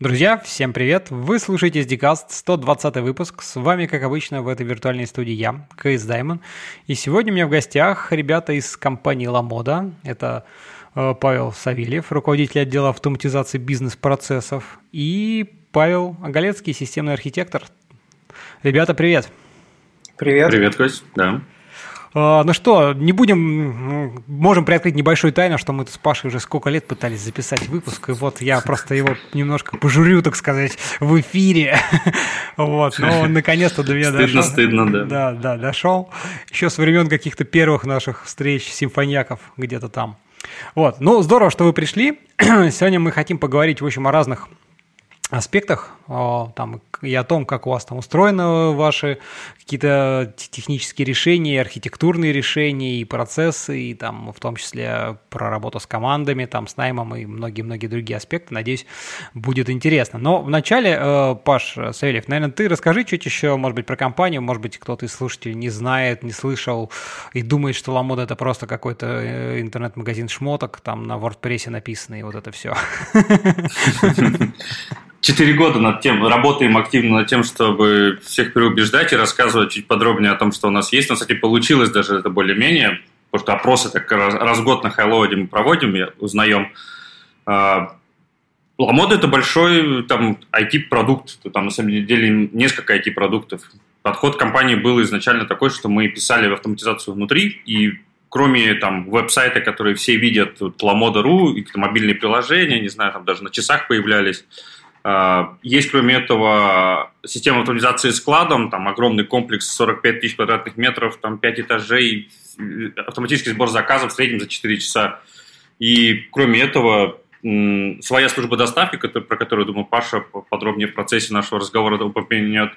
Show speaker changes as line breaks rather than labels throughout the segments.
Друзья, всем привет! Вы слушаете SDCast, 120 выпуск. С вами, как обычно, в этой виртуальной студии я, КС Даймон. И сегодня у меня в гостях ребята из компании Ламода. Это э, Павел Савельев, руководитель отдела автоматизации бизнес-процессов, и Павел Оголецкий, системный архитектор. Ребята, привет!
Привет!
Привет, Кость, да.
А, ну что, не будем, можем приоткрыть небольшую тайну, что мы с Пашей уже сколько лет пытались записать выпуск, и вот я просто его немножко пожурю, так сказать, в эфире. Вот, но наконец-то до меня
стыдно, дошел. Стыдно, да.
Да, да, дошел. Еще с времен каких-то первых наших встреч симфониаков где-то там. Вот, ну здорово, что вы пришли. Сегодня мы хотим поговорить, в общем, о разных аспектах, там, и о том, как у вас там устроены ваши какие-то технические решения, архитектурные решения, и процессы, и там в том числе про работу с командами, там, с наймом и многие-многие другие аспекты. Надеюсь, будет интересно. Но вначале, э, Паш Савельев, наверное, ты расскажи чуть еще, может быть, про компанию, может быть, кто-то из слушателей не знает, не слышал и думает, что Ламода это просто какой-то э, интернет-магазин шмоток, там на WordPress написанный, вот это все.
Четыре года над тем, работаем активно над тем, чтобы всех переубеждать и рассказывать чуть подробнее о том, что у нас есть. У нас, кстати, получилось даже это более-менее, потому что опросы так раз в год на Хайлоуде мы проводим, узнаем. А, Ламода – это большой там IT-продукт, там на самом деле несколько IT-продуктов. Подход компании был изначально такой, что мы писали автоматизацию внутри, и кроме там веб-сайта, которые все видят, Ламода.ру, и мобильные приложения, не знаю, там даже на часах появлялись, есть, кроме этого, система автоматизации складом, там огромный комплекс 45 тысяч квадратных метров, там 5 этажей, автоматический сбор заказов в среднем за 4 часа. И кроме этого, своя служба доставки, про которую, думаю, Паша подробнее в процессе нашего разговора упомянет,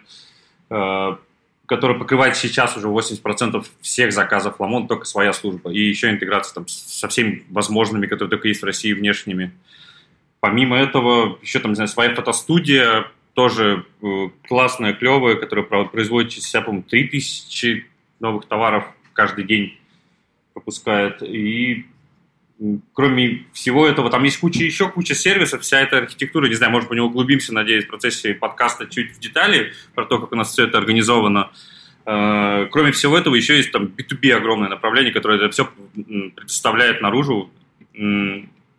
а, которая покрывает сейчас уже 80% всех заказов Ламон, только своя служба. И еще интеграция там со всеми возможными, которые только есть в России, внешними. Помимо этого, еще там, не знаю, своя фотостудия, тоже э, классная, клевая, которая производит через себя, по-моему, 3000 новых товаров каждый день пропускает. И кроме всего этого, там есть куча, еще куча сервисов, вся эта архитектура, не знаю, может, мы не углубимся, надеюсь, в процессе подкаста чуть в детали про то, как у нас все это организовано. Э, кроме всего этого, еще есть там B2B огромное направление, которое это все предоставляет наружу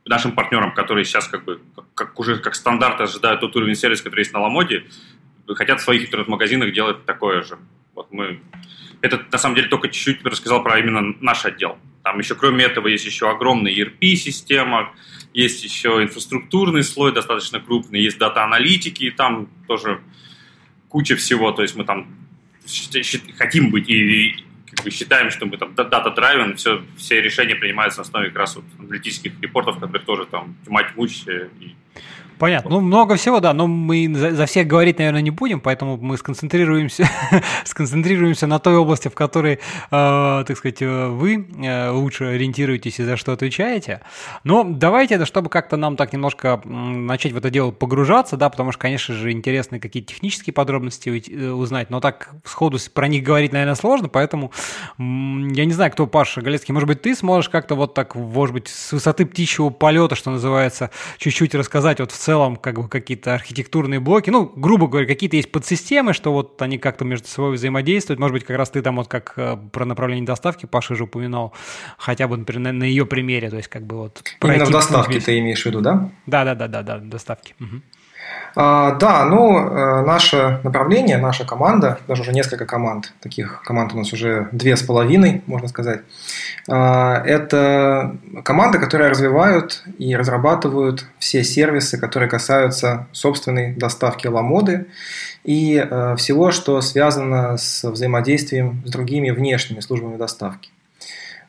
нашим партнерам, которые сейчас как бы как, уже как стандарт ожидают тот уровень сервиса, который есть на Ламоде, хотят в своих интернет-магазинах делать такое же. Вот мы это на самом деле только чуть-чуть рассказал про именно наш отдел. Там еще кроме этого есть еще огромная ERP-система, есть еще инфраструктурный слой достаточно крупный, есть дата-аналитики, и там тоже куча всего. То есть мы там хотим быть и как бы считаем, что мы там дата-драйвен, все, все решения принимаются на основе как раз вот аналитических репортов, которые тоже там тьма тьмущая и
Понятно. Ну, много всего, да, но мы за, за всех говорить, наверное, не будем, поэтому мы сконцентрируемся, сконцентрируемся на той области, в которой, э, так сказать, э, вы э, лучше ориентируетесь и за что отвечаете. Но давайте, чтобы как-то нам так немножко начать в это дело погружаться, да, потому что, конечно же, интересны какие-то технические подробности э, узнать, но так сходу про них говорить, наверное, сложно, поэтому я не знаю, кто Паша Галецкий, может быть, ты сможешь как-то вот так, может быть, с высоты птичьего полета, что называется, чуть-чуть рассказать вот в целом целом как бы какие-то архитектурные блоки, ну, грубо говоря, какие-то есть подсистемы, что вот они как-то между собой взаимодействуют. Может быть, как раз ты там вот как э, про направление доставки Паша же упоминал, хотя бы, например, на, на ее примере, то есть как бы вот...
Именно в доставке ты имеешь в виду, да?
Да, да, да, да, да, доставки. Угу.
А, да, ну, э, наше направление, наша команда, даже уже несколько команд, таких команд у нас уже две с половиной, можно сказать, это команды, которые развивают и разрабатывают все сервисы, которые касаются собственной доставки ламоды и э, всего, что связано с взаимодействием с другими внешними службами доставки.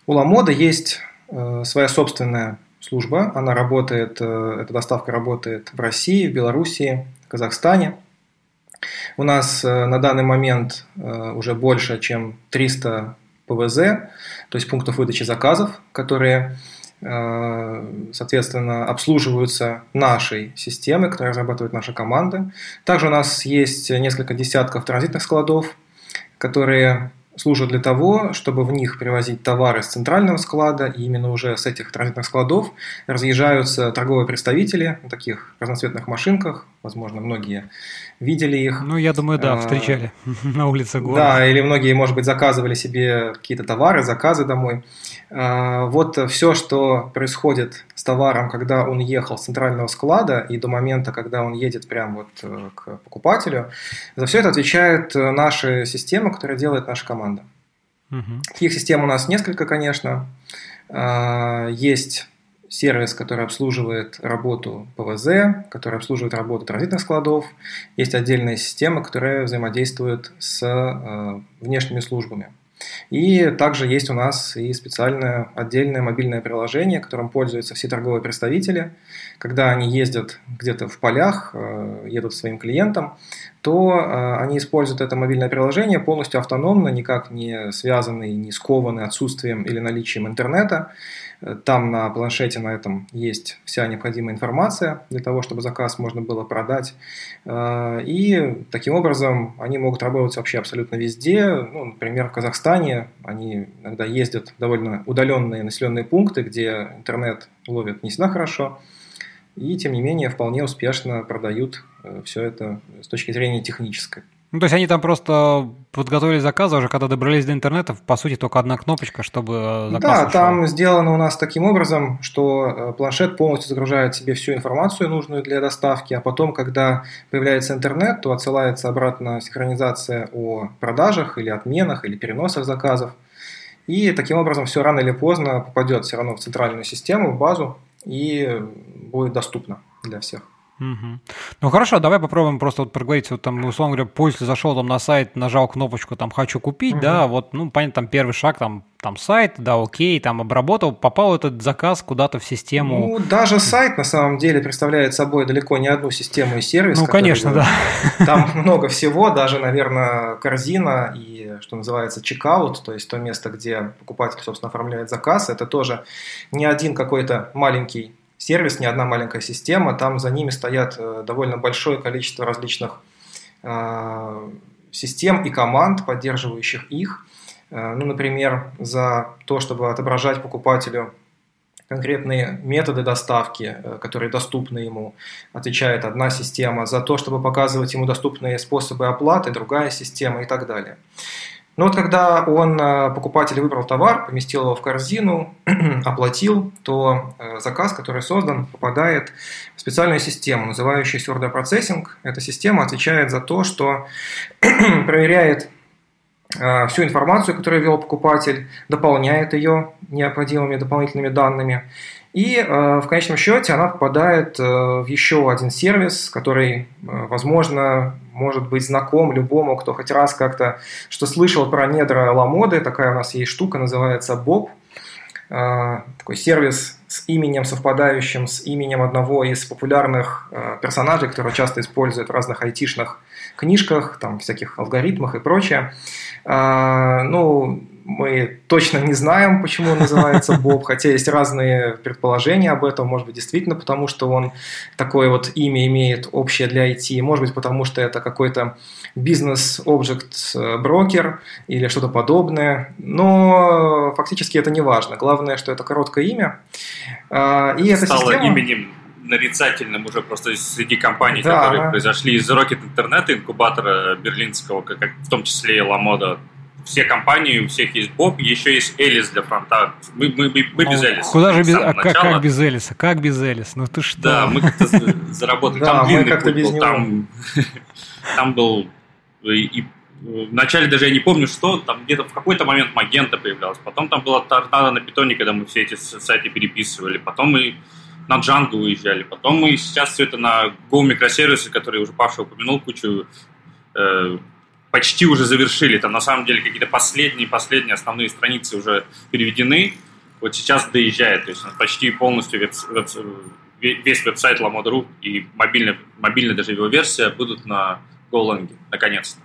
У ламода есть э, своя собственная служба. Она работает, э, эта доставка работает в России, в Белоруссии, в Казахстане. У нас на данный момент уже больше, чем 300 ПВЗ, то есть пунктов выдачи заказов, которые, соответственно, обслуживаются нашей системой, которую разрабатывает наша команда. Также у нас есть несколько десятков транзитных складов, которые служат для того, чтобы в них привозить товары с центрального склада, и именно уже с этих транзитных складов разъезжаются торговые представители на таких разноцветных машинках возможно, многие видели их.
Ну, я думаю, да, а, встречали на улице города.
Да, или многие, может быть, заказывали себе какие-то товары, заказы домой. А, вот все, что происходит с товаром, когда он ехал с центрального склада и до момента, когда он едет прямо вот э, к покупателю, за все это отвечает наша система, которая делает наша команда. Угу. Таких систем у нас несколько, конечно. А, есть сервис, который обслуживает работу ПВЗ, который обслуживает работу транзитных складов. Есть отдельная система, которая взаимодействует с э, внешними службами. И также есть у нас и специальное отдельное мобильное приложение, которым пользуются все торговые представители. Когда они ездят где-то в полях, э, едут своим клиентам, то э, они используют это мобильное приложение полностью автономно, никак не связанный, не скованный отсутствием или наличием интернета. Там на планшете на этом есть вся необходимая информация для того, чтобы заказ можно было продать. Э, и таким образом они могут работать вообще абсолютно везде. Ну, например, в Казахстане они иногда ездят в довольно удаленные населенные пункты, где интернет ловит не всегда хорошо. И, тем не менее, вполне успешно продают э, все это с точки зрения технической.
Ну, то есть они там просто подготовили заказы, уже когда добрались до интернета, по сути, только одна кнопочка, чтобы э, заказ
Да,
ушел.
там сделано у нас таким образом, что э, планшет полностью загружает себе всю информацию, нужную для доставки, а потом, когда появляется интернет, то отсылается обратно синхронизация о продажах или отменах, или переносах заказов. И таким образом все рано или поздно попадет все равно в центральную систему, в базу, и будет доступно для всех.
Угу. Ну хорошо, давай попробуем просто вот проговорить, вот там, условно говоря, пользователь зашел там на сайт, нажал кнопочку там «хочу купить», угу. да, вот, ну, понятно, там первый шаг, там, там сайт, да, окей, там обработал, попал этот заказ куда-то в систему.
Ну, даже сайт на самом деле представляет собой далеко не одну систему и сервис.
Ну, конечно, да.
Там много всего, даже, наверное, корзина и, что называется, чекаут, то есть то место, где покупатель, собственно, оформляет заказ, это тоже не один какой-то маленький сервис, не одна маленькая система, там за ними стоят э, довольно большое количество различных э, систем и команд, поддерживающих их. Э, ну, например, за то, чтобы отображать покупателю конкретные методы доставки, которые доступны ему, отвечает одна система, за то, чтобы показывать ему доступные способы оплаты, другая система и так далее. Но вот когда он, э, покупатель, выбрал товар, поместил его в корзину, оплатил, то э, заказ, который создан, попадает в специальную систему, называющуюся Order Processing. Эта система отвечает за то, что проверяет э, всю информацию, которую ввел покупатель, дополняет ее необходимыми дополнительными данными и в конечном счете она попадает в еще один сервис, который, возможно, может быть знаком любому, кто хоть раз как-то что слышал про недра Ламоды. Такая у нас есть штука, называется Боб. Такой сервис с именем, совпадающим с именем одного из популярных персонажей, которые часто используют в разных айтишных книжках, там, всяких алгоритмах и прочее. Ну, мы точно не знаем, почему он называется Боб, хотя есть разные предположения об этом. Может быть, действительно потому, что он такое вот имя имеет общее для IT. Может быть, потому что это какой-то бизнес-объект-брокер или что-то подобное. Но фактически это не важно. Главное, что это короткое имя. А, и эта
Стало
система...
именем нарицательным уже просто среди компаний, да, которые произошли из Rocket Internet, инкубатора берлинского, как, в том числе и Ламода все компании, у всех есть Боб, еще есть Элис для фронта. Мы, мы, мы, мы без Элиса.
Куда же без, а, как, как без Элиса? Как без Элиса? Ну ты что?
Да, мы как-то заработали. Там длинный путь был, там, там был и Вначале даже я не помню, что, там где-то в какой-то момент Магента появлялась, потом там была торнадо на питоне, когда мы все эти сайты переписывали, потом мы на Django уезжали, потом мы сейчас все это на Go микросервисы, которые уже Паша упомянул, кучу э, почти уже завершили. Там на самом деле какие-то последние-последние основные страницы уже переведены. Вот сейчас доезжает. То есть почти полностью веб, веб, весь веб-сайт Lamoda.ru и мобильная, мобильная даже его версия будут на GoLang, наконец-то.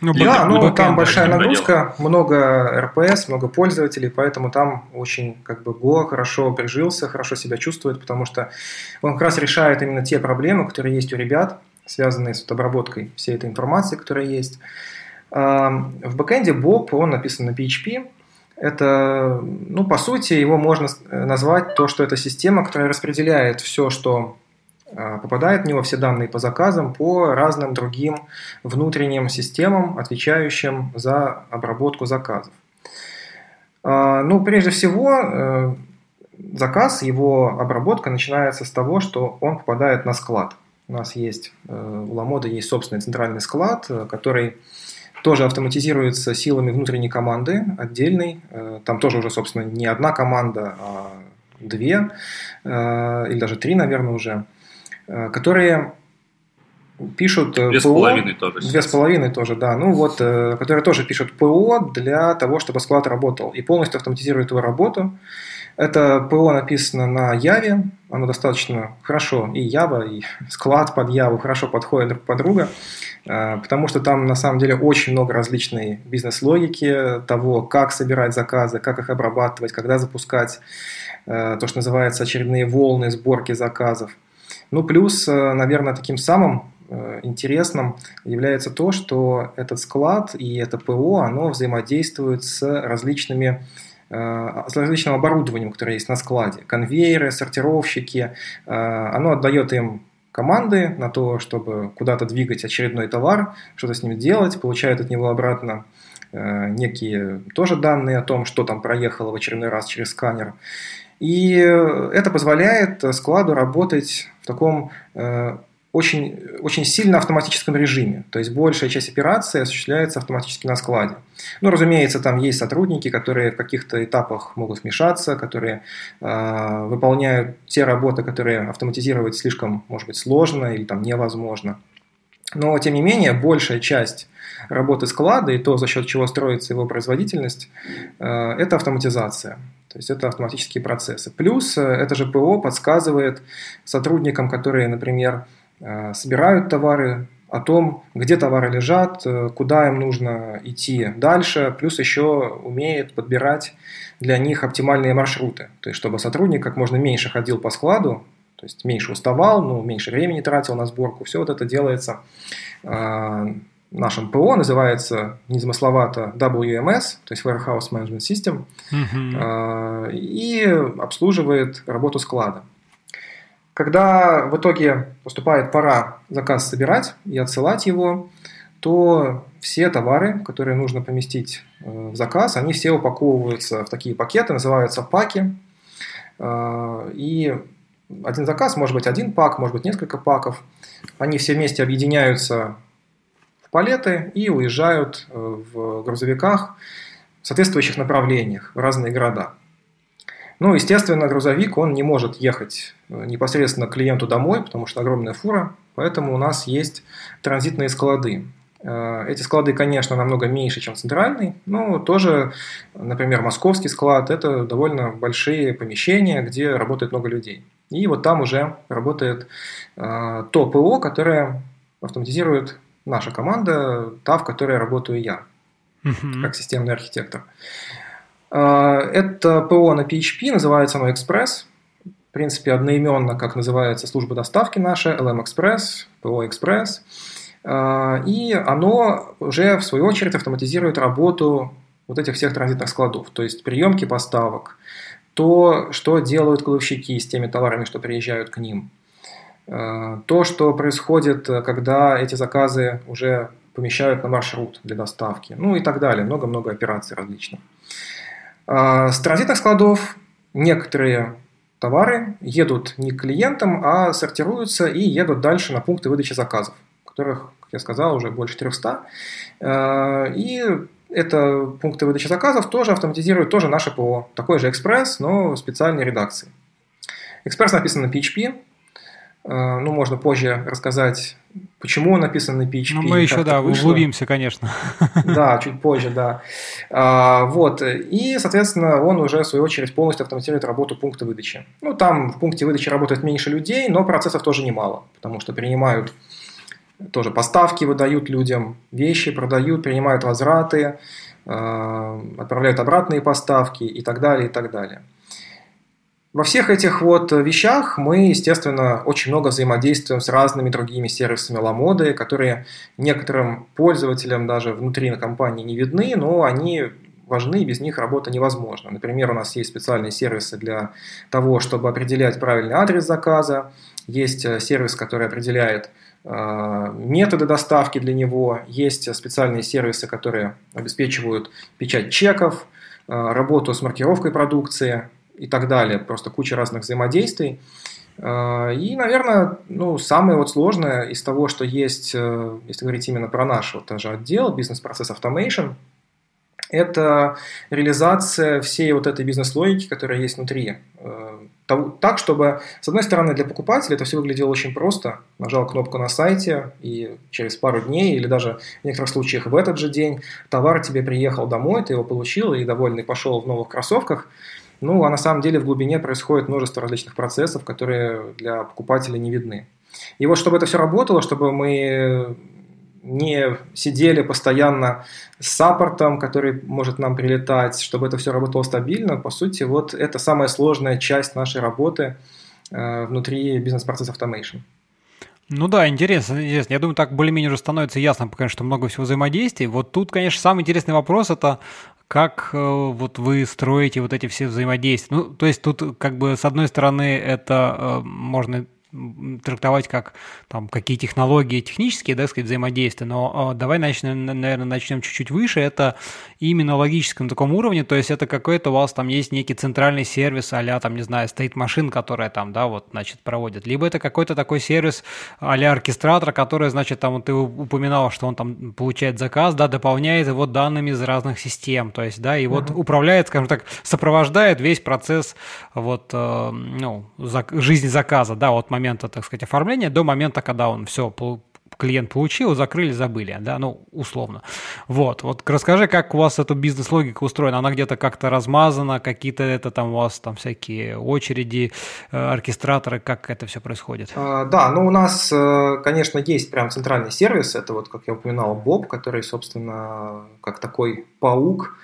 Ну, да, ну там большая нагрузка, много РПС, много пользователей, поэтому там очень как бы Go хорошо прижился, хорошо себя чувствует, потому что он как раз решает именно те проблемы, которые есть у ребят, связанные с обработкой всей этой информации, которая есть. В бэкэнде Bob, он написан на PHP. Это, ну, по сути, его можно назвать то, что это система, которая распределяет все, что попадают в него все данные по заказам по разным другим внутренним системам, отвечающим за обработку заказов. Ну, прежде всего, заказ, его обработка начинается с того, что он попадает на склад. У нас есть, э, у Ламода есть собственный центральный склад, э, который тоже автоматизируется силами внутренней команды, отдельной. Э, там тоже уже, собственно, не одна команда, а две, или даже три, наверное, уже, которые пишут
две ПО. с половиной тоже.
Две с половиной тоже, да. Ну вот, которые тоже пишут ПО для того, чтобы склад работал. И полностью автоматизируют его работу. Это ПО написано на Яве, оно достаточно хорошо, и Ява, и склад под Яву хорошо подходят друг под друга, э, потому что там на самом деле очень много различной бизнес-логики того, как собирать заказы, как их обрабатывать, когда запускать э, то, что называется очередные волны сборки заказов. Ну, плюс, э, наверное, таким самым интересным является то, что этот склад и это ПО, оно взаимодействует с различными с различным оборудованием, которое есть на складе. Конвейеры, сортировщики. Э, оно отдает им команды на то, чтобы куда-то двигать очередной товар, что-то с ним делать, получает от него обратно э, некие тоже данные о том, что там проехало в очередной раз через сканер. И это позволяет складу работать в таком очень, очень сильно автоматическом режиме. То есть большая часть операции осуществляется автоматически на складе. Ну, разумеется, там есть сотрудники, которые в каких-то этапах могут вмешаться, которые э, выполняют те работы, которые автоматизировать слишком, может быть, сложно или там невозможно. Но, тем не менее, большая часть работы склада и то, за счет чего строится его производительность, э, это автоматизация. То есть это автоматические процессы. Плюс э, это же ПО подсказывает сотрудникам, которые, например, собирают товары, о том, где товары лежат, э, куда им нужно идти дальше, плюс еще умеет подбирать для них оптимальные маршруты. То есть, чтобы сотрудник как можно меньше ходил по складу, то есть меньше уставал, ну, меньше времени тратил на сборку. Все вот это делается э, нашим ПО, называется незамысловато WMS, то есть Warehouse Management System, uh-huh. э, и обслуживает работу склада. Когда в итоге поступает пора заказ собирать и отсылать его, то все товары, которые нужно поместить э, в заказ, они все упаковываются в такие пакеты, называются паки. Э, и один заказ может быть один пак, может быть несколько паков. Они все вместе объединяются в палеты и уезжают э, в грузовиках в соответствующих направлениях в разные города. Ну, естественно, грузовик, он не может ехать э, непосредственно к клиенту домой, потому что огромная фура, поэтому у нас есть транзитные склады. Э, эти склады, конечно, намного меньше, чем центральный, но тоже, например, московский склад – это довольно большие помещения, где работает много людей. И вот там уже работает э, то ПО, которое автоматизирует наша команда, та, в которой работаю я, как системный архитектор. А, это ПО на PHP, называется оно Express. В принципе, одноименно, как называется служба доставки наша, LM Express, PO Express. А, и оно уже, в свою очередь, автоматизирует работу вот этих всех транзитных складов, то есть приемки поставок, то, что делают кладовщики с теми товарами, что приезжают к ним, а, то, что происходит, когда эти заказы уже помещают на маршрут для доставки, ну и так далее, много-много операций различных. А, с транзитных складов некоторые товары едут не к клиентам, а сортируются и едут дальше на пункты выдачи заказов, которых, как я сказал, уже больше 300. А, и это пункты выдачи заказов тоже автоматизируют тоже наше ПО. Такой же экспресс, но в специальной редакции. Экспресс написан на PHP, ну, можно позже рассказать, почему он написан на PHP. Ну,
мы еще, да, вышло. углубимся, конечно.
Да, чуть позже, да. А, вот, и, соответственно, он уже, в свою очередь, полностью автоматизирует работу пункта выдачи. Ну, там в пункте выдачи работает меньше людей, но процессов тоже немало, потому что принимают тоже поставки, выдают людям вещи, продают, принимают возвраты, э, отправляют обратные поставки и так далее, и так далее. Во всех этих вот вещах мы, естественно, очень много взаимодействуем с разными другими сервисами Ламоды, которые некоторым пользователям даже внутри компании не видны, но они важны, без них работа невозможна. Например, у нас есть специальные сервисы для того, чтобы определять правильный адрес заказа, есть сервис, который определяет методы доставки для него, есть специальные сервисы, которые обеспечивают печать чеков, работу с маркировкой продукции и так далее. Просто куча разных взаимодействий. И, наверное, ну, самое вот сложное из того, что есть, если говорить именно про наш вот даже отдел, бизнес-процесс automation – это реализация всей вот этой бизнес-логики, которая есть внутри. Э, так, чтобы, с одной стороны, для покупателя это все выглядело очень просто. Нажал кнопку на сайте, и через пару дней, или даже в некоторых случаях в этот же день, товар тебе приехал домой, ты его получил и довольный пошел в новых кроссовках. Ну, а на самом деле в глубине происходит множество различных процессов, которые для покупателя не видны. И вот чтобы это все работало, чтобы мы не сидели постоянно с саппортом, который может нам прилетать, чтобы это все работало стабильно. По сути, вот это самая сложная часть нашей работы э, внутри бизнес-процесса Automation.
Ну да, интересно, интересно. Я думаю, так более-менее уже становится ясно, конечно, что много всего взаимодействий. Вот тут, конечно, самый интересный вопрос – это как э, вот вы строите вот эти все взаимодействия. Ну, то есть тут как бы с одной стороны это э, можно трактовать как там, какие технологии технические, да, сказать, взаимодействия, но э, давай начнем, наверное, начнем чуть-чуть выше, это именно логическом таком уровне, то есть это какой-то у вас там есть некий центральный сервис а там, не знаю, стоит машин, которая там, да, вот, значит, проводит, либо это какой-то такой сервис а оркестратора, который, значит, там, вот ты упоминал, что он там получает заказ, да, дополняет его данными из разных систем, то есть, да, и вот uh-huh. управляет, скажем так, сопровождает весь процесс вот, э, ну, зак- жизни заказа, да, от момента момента, так сказать, оформления до момента, когда он все клиент получил, закрыли, забыли, да, ну, условно. Вот, вот расскажи, как у вас эта бизнес-логика устроена, она где-то как-то размазана, какие-то это там у вас там всякие очереди, э, оркестраторы, как это все происходит?
А, да, ну, у нас, э, конечно, есть прям центральный сервис, это вот, как я упоминал, Боб, который, собственно, как такой паук,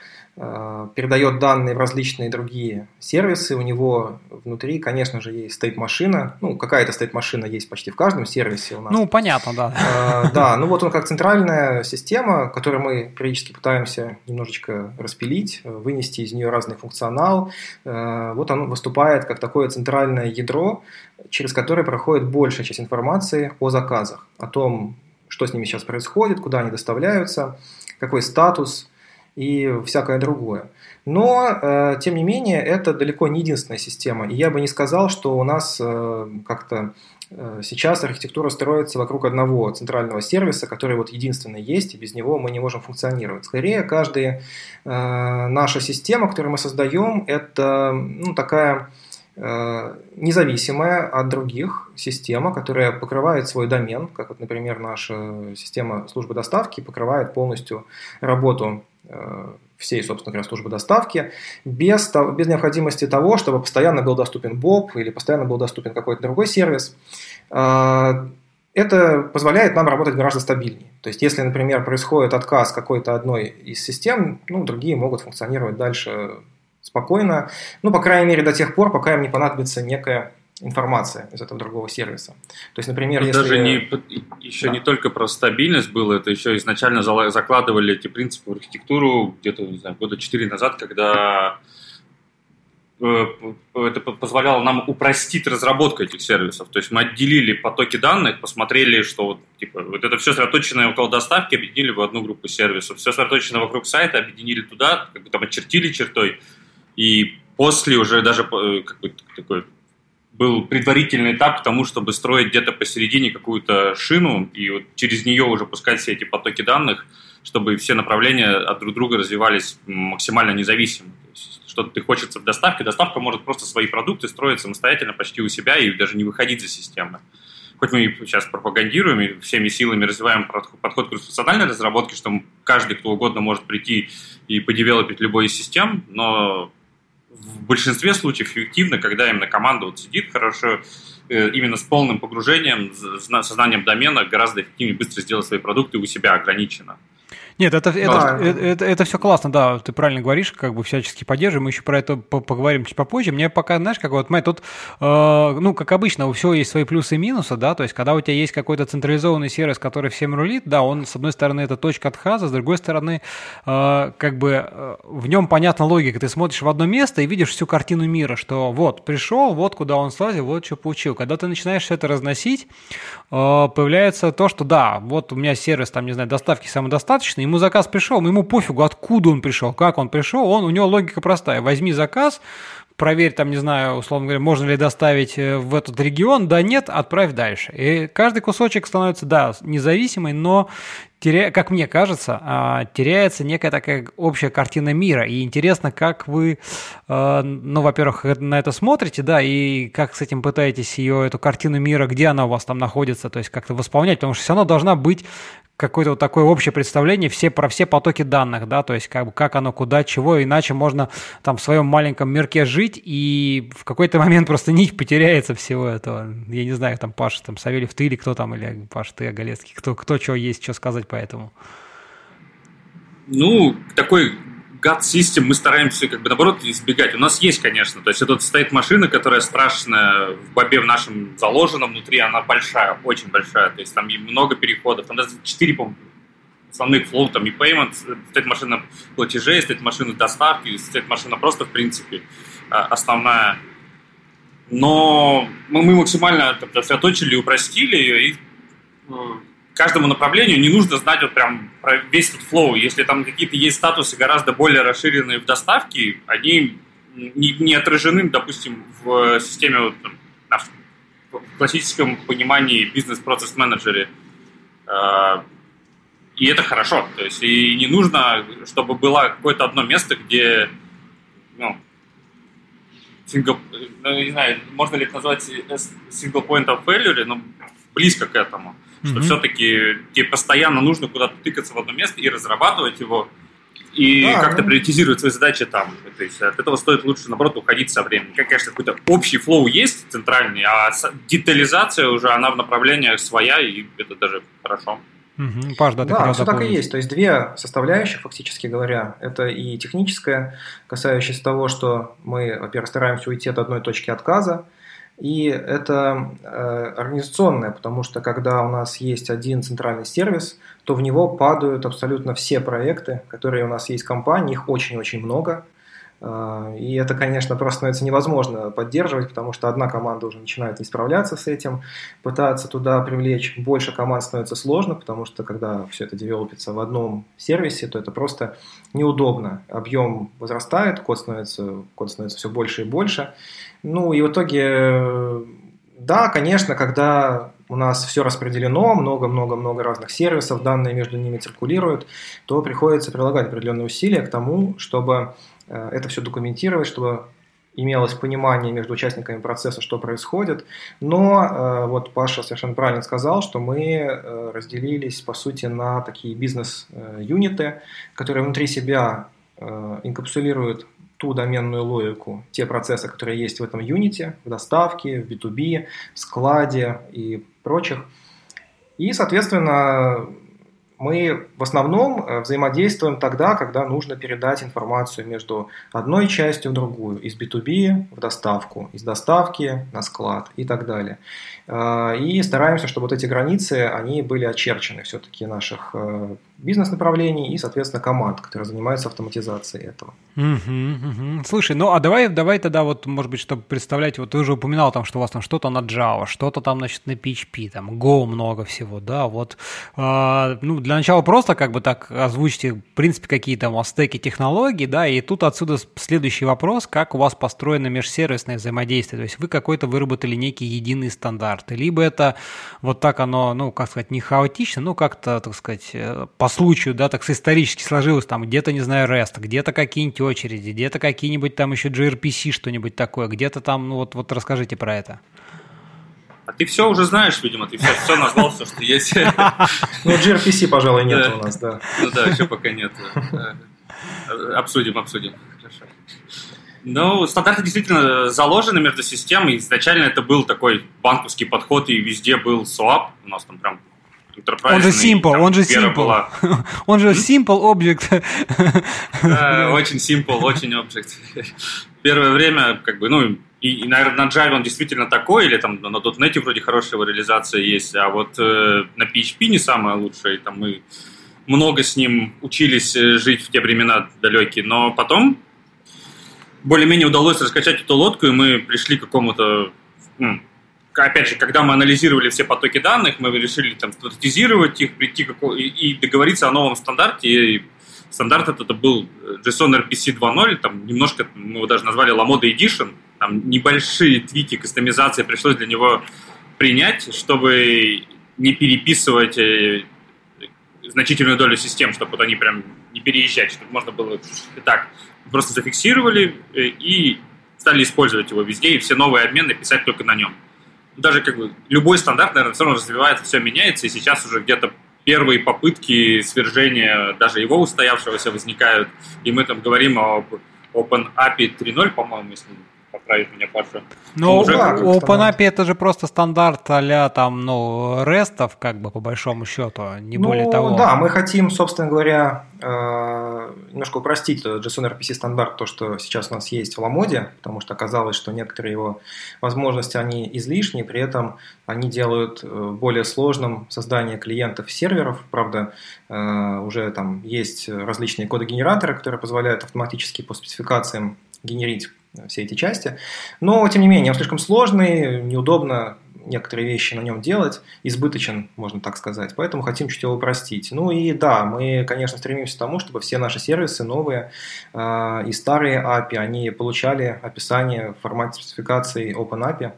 передает данные в различные другие сервисы. У него внутри, конечно же, есть стейт-машина. Ну, какая-то стейт-машина есть почти в каждом сервисе у нас.
Ну, понятно, да.
Э, да, ну вот он как центральная система, которую мы периодически пытаемся немножечко распилить, вынести из нее разный функционал. Э, вот он выступает как такое центральное ядро, через которое проходит большая часть информации о заказах, о том, что с ними сейчас происходит, куда они доставляются, какой статус – и всякое другое. Но, э, тем не менее, это далеко не единственная система. И я бы не сказал, что у нас э, как-то э, сейчас архитектура строится вокруг одного центрального сервиса, который вот единственный есть, и без него мы не можем функционировать. Скорее, каждая наша система, которую мы создаем, это ну, такая независимая от других система, которая покрывает свой домен, как вот, например, наша система службы доставки покрывает полностью работу всей, собственно говоря, службы доставки, без, без необходимости того, чтобы постоянно был доступен Боб или постоянно был доступен какой-то другой сервис. Э, это позволяет нам работать гораздо стабильнее. То есть, если, например, происходит отказ какой-то одной из систем, ну, другие могут функционировать дальше спокойно, ну, по крайней мере, до тех пор, пока им не понадобится некая информация из этого другого сервиса. То есть, например,
если... Даже не, еще да. не только про стабильность было, это еще изначально закладывали эти принципы в архитектуру где-то, не знаю, года 4 назад, когда э, это позволяло нам упростить разработку этих сервисов. То есть мы отделили потоки данных, посмотрели, что вот, типа, вот это все сосредоточенное около доставки объединили в одну группу сервисов, все сосредоточенное вокруг сайта объединили туда, как бы там очертили чертой, и после уже даже э, как бы такой был предварительный этап к тому, чтобы строить где-то посередине какую-то шину и вот через нее уже пускать все эти потоки данных, чтобы все направления от друг друга развивались максимально независимо. Что-то ты хочется в доставке, доставка может просто свои продукты строить самостоятельно почти у себя и даже не выходить за системы. Хоть мы сейчас пропагандируем и всеми силами развиваем подход к функциональной разработке, что каждый, кто угодно может прийти и подевелопить любой из систем, но в большинстве случаев эффективно, когда именно команда вот сидит хорошо, э, именно с полным погружением, сознанием домена гораздо эффективнее быстро сделать свои продукты у себя ограниченно.
Нет, это, это, да. это, это, это все классно, да, ты правильно говоришь, как бы всячески поддерживаем, мы еще про это поговорим чуть попозже. Мне пока, знаешь, как вот, мы тут, э, ну, как обычно, у всего есть свои плюсы и минусы, да, то есть, когда у тебя есть какой-то централизованный сервис, который всем рулит, да, он, с одной стороны, это точка отказа, с другой стороны, э, как бы э, в нем понятна логика, ты смотришь в одно место и видишь всю картину мира, что вот, пришел, вот куда он слазил, вот что получил. Когда ты начинаешь все это разносить, появляется то, что да, вот у меня сервис, там, не знаю, доставки самодостаточный, ему заказ пришел, ему пофигу, откуда он пришел, как он пришел, он, у него логика простая. Возьми заказ, проверь, там, не знаю, условно говоря, можно ли доставить э, в этот регион, да нет, отправь дальше. И каждый кусочек становится, да, независимый, но теря... как мне кажется, а, теряется некая такая общая картина мира. И интересно, как вы, э, ну, во-первых, на это смотрите, да, и как с этим пытаетесь ее, эту картину мира, где она у вас там находится, то есть как-то восполнять, потому что все равно должна быть какое-то вот такое общее представление все, про все потоки данных, да, то есть как, бы, как оно, куда, чего, иначе можно там в своем маленьком мирке жить, и в какой-то момент просто нить потеряется всего этого. Я не знаю, там Паша, там Савельев, ты или кто там, или Паша, ты, Оголецкий, кто, кто что есть, что сказать по этому?
Ну, такой God System мы стараемся, как бы, наоборот, избегать. У нас есть, конечно, то есть это стоит машина, которая страшная в бобе в нашем заложена внутри, она большая, очень большая, то есть там много переходов, там даже 4, по основных флоу, там и payment, стоит машина платежей, стоит машина доставки, стоит машина просто, в принципе, а, основная. Но мы, мы максимально сосредоточили, упростили ее, и ну, каждому направлению не нужно знать вот прям про весь этот флоу. Если там какие-то есть статусы гораздо более расширенные в доставке, они не, не отражены, допустим, в системе вот, в классическом понимании бизнес-процесс-менеджере. А, и это хорошо. То есть и не нужно, чтобы было какое-то одно место, где ну, single, ну, не знаю, можно ли это назвать single point of failure, но близко к этому что mm-hmm. все-таки тебе постоянно нужно куда-то тыкаться в одно место и разрабатывать его, и да, как-то ну... приоритизировать свои задачи там. То есть от этого стоит лучше, наоборот, уходить со временем. Как, конечно, какой-то общий флоу есть центральный, а детализация уже, она в направлениях своя, и это даже хорошо.
Угу. Паш, да, ты да все так и есть. То есть две составляющие, фактически говоря. Это и техническая, касающаяся того, что мы, во-первых, стараемся уйти от одной точки отказа, и это э, организационное, потому что когда у нас есть один центральный сервис, то в него падают абсолютно все проекты, которые у нас есть в компании, их очень-очень много. Э, и это, конечно, просто становится невозможно поддерживать, потому что одна команда уже начинает не справляться с этим. Пытаться туда привлечь больше команд становится сложно, потому что когда все это девелопится в одном сервисе, то это просто неудобно. Объем возрастает, код становится, код становится все больше и больше. Ну и в итоге, да, конечно, когда у нас все распределено, много-много-много разных сервисов, данные между ними циркулируют, то приходится прилагать определенные усилия к тому, чтобы э, это все документировать, чтобы имелось понимание между участниками процесса, что происходит. Но э, вот Паша совершенно правильно сказал, что мы э, разделились, по сути, на такие бизнес-юниты, которые внутри себя инкапсулируют ту доменную логику, те процессы, которые есть в этом юните, в доставке, в B2B, в складе и прочих. И, соответственно, мы в основном э, взаимодействуем тогда, когда нужно передать информацию между одной частью в другую, из B2B в доставку, из доставки на склад и так далее. Э, и стараемся, чтобы вот эти границы, они были очерчены все-таки наших э, бизнес-направлений и, соответственно, команд, которые занимаются автоматизацией этого.
Угу, угу. Слушай, ну а давай, давай тогда вот, может быть, чтобы представлять, вот ты уже упоминал там, что у вас там что-то на Java, что-то там, значит, на PHP, там Go много всего, да, вот, э, ну, для начала просто как бы так озвучьте, в принципе, какие там у вас стеки технологий, да, и тут отсюда следующий вопрос, как у вас построено межсервисное взаимодействие, то есть вы какой-то выработали некий единый стандарт, либо это вот так оно, ну, как сказать, не хаотично, ну, как-то, так сказать, э, по случаю, да, так исторически сложилось, там где-то, не знаю, REST, где-то какие-нибудь очереди, где-то какие-нибудь там еще gRPC, что-нибудь такое, где-то там, ну, вот, вот расскажите про это.
А ты все уже знаешь, видимо, ты все, все назвал, все, что есть.
Ну, gRPC, пожалуй, нет у нас, да.
Ну да, еще пока нет. Обсудим, обсудим. Хорошо. Ну, стандарты действительно заложены между системой. Изначально это был такой банковский подход, и везде был SWAP. У нас там прям enterprise.
Он же simple, он же simple. Была... он же simple object.
да, очень simple, очень object. Первое время, как бы, ну, и, и, наверное, на Java он действительно такой, или там на .NET вроде хорошая реализация есть, а вот э, на PHP не самая лучшая, и там мы много с ним учились э, жить в те времена далекие, но потом более-менее удалось раскачать эту лодку, и мы пришли к какому-то... Опять же, когда мы анализировали все потоки данных, мы решили там стандартизировать их, прийти к... и договориться о новом стандарте, и стандарт этот был JSON RPC 2.0, там немножко, мы его даже назвали Lamoda Edition, там небольшие твики, кастомизации пришлось для него принять, чтобы не переписывать э, значительную долю систем, чтобы вот они прям не переезжать, чтобы можно было и так. Просто зафиксировали э, и стали использовать его везде, и все новые обмены писать только на нем. Даже как бы любой стандарт, наверное, все равно развивается, все меняется, и сейчас уже где-то первые попытки свержения даже его устоявшегося возникают, и мы там говорим об OpenAPI 3.0, по-моему, если поправить меня Паша.
Ну, уже да, OpenAPI это же просто стандарт а там, ну, рестов, как бы, по большому счету, не ну, более того.
Да, мы хотим, собственно говоря, э, немножко упростить JSON RPC стандарт, то, что сейчас у нас есть в Ламоде, потому что оказалось, что некоторые его возможности, они излишни, при этом они делают э, более сложным создание клиентов и серверов. Правда, э, уже там есть различные коды-генераторы, которые позволяют автоматически по спецификациям генерить все эти части. Но, тем не менее, он слишком сложный, неудобно некоторые вещи на нем делать, избыточен, можно так сказать, поэтому хотим чуть его упростить. Ну и да, мы, конечно, стремимся к тому, чтобы все наши сервисы новые э, и старые API, они получали описание в формате спецификации OpenAPI,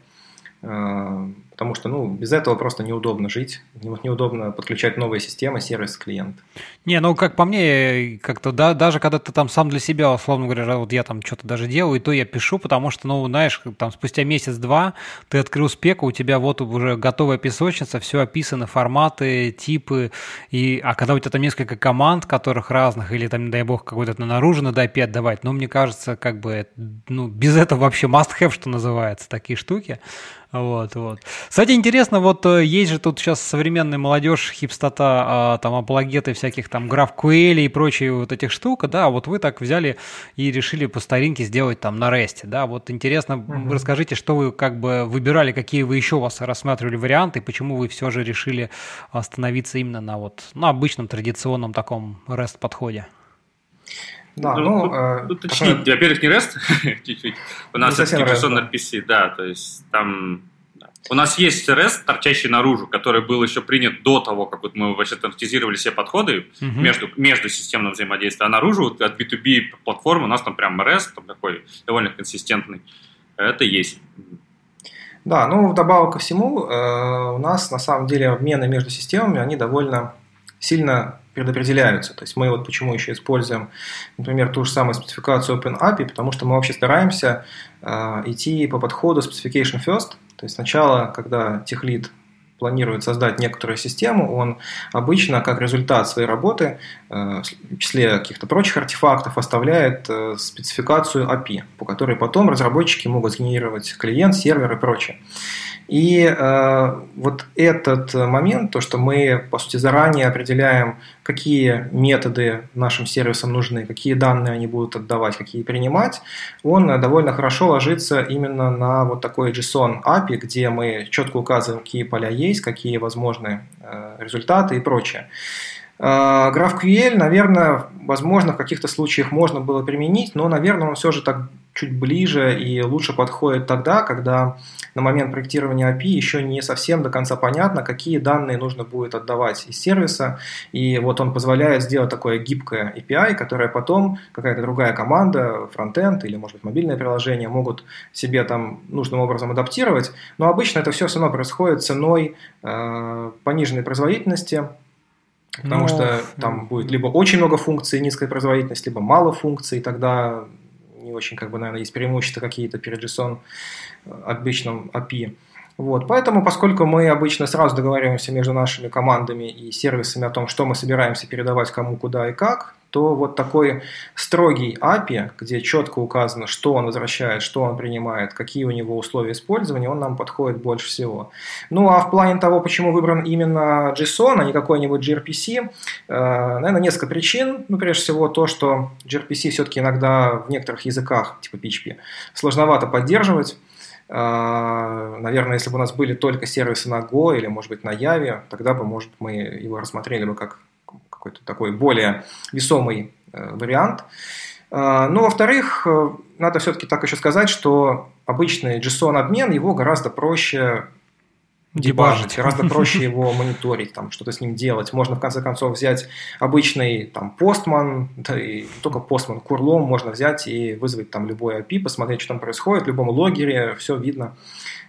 э, потому что ну, без этого просто неудобно жить, неудобно подключать новые системы, сервис клиент.
Не, ну как по мне, как-то да, даже когда ты там сам для себя, условно говоря, вот я там что-то даже делаю, то я пишу, потому что, ну, знаешь, там спустя месяц-два ты открыл спеку, у тебя вот уже готовая песочница, все описано, форматы, типы, и, а когда у тебя там несколько команд, которых разных, или там, дай бог, какой-то наружу надо IP отдавать, ну, мне кажется, как бы, ну, без этого вообще must have, что называется, такие штуки. Вот, вот. Кстати, интересно, вот э, есть же тут сейчас современная молодежь, хипстота, а, там апологеты всяких там граф Куэли и прочие вот этих штук, да, вот вы так взяли и решили по старинке сделать там на ресте, да, вот интересно, угу. расскажите, что вы как бы выбирали, какие вы еще у вас рассматривали варианты, почему вы все же решили остановиться именно на вот, на обычном традиционном таком REST подходе?
Да, ну, ну э, уточнить, такое... во-первых, не REST, чуть-чуть. У нас все-таки JSON RPC, да, то есть там у нас есть REST, торчащий наружу, который был еще принят до того, как вот мы вообще стандартизировали все подходы uh-huh. между, между системным взаимодействием. А наружу вот от B2B платформы у нас там прям REST, там такой довольно консистентный. Это есть.
Да, ну вдобавок ко всему, э, у нас на самом деле обмены между системами, они довольно сильно предопределяются. То есть мы вот почему еще используем, например, ту же самую спецификацию OpenAPI, потому что мы вообще стараемся э, идти по подходу specification first. То есть сначала, когда техлит планирует создать некоторую систему, он обычно как результат своей работы, э, в числе каких-то прочих артефактов, оставляет э, спецификацию API, по которой потом разработчики могут сгенерировать клиент, сервер и прочее. И э, вот этот момент, то, что мы, по сути, заранее определяем, какие методы нашим сервисам нужны, какие данные они будут отдавать, какие принимать, он довольно хорошо ложится именно на вот такой JSON API, где мы четко указываем, какие поля есть, какие возможны э, результаты и прочее. Э, GraphQL, наверное, возможно, в каких-то случаях можно было применить, но, наверное, он все же так чуть ближе и лучше подходит тогда, когда на момент проектирования API еще не совсем до конца понятно, какие данные нужно будет отдавать из сервиса. И вот он позволяет сделать такое гибкое API, которое потом какая-то другая команда, фронтенд или, может быть, мобильное приложение могут себе там нужным образом адаптировать. Но обычно это все все равно происходит ценой э, пониженной производительности, Потому Но... что там будет либо очень много функций, низкая производительность, либо мало функций, и тогда не очень, как бы, наверное, есть преимущества какие-то перед JSON э, обычным API. Вот, поэтому, поскольку мы обычно сразу договариваемся между нашими командами и сервисами о том, что мы собираемся передавать кому, куда и как, то вот такой строгий API, где четко указано, что он возвращает, что он принимает, какие у него условия использования, он нам подходит больше всего. Ну а в плане того, почему выбран именно JSON, а не какой-нибудь gRPC, э, наверное, несколько причин. Ну, прежде всего, то, что gRPC все-таки иногда в некоторых языках, типа PHP, сложновато поддерживать. Э, наверное, если бы у нас были только сервисы на Go или, может быть, на Java, тогда бы, может, мы его рассмотрели бы как какой-то такой более весомый э, вариант. Ну, во-вторых, э, надо все-таки так еще сказать, что обычный JSON-обмен, его гораздо проще дебажить, гораздо проще его мониторить, там, что-то с ним делать. Можно, в конце концов, взять обычный там, постман, да и только постман, курлом можно взять и вызвать там любой API, посмотреть, что там происходит, в любом логере, все видно.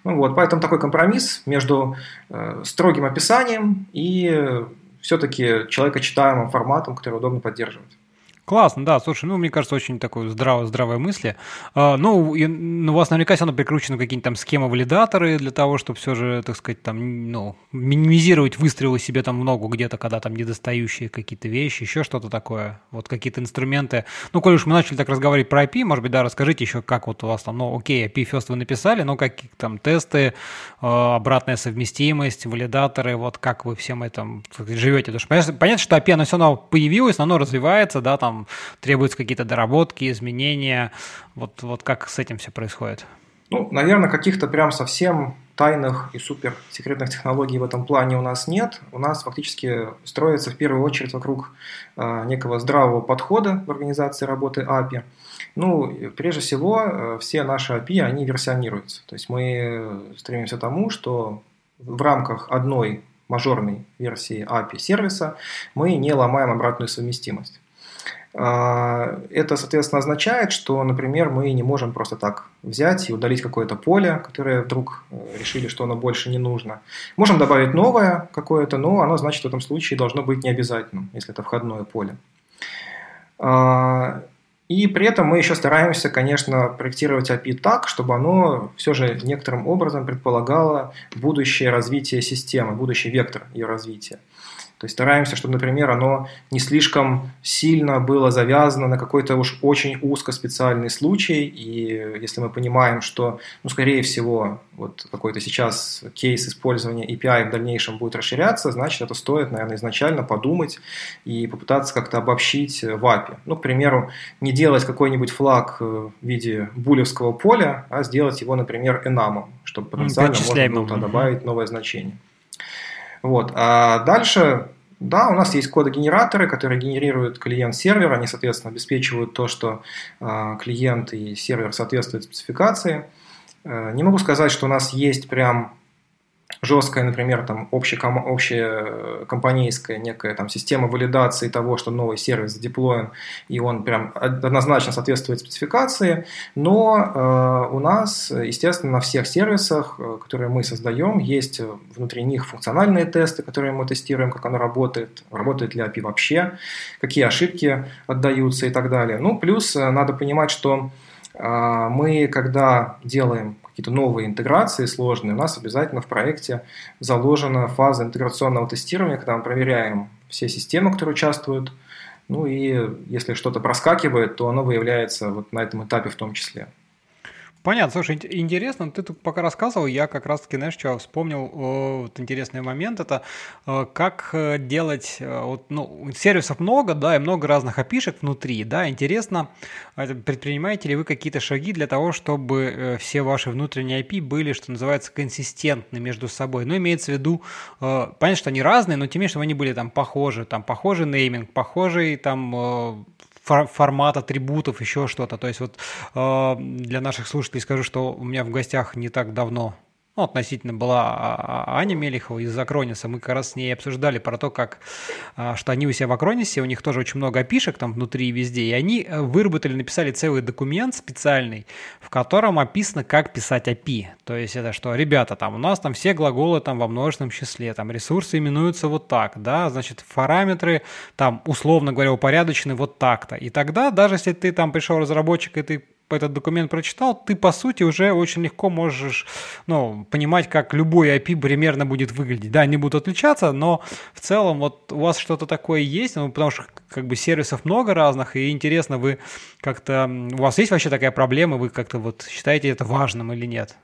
Ну, вот, поэтому такой компромисс между э, строгим описанием и все-таки человекочитаемым форматом, который удобно поддерживать.
Классно, да, слушай, ну, мне кажется, очень такой здраво, здравые мысли. А, ну, и, ну, у вас наверняка все равно прикручены какие-нибудь там схемы-валидаторы для того, чтобы все же, так сказать, там, ну, минимизировать выстрелы себе там много где-то, когда там недостающие какие-то вещи, еще что-то такое, вот какие-то инструменты. Ну, коль уж мы начали так разговаривать про IP, может быть, да, расскажите еще, как вот у вас там, ну, окей, IP first вы написали, но какие там тесты, а, обратная совместимость, валидаторы, вот как вы всем этим живете. Потому что понятно, что API, оно все равно появилось, но оно развивается, да, там требуются какие-то доработки, изменения. Вот, вот как с этим все происходит?
Ну, наверное, каких-то прям совсем тайных и супер секретных технологий в этом плане у нас нет. У нас фактически строится в первую очередь вокруг э, некого здравого подхода в организации работы API. Ну, прежде всего, э, все наши API, они версионируются. То есть мы стремимся к тому, что в рамках одной мажорной версии API сервиса мы не ломаем обратную совместимость. А, это, соответственно, означает, что, например, мы не можем просто так взять и удалить какое-то поле, которое вдруг э, решили, что оно больше не нужно. Можем добавить новое какое-то, но оно, значит, в этом случае должно быть необязательным, если это входное поле. А, и при этом мы еще стараемся, конечно, проектировать API так, чтобы оно все же некоторым образом предполагало будущее развитие системы, будущий вектор ее развития. То есть стараемся, чтобы, например, оно не слишком сильно было завязано на какой-то уж очень узкоспециальный случай, и если мы понимаем, что, ну, скорее всего, вот какой-то сейчас кейс использования API в дальнейшем будет расширяться, значит, это стоит, наверное, изначально подумать и попытаться как-то обобщить в API. Ну, к примеру, не делать какой-нибудь флаг в виде булевского поля, а сделать его, например, enum, чтобы потенциально можно было добавить новое значение. Вот. А дальше, да, у нас есть кодогенераторы, которые генерируют клиент-сервер, они, соответственно, обеспечивают то, что э, клиент и сервер соответствуют спецификации. Э, не могу сказать, что у нас есть прям жесткая, например, там общая, общая компанейская некая там система валидации того, что новый сервис задеплоен, и он прям однозначно соответствует спецификации, но э, у нас, естественно, на всех сервисах, э, которые мы создаем, есть внутри них функциональные тесты, которые мы тестируем, как оно работает, работает ли API вообще, какие ошибки отдаются и так далее. Ну, плюс э, надо понимать, что э, мы, когда делаем какие-то новые интеграции сложные, у нас обязательно в проекте заложена фаза интеграционного тестирования, когда мы проверяем все системы, которые участвуют, ну и если что-то проскакивает, то оно выявляется вот на этом этапе в том числе.
Понятно, слушай, интересно, ты тут пока рассказывал, я как раз-таки, знаешь, что вспомнил вот интересный момент, это э, как э, делать, э, вот, ну, сервисов много, да, и много разных опишек внутри, да, интересно, предпринимаете ли вы какие-то шаги для того, чтобы все ваши внутренние IP были, что называется, консистентны между собой, ну, имеется в виду, понятно, что они разные, но тем не менее, чтобы они были там похожи, там, похожий нейминг, похожий там формат атрибутов, еще что-то. То есть вот э, для наших слушателей скажу, что у меня в гостях не так давно ну, относительно была а, а, Аня Мелихова из Акрониса. Мы как раз с ней обсуждали про то, как, а, что они у себя в Акронисе, у них тоже очень много опишек там внутри и везде, и они э, выработали, написали целый документ специальный, в котором описано, как писать API. То есть это что, ребята, там у нас там все глаголы там во множественном числе, там ресурсы именуются вот так, да, значит, параметры там, условно говоря, упорядочены вот так-то. И тогда, даже если ты там пришел разработчик, и ты этот документ прочитал, ты, по сути, уже очень легко можешь ну, понимать, как любой IP примерно будет выглядеть. Да, они будут отличаться, но в целом вот у вас что-то такое есть, ну, потому что как бы сервисов много разных, и интересно, вы как-то... У вас есть вообще такая проблема, вы как-то вот считаете это важным или нет?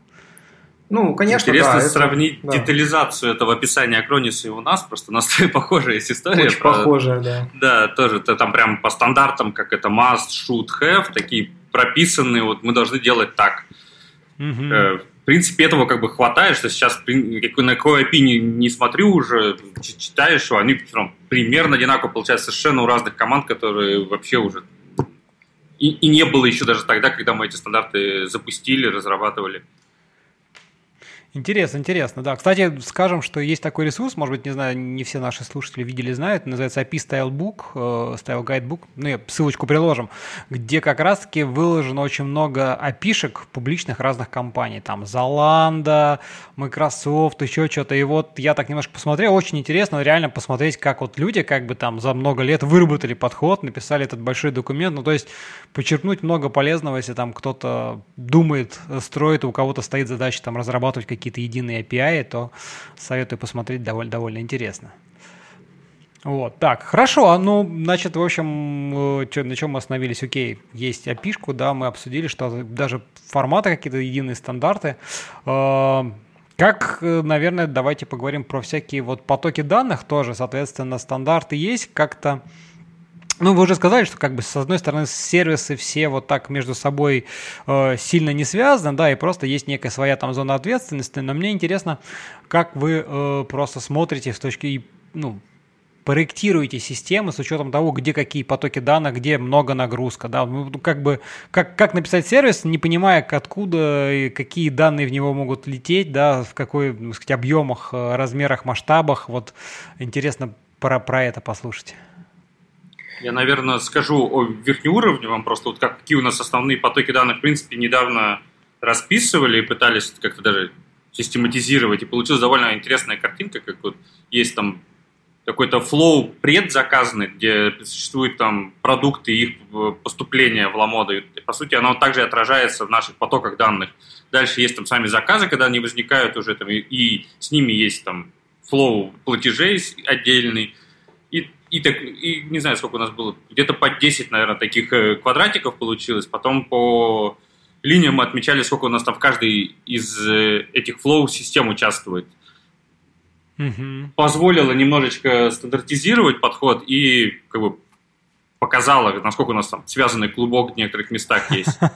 Ну, конечно, Интересно да, сравнить это, детализацию этого описания Акрониса и у нас, просто у нас похожая есть история.
Очень про... похожая, да.
Да, тоже это там прям по стандартам, как это must, should, have, такие прописанные, вот мы должны делать так. Угу. В принципе, этого как бы хватает, что сейчас на какой API не, не смотрю уже, читаешь, они прям, примерно одинаково получаются совершенно у разных команд, которые вообще уже и, и не было еще даже тогда, когда мы эти стандарты запустили, разрабатывали.
Интересно, интересно, да. Кстати, скажем, что есть такой ресурс, может быть, не знаю, не все наши слушатели видели, знают, называется API Style Book, э, Style Guidebook, ну, я ссылочку приложим, где как раз-таки выложено очень много опишек публичных разных компаний, там, Zalando, Microsoft, еще что-то, и вот я так немножко посмотрел, очень интересно реально посмотреть, как вот люди как бы там за много лет выработали подход, написали этот большой документ, ну, то есть почерпнуть много полезного, если там кто-то думает, строит, у кого-то стоит задача там разрабатывать какие какие-то единые API, то советую посмотреть, довольно, довольно интересно. Вот, так, хорошо, а ну, значит, в общем, э, чё, на чем мы остановились? Окей, есть api да, мы обсудили, что даже форматы какие-то единые стандарты. Э, как, э, наверное, давайте поговорим про всякие вот потоки данных тоже, соответственно, стандарты есть, как-то ну, вы уже сказали, что как бы с одной стороны сервисы все вот так между собой э, сильно не связаны, да, и просто есть некая своя там зона ответственности. Но мне интересно, как вы э, просто смотрите с точки, ну, проектируете системы с учетом того, где какие потоки данных, где много нагрузка, да, ну, как бы, как, как написать сервис, не понимая, откуда и какие данные в него могут лететь, да, в какой, так сказать, объемах, э, размерах, масштабах, вот интересно про, про это послушать.
Я, наверное, скажу о верхнеуровневом, просто вот как, какие у нас основные потоки данных, в принципе, недавно расписывали и пытались как-то даже систематизировать, и получилась довольно интересная картинка, как вот есть там какой-то flow предзаказанный, где существуют там продукты и их поступления в Ламоду. И, по сути, оно также отражается в наших потоках данных. Дальше есть там сами заказы, когда они возникают уже, там, и, и с ними есть там flow платежей отдельный, и, так, и не знаю, сколько у нас было, где-то по 10, наверное, таких э, квадратиков получилось. Потом по линиям мы отмечали, сколько у нас там в каждой из э, этих флоу систем участвует. Угу. Позволило немножечко стандартизировать подход и как бы показало, насколько у нас там связанный клубок в некоторых местах есть.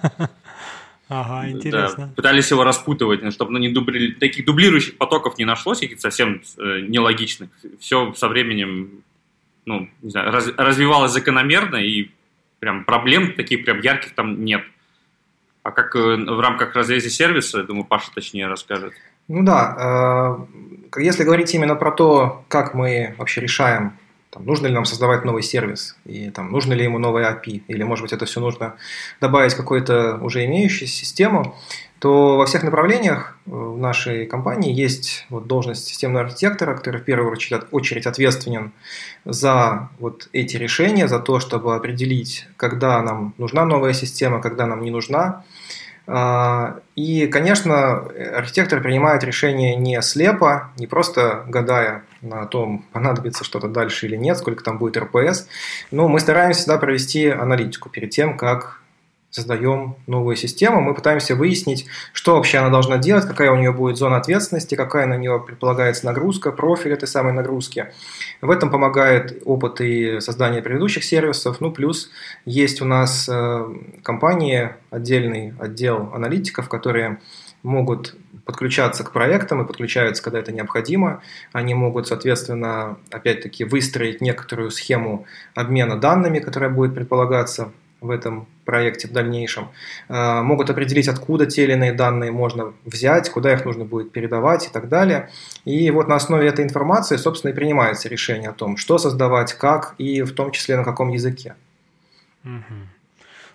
Ага, интересно.
Да, пытались его распутывать, чтобы ну, не дубли... таких дублирующих потоков не нашлось, каких-то совсем э, нелогичных. Все со временем ну, не знаю, раз, развивалась закономерно, и прям проблем таких прям ярких там нет. А как э, в рамках разреза сервиса, я думаю, Паша точнее расскажет.
Ну да, э, если говорить именно про то, как мы вообще решаем, там, нужно ли нам создавать новый сервис, и там, нужно ли ему новый API, или, может быть, это все нужно добавить какую-то уже имеющуюся систему, то во всех направлениях э, в нашей компании есть вот должность системного архитектора, который в первую очередь ответственен за вот эти решения, за то, чтобы определить, когда нам нужна новая система, когда нам не нужна. А, и, конечно, архитектор принимает решение не слепо, не просто гадая на том, понадобится что-то дальше или нет, сколько там будет РПС. Но мы стараемся всегда провести аналитику перед тем, как создаем новую систему, мы пытаемся выяснить, что вообще она должна делать, какая у нее будет зона ответственности, какая на нее предполагается нагрузка, профиль этой самой нагрузки. В этом помогает опыт и создание предыдущих сервисов. Ну, плюс есть у нас э, компании, отдельный отдел аналитиков, которые могут подключаться к проектам и подключаются, когда это необходимо. Они могут, соответственно, опять-таки выстроить некоторую схему обмена данными, которая будет предполагаться в этом проекте в дальнейшем, э, могут определить, откуда те или иные данные можно взять, куда их нужно будет передавать и так далее. И вот на основе этой информации, собственно, и принимается решение о том, что создавать, как и в том числе на каком языке.
Угу.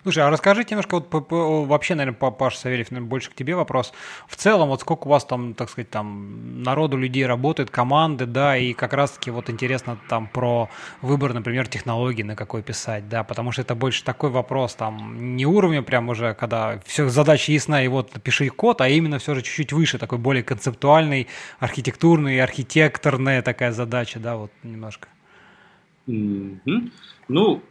Слушай, а расскажите немножко, вот по, по, вообще, наверное, Паша Савельев, наверное, больше к тебе вопрос. В целом, вот сколько у вас там, так сказать, там народу, людей работает, команды, да, и как раз-таки вот интересно там про выбор, например, технологии, на какой писать, да, потому что это больше такой вопрос, там, не уровня прям уже, когда все задача ясна, и вот пиши код, а именно все же чуть-чуть выше, такой более концептуальный, архитектурный, архитекторная такая задача, да, вот немножко.
Mm-hmm. Ну,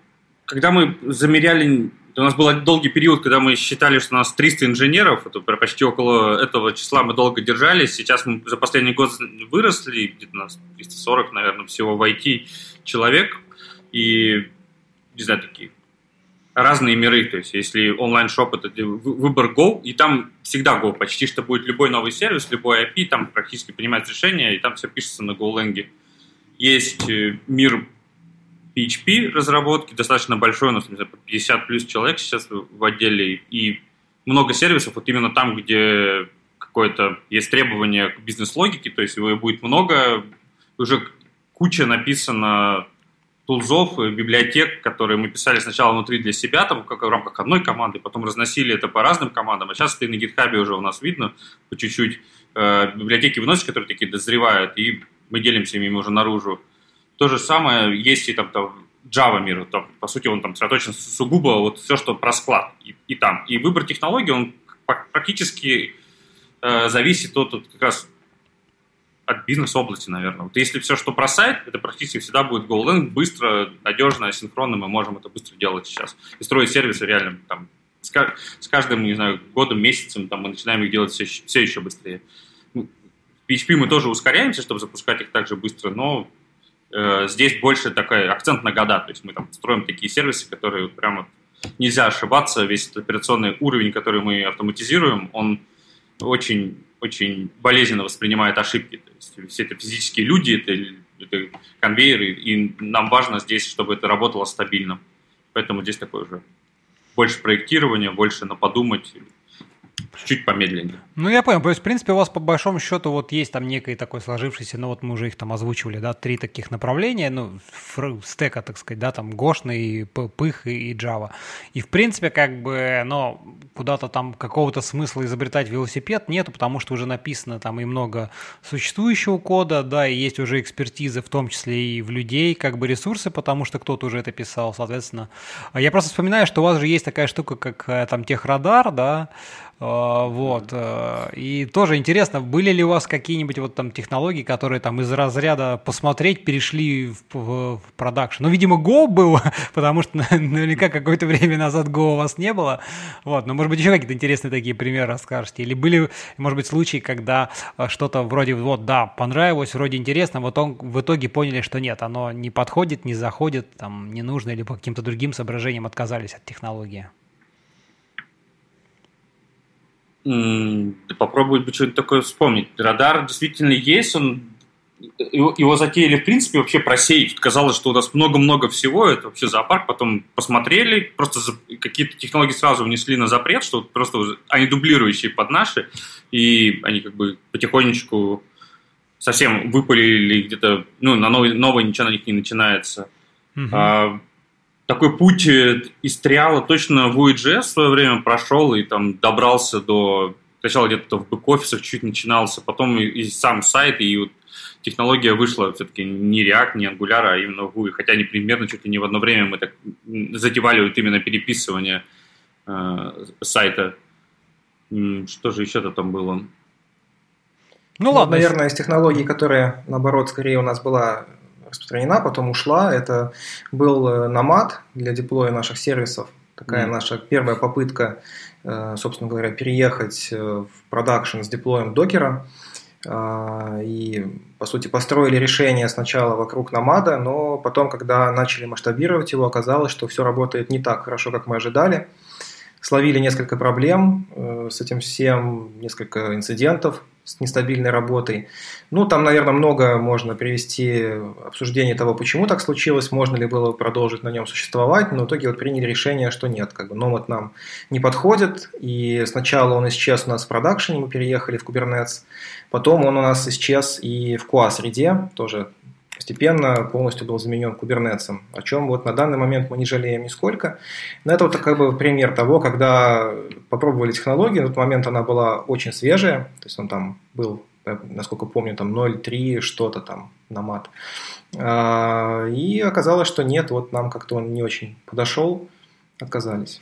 когда мы замеряли, у нас был долгий период, когда мы считали, что у нас 300 инженеров, это почти около этого числа мы долго держались. Сейчас мы за последний год выросли, где-то у нас 340, наверное, всего в IT человек. И, не знаю, такие разные миры. То есть, если онлайн-шоп это выбор Go, и там всегда Go, почти что будет любой новый сервис, любой IP, там практически принимает решение, и там все пишется на GoLang. Есть э, мир PHP разработки, достаточно большой, у нас, не знаю, 50 плюс человек сейчас в отделе, и много сервисов, вот именно там, где какое-то есть требование к бизнес-логике, то есть его будет много, уже куча написано тулзов, библиотек, которые мы писали сначала внутри для себя, там, как в рамках одной команды, потом разносили это по разным командам, а сейчас это на GitHub уже у нас видно по чуть-чуть. Э, библиотеки выносят, которые такие дозревают, и мы делимся ими уже наружу. То же самое есть и там, там Java мир, там, по сути, он там сосредоточен сугубо вот все, что про склад и, и там. И выбор технологий, он практически э, зависит от, от как раз от бизнес-области, наверное. Вот если все, что про сайт, это практически всегда будет GoLang, быстро, надежно, синхронно, мы можем это быстро делать сейчас. И строить сервисы реально там, с, с каждым, не знаю, годом, месяцем там, мы начинаем их делать все, все еще быстрее. PHP мы тоже ускоряемся, чтобы запускать их так же быстро, но здесь больше такой акцент на года, то есть мы там строим такие сервисы, которые прямо нельзя ошибаться, весь этот операционный уровень, который мы автоматизируем, он очень, очень болезненно воспринимает ошибки. То есть все это физические люди, это, это конвейеры, и нам важно здесь, чтобы это работало стабильно. Поэтому здесь такое уже больше проектирования, больше на подумать, чуть помедленнее.
Ну, я понял. То есть, в принципе, у вас по большому счету вот есть там некий такой сложившийся, ну вот мы уже их там озвучивали, да, три таких направления, ну, стека, так сказать, да, там Гошный, Пых и Java. И, в принципе, как бы, ну, куда-то там какого-то смысла изобретать велосипед нету, потому что уже написано там и много существующего кода, да, и есть уже экспертизы, в том числе и в людей, как бы ресурсы, потому что кто-то уже это писал, соответственно. Я просто вспоминаю, что у вас же есть такая штука, как э, там техрадар, да, а, вот. Э, и тоже интересно, были ли у вас какие-нибудь вот там технологии, которые там из разряда посмотреть перешли в, в, в продакшн? Ну, видимо, Go был, потому что наверняка какое-то время назад Go у вас не было. Вот. Но, может быть, еще какие-то интересные такие примеры расскажете? Или были, может быть, случаи, когда э, что-то вроде вот, да, понравилось, вроде интересно, вот он в итоге поняли, что нет, оно не подходит, не заходит, там, не нужно, или по каким-то другим соображениям отказались от технологии?
Да попробовать бы что-то такое вспомнить. Радар действительно есть, он его, его затеяли, в принципе, вообще просеять. Казалось, что у нас много-много всего, это вообще зоопарк. Потом посмотрели, просто какие-то технологии сразу внесли на запрет, что просто они дублирующие под наши, и они как бы потихонечку совсем выпалили где-то, ну, на новый, новое ничего на них не начинается. Uh-huh. А, такой путь э, из триала точно в UEGS в свое время прошел и там добрался до... Сначала где-то в бэк-офисах чуть начинался, потом и, и сам сайт, и вот технология вышла все-таки не React, не Angular, а именно GUI. Хотя они примерно чуть ли не в одно время мы так затевали вот именно переписывание э, сайта. Что же еще-то там было?
Ну, ну ладно. Наверное, из технологий, которые, наоборот, скорее у нас была распространена, потом ушла. Это был э, Nomad для деплоя наших сервисов. Такая mm. наша первая попытка, э, собственно говоря, переехать э, в продакшн с деплоем докера. И, по сути, построили решение сначала вокруг Nomad, но потом, когда начали масштабировать его, оказалось, что все работает не так хорошо, как мы ожидали. Словили несколько проблем с этим всем, несколько инцидентов, с нестабильной работой. Ну, там, наверное, много можно привести обсуждение того, почему так случилось, можно ли было продолжить на нем существовать, но в итоге вот приняли решение, что нет, как бы Nomad нам не подходит, и сначала он исчез у нас в продакшене, мы переехали в Kubernetes, потом он у нас исчез и в QA-среде, тоже постепенно полностью был заменен кубернетсом, о чем вот на данный момент мы не жалеем нисколько. Но это вот как бы пример того, когда попробовали технологию, на тот момент она была очень свежая, то есть он там был, насколько помню, там 0,3 что-то там на мат. А, и оказалось, что нет, вот нам как-то он не очень подошел, отказались.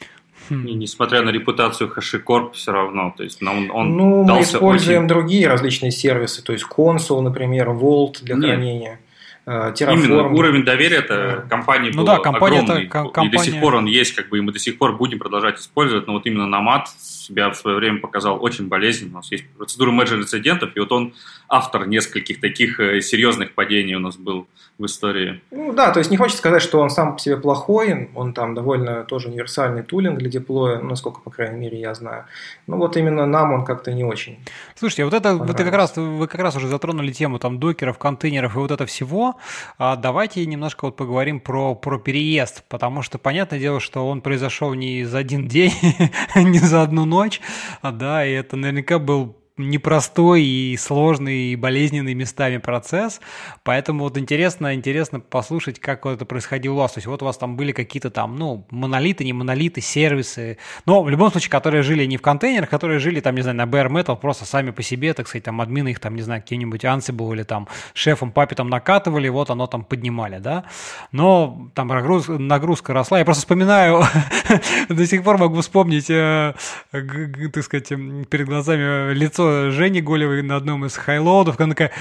Хм. И несмотря на репутацию HashiCorp, все равно, то есть он,
он Ну, мы используем очень... другие различные сервисы, то есть Console, например, Vault для Нет. хранения.
Terraform. Именно уровень доверия это компании ну, был да, компания огромный, это, компания... и до сих пор он есть, как бы, и мы до сих пор будем продолжать использовать, но вот именно Nomad себя в свое время показал очень болезненно. У нас есть процедура менеджера инцидентов, и вот он автор нескольких таких э, серьезных падений у нас был в истории.
Ну да, то есть не хочется сказать, что он сам по себе плохой, он там довольно тоже универсальный тулинг для деплоя, ну, насколько, по крайней мере, я знаю. Ну вот именно нам он как-то не очень.
Слушайте, вот это вот как раз, вы как раз уже затронули тему там докеров, контейнеров и вот это всего. А давайте немножко вот поговорим про, про переезд, потому что понятное дело, что он произошел не за один день, не за одну ночь, а да, и это наверняка был непростой и сложный и болезненный местами процесс, поэтому вот интересно, интересно послушать, как вот это происходило у вас. То есть вот у вас там были какие-то там, ну, монолиты, не монолиты, сервисы, но в любом случае, которые жили не в контейнерах, которые жили там, не знаю, на bare metal, просто сами по себе, так сказать, там админы их там, не знаю, какие-нибудь Ansible или там шефом, папе там накатывали, вот оно там поднимали, да. Но там нагруз, нагрузка росла. Я просто вспоминаю, до сих пор могу вспомнить, э, так сказать, перед глазами лицо лицо Жени Голевой на одном из хайлоудов, она такая,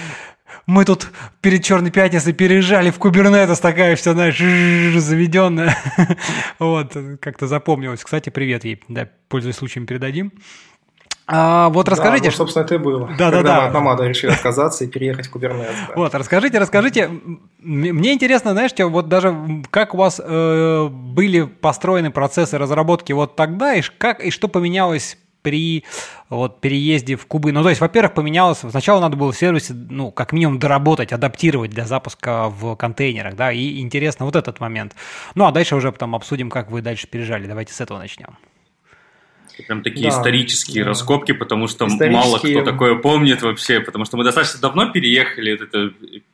мы тут перед Черной Пятницей переезжали в Кубернетес, такая вся, знаешь, заведенная. вот, как-то запомнилось. Кстати, привет ей, да, пользуясь случаем, передадим. А, вот расскажите. Да, вот,
собственно, это и было. Да, да, да. Намада решили отказаться и переехать в Кубернетес. Да.
Вот, расскажите, расскажите. Мне интересно, знаешь, вот даже как у вас э, были построены процессы разработки вот тогда, и как и что поменялось при вот, переезде в Кубы. Ну, то есть, во-первых, поменялось, сначала надо было в сервисе, ну, как минимум доработать, адаптировать для запуска в контейнерах, да, и интересно вот этот момент. Ну, а дальше уже потом обсудим, как вы дальше пережали. Давайте с этого начнем.
Прям такие да, исторические да. раскопки, потому что мало кто такое помнит вообще, потому что мы достаточно давно переехали, это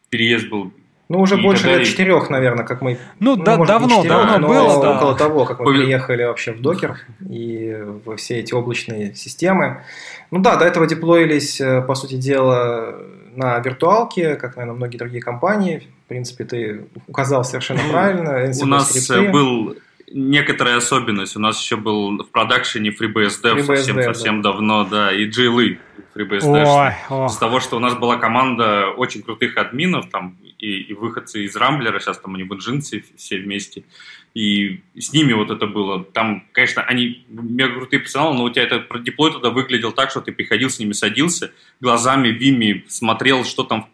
переезд был
ну, уже и больше лет четырех, наверное, как мы...
Ну, ну да, может, давно, четырех, давно было,
да. около того, как мы переехали вообще в докер и во все эти облачные системы. Ну да, до этого деплоились, э, по сути дела, на виртуалке, как, наверное, многие другие компании. В принципе, ты указал совершенно ну, правильно.
У нас скрипты. был некоторая особенность. У нас еще был в продакшене FreeBSD, совсем, совсем да. давно, да, и JLE FreeBSD. Из того, что у нас была команда очень крутых админов, там и, и выходцы из Рамблера, сейчас там они в Инжинсе все вместе, и с ними вот это было. Там, конечно, они мега крутые профессионалы, но у тебя это деплой туда выглядел так, что ты приходил с ними, садился, глазами Вими смотрел, что там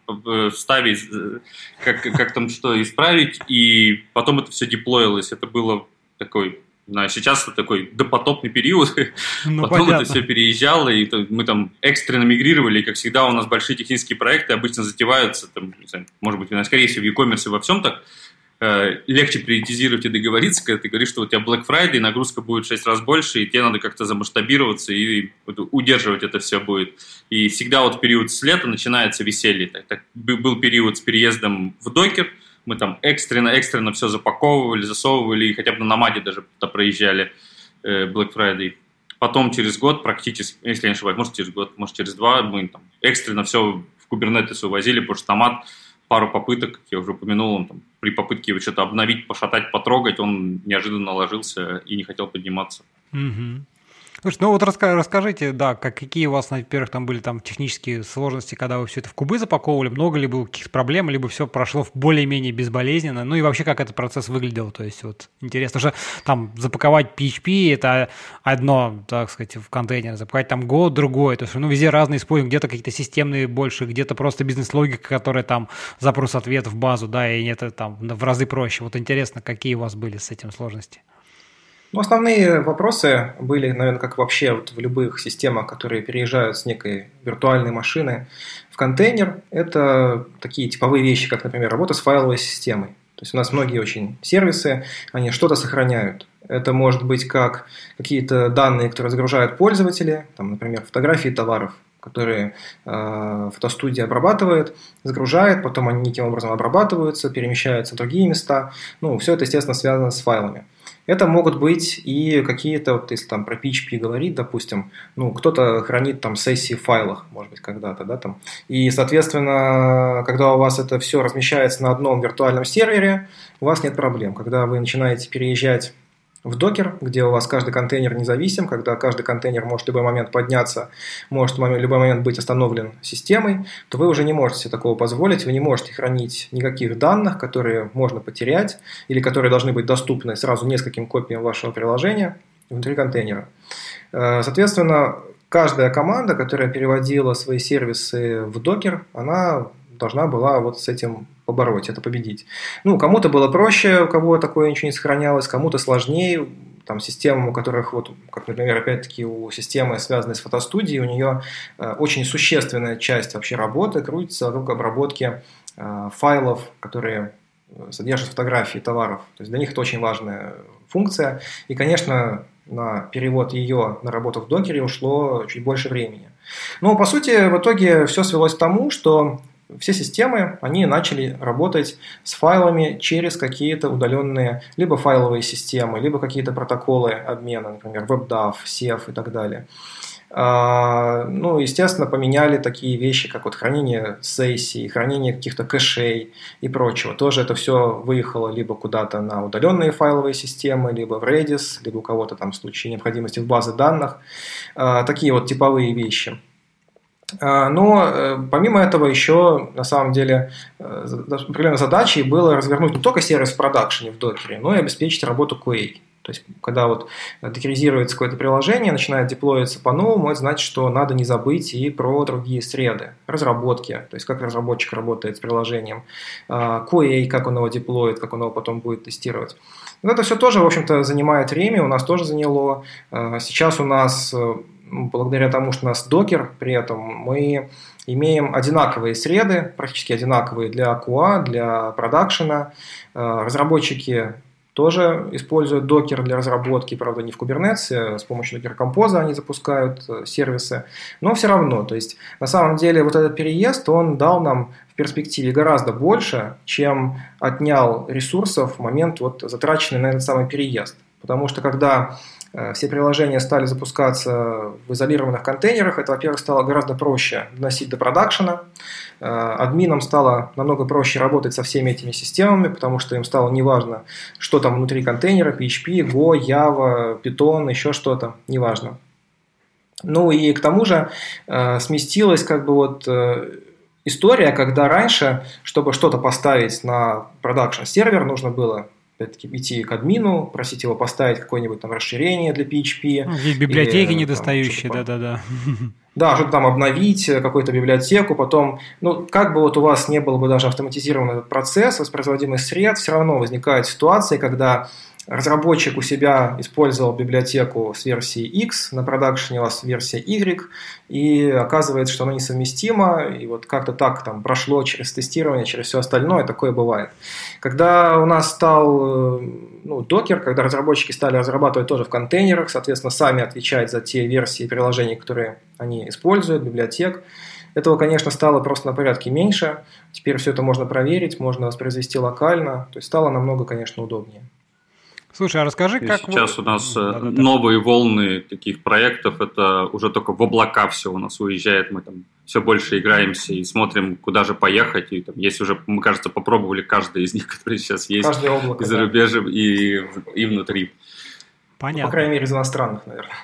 вставить, э, как, как там что исправить, и потом это все деплоилось. Это было такой знаю, сейчас это такой допотопный период, ну, потом понятно. это все переезжало, и мы там экстренно мигрировали, и, как всегда, у нас большие технические проекты обычно затеваются, там, знаю, может быть, скорее всего, в e-commerce во всем так, э, легче приоритизировать и договориться, когда ты говоришь, что у тебя Black Friday, нагрузка будет в 6 раз больше, и тебе надо как-то замасштабироваться и удерживать это все будет. И всегда вот период с лета начинается веселье. Так, так, был период с переездом в докер – мы там экстренно-экстренно все запаковывали, засовывали, и хотя бы на Намаде даже проезжали э, Black Friday. Потом через год практически, если я не ошибаюсь, может через год, может через два, мы там экстренно все в Kubernetes увозили, потому что Намад пару попыток, как я уже упомянул, он там при попытке его что-то обновить, пошатать, потрогать, он неожиданно ложился и не хотел подниматься.
Угу. Слушай, ну вот расскажите, да, как, какие у вас, во-первых, там были там технические сложности, когда вы все это в кубы запаковывали, много ли было каких-то проблем, либо все прошло более-менее безболезненно, ну и вообще как этот процесс выглядел, то есть вот интересно, что там запаковать PHP это одно, так сказать, в контейнер, запаковать там Go другое, то есть ну везде разные используем, где-то какие-то системные больше, где-то просто бизнес-логика, которая там запрос-ответ в базу, да, и это там в разы проще. Вот интересно, какие у вас были с этим сложности?
Ну, основные вопросы были, наверное, как вообще вот в любых системах, которые переезжают с некой виртуальной машины в контейнер. Это такие типовые вещи, как, например, работа с файловой системой. То есть у нас многие очень сервисы, они что-то сохраняют. Это может быть как какие-то данные, которые загружают пользователи, там, например, фотографии товаров, которые э, фотостудия обрабатывает, загружает, потом они неким образом обрабатываются, перемещаются в другие места. Ну, все это, естественно, связано с файлами. Это могут быть и какие-то, вот если там про PHP говорить, допустим, ну, кто-то хранит там сессии в файлах, может быть, когда-то, да, там. И, соответственно, когда у вас это все размещается на одном виртуальном сервере, у вас нет проблем. Когда вы начинаете переезжать в докер, где у вас каждый контейнер независим, когда каждый контейнер может в любой момент подняться, может в любой момент быть остановлен системой, то вы уже не можете себе такого позволить, вы не можете хранить никаких данных, которые можно потерять или которые должны быть доступны сразу нескольким копиям вашего приложения внутри контейнера. Э, соответственно, каждая команда, которая переводила свои сервисы в докер, она должна была вот с этим побороть, это победить. Ну, кому-то было проще, у кого такое ничего не сохранялось, кому-то сложнее, там системам, у которых, вот, как, например, опять-таки у системы, связанной с фотостудией, у нее э, очень существенная часть вообще работы крутится вокруг обработки э, файлов, которые э, содержат фотографии товаров. То есть для них это очень важная функция. И, конечно, на перевод ее на работу в докере ушло чуть больше времени. Но, по сути, в итоге все свелось к тому, что все системы, они начали работать с файлами через какие-то удаленные либо файловые системы, либо какие-то протоколы обмена, например, WebDAV, SEF и так далее. А, ну, естественно, поменяли такие вещи, как вот хранение сессий, хранение каких-то кэшей и прочего. Тоже это все выехало либо куда-то на удаленные файловые системы, либо в Redis, либо у кого-то там в случае необходимости в базы данных. А, такие вот типовые вещи. А, но э, помимо этого еще на самом деле э, определенной задачей было развернуть не только сервис в продакшене в докере, но и обеспечить работу QA. То есть, когда вот декеризируется какое-то приложение, начинает деплоиться по-новому, это значит, что надо не забыть и про другие среды, разработки, то есть, как разработчик работает с приложением, а, QA, как он его деплоит, как он его потом будет тестировать. Но это все тоже, в общем-то, занимает время, у нас тоже заняло. А, сейчас у нас э, благодаря тому, что у нас докер при этом, мы имеем одинаковые среды, практически одинаковые для QA, для продакшена. Э, разработчики тоже используют докер для разработки, правда, не в Kubernetes, а с помощью Docker Compose они запускают э, сервисы, но все равно, то есть на самом деле вот этот переезд, он дал нам в перспективе гораздо больше, чем отнял ресурсов в момент вот затраченный на этот самый переезд. Потому что когда Э, все приложения стали запускаться в изолированных контейнерах. Это, во-первых, стало гораздо проще доносить до продакшена. Э, админам стало намного проще работать со всеми этими системами, потому что им стало неважно, что там внутри контейнера, PHP, Go, Java, Python, еще что-то, неважно. Ну и к тому же э, сместилась как бы вот история, когда раньше, чтобы что-то поставить на продакшн сервер, нужно было опять-таки, идти к админу, просить его поставить какое-нибудь там расширение для PHP.
Ну, здесь библиотеки или, недостающие, да-да-да.
Да, что-то там обновить, э, какую-то библиотеку, потом, ну, как бы вот у вас не был бы даже автоматизирован этот процесс, воспроизводимый сред, все равно возникает ситуация, когда разработчик у себя использовал библиотеку с версии X, на продакшене у вас версия Y, и оказывается, что она несовместима, и вот как-то так там прошло через тестирование, через все остальное, такое бывает. Когда у нас стал э, ну, докер, когда разработчики стали разрабатывать тоже в контейнерах, соответственно, сами отвечать за те версии приложений, которые они используют, библиотек, этого, конечно, стало просто на порядке меньше. Теперь все это можно проверить, можно воспроизвести локально. То есть стало намного, конечно, удобнее.
Слушай, а расскажи,
и
как...
Сейчас вы... у нас да, да, да. новые волны таких проектов, это уже только в облака все у нас уезжает, мы там все больше играемся и смотрим, куда же поехать. И там есть уже, мы, кажется, попробовали каждый из них, которые сейчас есть Каждое облако, и зарубежье, да. и, и внутри.
Понятно. Ну, по крайней мере, из иностранных, наверное.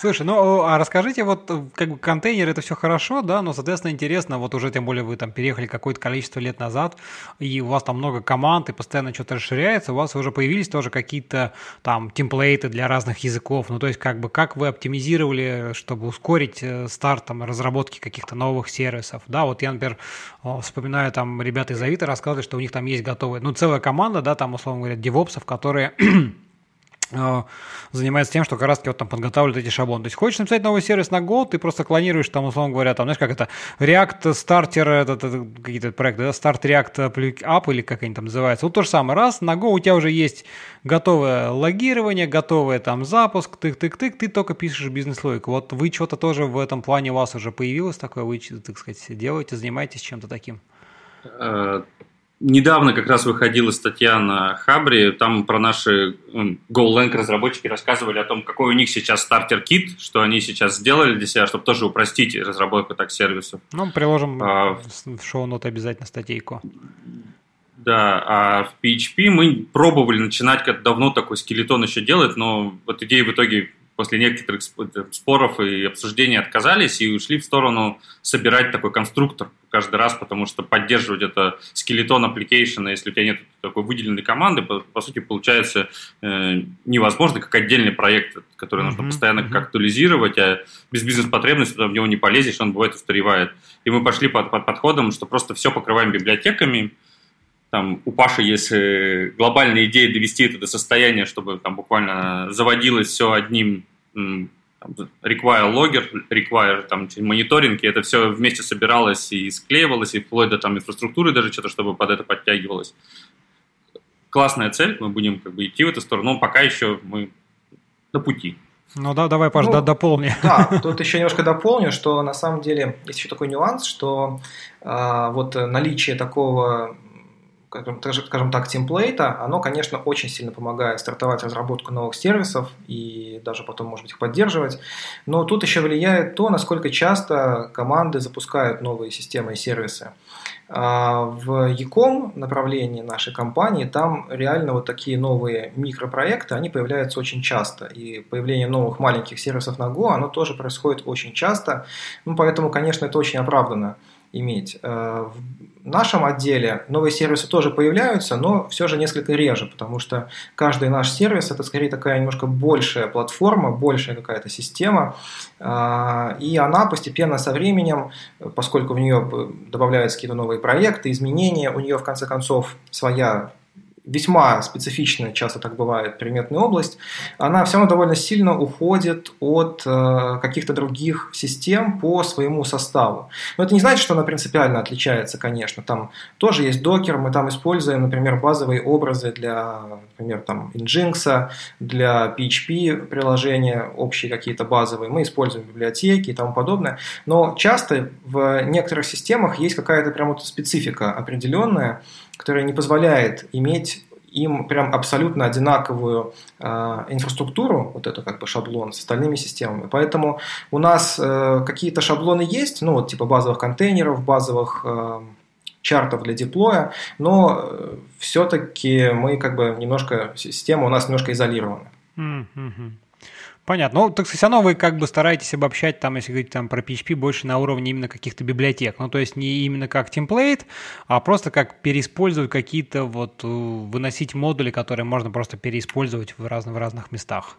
Слушай, ну а расскажите, вот как бы контейнер это все хорошо, да, но, соответственно, интересно, вот уже тем более вы там переехали какое-то количество лет назад, и у вас там много команд, и постоянно что-то расширяется, у вас уже появились тоже какие-то там темплейты для разных языков, ну то есть как бы как вы оптимизировали, чтобы ускорить э, старт там разработки каких-то новых сервисов, да, вот я, например, вспоминаю там ребята из Авито рассказывали, что у них там есть готовые, ну целая команда, да, там, условно говоря, девопсов, которые Э, занимается тем, что как раз вот там подготавливает эти шаблоны. То есть хочешь написать новый сервис на Go, ты просто клонируешь там, условно говоря, там, знаешь, как это, React Starter, это, это, какие-то проекты, да, Start React App или как они там называются. Вот то же самое. Раз, на Go у тебя уже есть готовое логирование, готовый там запуск, тык-тык-тык, ты только пишешь бизнес-логику. Вот вы что-то тоже в этом плане у вас уже появилось такое, вы, так сказать, делаете, занимаетесь чем-то таким?
Недавно как раз выходила статья на Хабре, там про наши GoLang разработчики рассказывали о том, какой у них сейчас стартер-кит, что они сейчас сделали для себя, чтобы тоже упростить разработку так сервисов.
Ну, приложим а, в шоу-нот обязательно статейку.
Да, а в PHP мы пробовали начинать, как давно такой скелетон еще делать, но вот идея в итоге после некоторых споров и обсуждений отказались и ушли в сторону собирать такой конструктор каждый раз, потому что поддерживать это скелетон application, если у тебя нет такой выделенной команды, по, по сути, получается э, невозможно, как отдельный проект, который нужно mm-hmm. постоянно mm-hmm. актуализировать, а без бизнес-потребности в него не полезешь, он бывает устаревает. И мы пошли под, под подходом, что просто все покрываем библиотеками, там у Паши есть э, глобальная идея довести это до состояния, чтобы там буквально заводилось все одним require logger, require там мониторинг, и это все вместе собиралось и склеивалось, и вплоть до там инфраструктуры даже что-то, чтобы под это подтягивалось. Классная цель, мы будем как бы идти в эту сторону, но пока еще мы на пути.
Ну да, давай, Паш, ну, да, дополни.
Да, тут еще немножко дополню, что на самом деле есть еще такой нюанс, что э, вот наличие такого скажем так, темплейта, оно, конечно, очень сильно помогает стартовать разработку новых сервисов и даже потом, может быть, их поддерживать. Но тут еще влияет то, насколько часто команды запускают новые системы и сервисы. А в Яком направлении нашей компании там реально вот такие новые микропроекты, они появляются очень часто. И появление новых маленьких сервисов на Go, оно тоже происходит очень часто. Ну, поэтому, конечно, это очень оправданно иметь. В нашем отделе новые сервисы тоже появляются, но все же несколько реже, потому что каждый наш сервис это скорее такая немножко большая платформа, большая какая-то система, э, и она постепенно со временем, поскольку в нее добавляются какие-то новые проекты, изменения, у нее в конце концов своя весьма специфичная, часто так бывает, предметная область, она все равно довольно сильно уходит от э, каких-то других систем по своему составу. Но это не значит, что она принципиально отличается, конечно. Там тоже есть докер, мы там используем, например, базовые образы для, например, там Nginx, для PHP приложения, общие какие-то базовые. Мы используем библиотеки и тому подобное. Но часто в некоторых системах есть какая-то прям вот специфика определенная, которая не позволяет иметь им прям абсолютно одинаковую э, инфраструктуру, вот это как бы шаблон с остальными системами. Поэтому у нас э, какие-то шаблоны есть, ну вот типа базовых контейнеров, базовых э, чартов для деплоя, но э, все-таки мы как бы немножко, система у нас немножко изолирована.
Mm-hmm. Понятно. Ну, так сказать, оно вы как бы стараетесь обобщать, там, если говорить там, про PHP, больше на уровне именно каких-то библиотек. Ну, то есть не именно как темплейт, а просто как переиспользовать какие-то вот, э, выносить модули, которые можно просто переиспользовать в, разных в разных местах.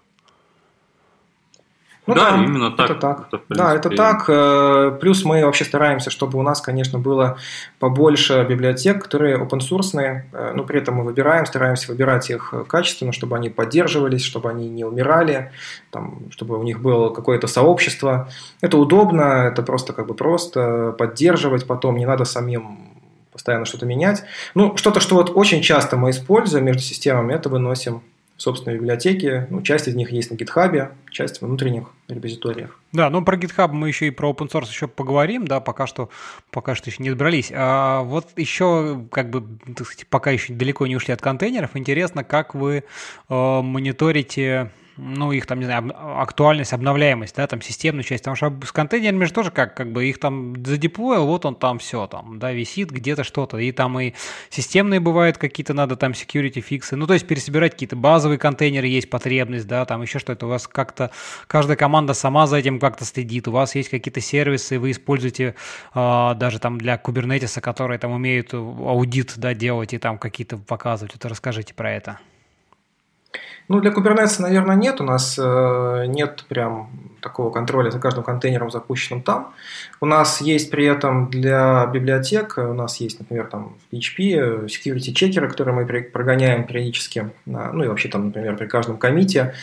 Ну, да, да, именно так. Это так. Это, да, это так. Плюс мы вообще стараемся, чтобы у нас, конечно, было побольше библиотек, которые open source, э, но при этом мы выбираем, стараемся выбирать их качественно, чтобы они поддерживались, чтобы они не умирали, там, чтобы у них было какое-то сообщество. Это удобно, это просто как бы просто поддерживать потом, не надо самим постоянно что-то менять. Ну, что-то, что вот очень часто мы используем между системами, это выносим собственной библиотеки. Ну, часть из них есть на GitHub, часть в внутренних репозиториях.
Да, ну про GitHub мы еще и про open source еще поговорим, да, пока что, пока что еще не добрались. А вот еще, как бы, так сказать, пока еще далеко не ушли от контейнеров, интересно, как вы э, мониторите ну, их там, не знаю, актуальность, обновляемость, да, там, системную часть, потому что с контейнерами же тоже как, как бы их там задеплоил, вот он там все, там, да, висит где-то что-то, и там и системные бывают какие-то, надо там security фиксы, ну, то есть пересобирать какие-то базовые контейнеры, есть потребность, да, там еще что-то, у вас как-то, каждая команда сама за этим как-то следит, у вас есть какие-то сервисы, вы используете э, даже там для кубернетиса, которые там умеют аудит, да, делать и там какие-то показывать, вот расскажите про это.
Ну, для Kubernetes, наверное, нет. У нас э, нет прям такого контроля за каждым контейнером, запущенным там. У нас есть при этом для библиотек, у нас есть, например, там в PHP security чекеры, которые мы прогоняем периодически, ну и вообще там, например, при каждом комите,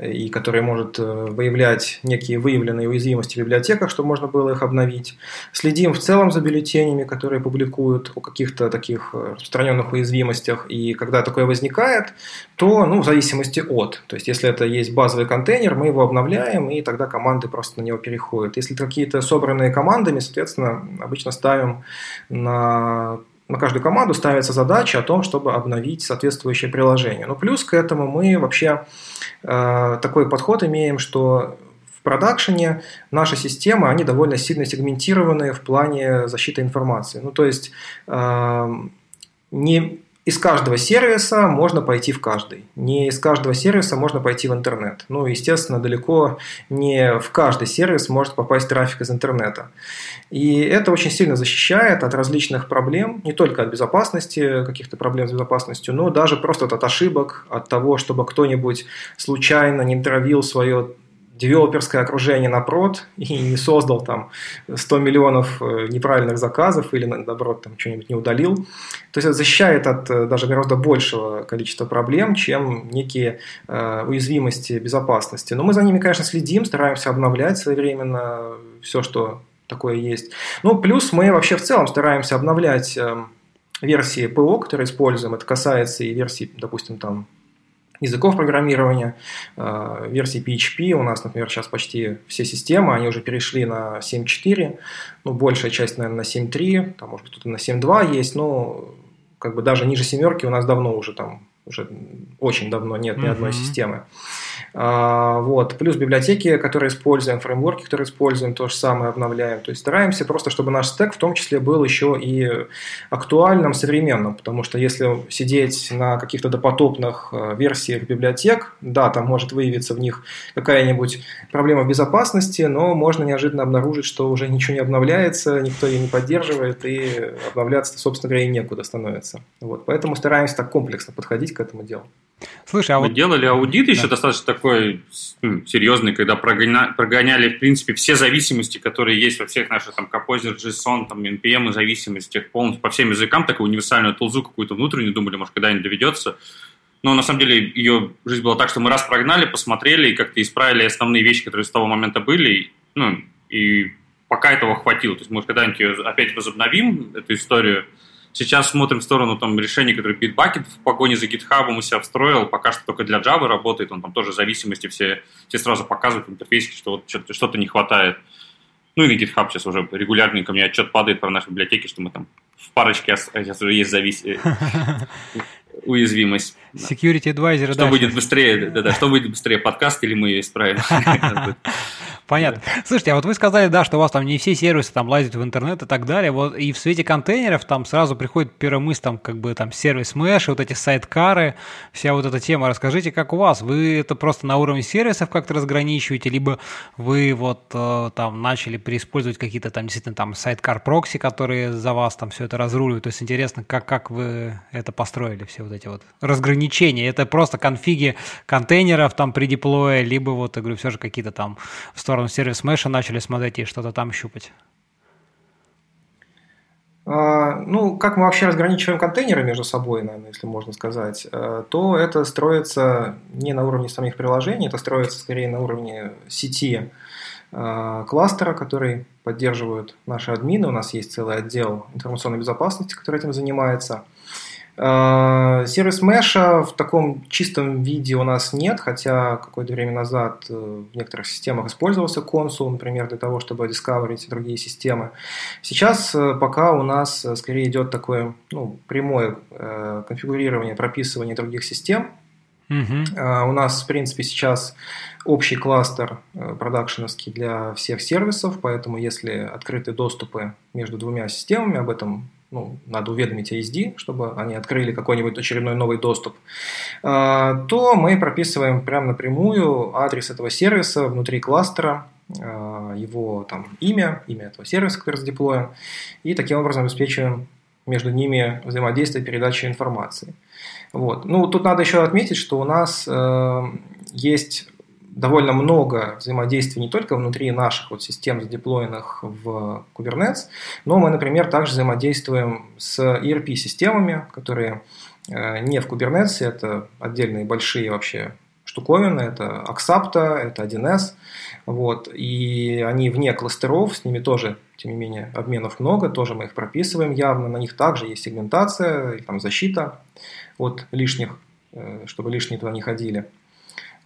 и который может э, выявлять некие выявленные уязвимости в библиотеках, чтобы можно было их обновить. Следим в целом за бюллетенями, которые публикуют о каких-то таких распространенных уязвимостях, и когда такое возникает, то, ну, в зависимости от, то есть если это есть базовый контейнер, мы его обновляем, и тогда команды просто на него переходят. Если какие-то собранные командами, соответственно, обычно ставим на на каждую команду ставится задача о том, чтобы обновить соответствующее приложение. Но плюс к этому мы вообще э, такой подход имеем, что в продакшене наши системы, они довольно сильно сегментированы в плане защиты информации. Ну, то есть э, не из каждого сервиса можно пойти в каждый. Не из каждого сервиса можно пойти в интернет. Ну, естественно, далеко не в каждый сервис может попасть трафик из интернета. И это очень сильно защищает от различных проблем, не только от безопасности, каких-то проблем с безопасностью, но даже просто от ошибок, от того, чтобы кто-нибудь случайно не травил свое девелоперское окружение на прод и не создал там 100 миллионов э, неправильных заказов или, наоборот, там что-нибудь не удалил. То есть это защищает от э, даже гораздо большего количества проблем, чем некие э, уязвимости безопасности. Но мы за ними, конечно, следим, стараемся обновлять своевременно все, что такое есть. Ну, плюс мы вообще в целом стараемся обновлять э, версии ПО, которые используем. Это касается и версий, допустим, там языков программирования, э, версии PHP. У нас, например, сейчас почти все системы, они уже перешли на 7.4, ну, большая часть, наверное, на 7.3, там, может быть, и на 7.2 есть, но как бы даже ниже семерки у нас давно уже там, уже очень давно нет ни одной mm-hmm. системы. А, вот. Плюс библиотеки, которые используем, фреймворки, которые используем, то же самое обновляем. То есть стараемся просто, чтобы наш стек в том числе был еще и актуальным, современным. Потому что если сидеть на каких-то допотопных э, версиях библиотек, да, там может выявиться в них какая-нибудь проблема безопасности, но можно неожиданно обнаружить, что уже ничего не обновляется, никто ее не поддерживает, и обновляться, собственно говоря, и некуда становится. Вот. Поэтому стараемся так комплексно подходить к этому делу.
Слушай, а Мы вот... делали аудит да. еще достаточно такой ну, серьезный, когда прогоня... прогоняли, в принципе, все зависимости, которые есть во всех наших там Composer, JSON, там NPM и зависимостях полностью по всем языкам, такую универсальную тулзу какую-то внутреннюю, думали, может, когда-нибудь доведется. Но на самом деле ее жизнь была так, что мы раз прогнали, посмотрели и как-то исправили основные вещи, которые с того момента были, ну, и пока этого хватило. То есть, может, когда-нибудь ее опять возобновим, эту историю, Сейчас смотрим в сторону там, решений, которые Bitbucket в погоне за GitHub у себя встроил. Пока что только для Java работает. Он там тоже зависимости все, все сразу показывает в интерфейсе, что вот что-то, что-то не хватает. Ну и на GitHub сейчас уже регулярно ко мне отчет падает про наши библиотеки, что мы там в парочке сейчас уже есть завис... уязвимость.
Security Advisor,
Что да, выйдет быстрее, да, да, что выйдет быстрее, подкаст или мы ее исправим?
Понятно. Слушайте, а вот вы сказали, да, что у вас там не все сервисы там лазят в интернет и так далее. Вот и в свете контейнеров там сразу приходит первая мысль, там как бы там сервис Mesh, вот эти сайткары, вся вот эта тема. Расскажите, как у вас? Вы это просто на уровне сервисов как-то разграничиваете, либо вы вот э, там начали переиспользовать какие-то там действительно там сайткар прокси, которые за вас там все это разруливают. То есть интересно, как, как вы это построили все вот эти вот разграничения. Это просто конфиги контейнеров там при деплое, либо вот, я говорю, все же какие-то там в сторону сервис меша начали смотреть и что-то там щупать?
А, ну, как мы вообще разграничиваем контейнеры между собой, наверное, если можно сказать, э, то это строится не на уровне самих приложений, это строится скорее на уровне сети э, кластера, который поддерживают наши админы. У нас есть целый отдел информационной безопасности, который этим занимается – сервис Mesh в таком чистом виде у нас нет, хотя какое-то время назад э, в некоторых системах использовался консул, например, для того, чтобы discoverить другие системы. Сейчас э, пока у нас скорее идет такое ну, прямое конфигурирование, прописывание других систем. Uh-huh. У нас, в принципе, сейчас общий кластер продакшеновский для всех сервисов, поэтому если открыты доступы между двумя системами, об этом ну, надо уведомить ASD, чтобы они открыли какой-нибудь очередной новый доступ, а, то мы прописываем прямо напрямую адрес этого сервиса внутри кластера, а, его там имя, имя этого сервиса, который задеплоен, и таким образом обеспечиваем между ними взаимодействия передачи информации. Вот. Ну, тут надо еще отметить, что у нас э, есть довольно много взаимодействий не только внутри наших вот систем, задеплоенных в Kubernetes, но мы, например, также взаимодействуем с ERP-системами, которые э, не в Kubernetes, это отдельные большие вообще штуковины, это Axapta, это 1С, вот, и они вне кластеров, с ними тоже, тем не менее, обменов много, тоже мы их прописываем явно, на них также есть сегментация, там защита от лишних, э, чтобы лишние туда не ходили.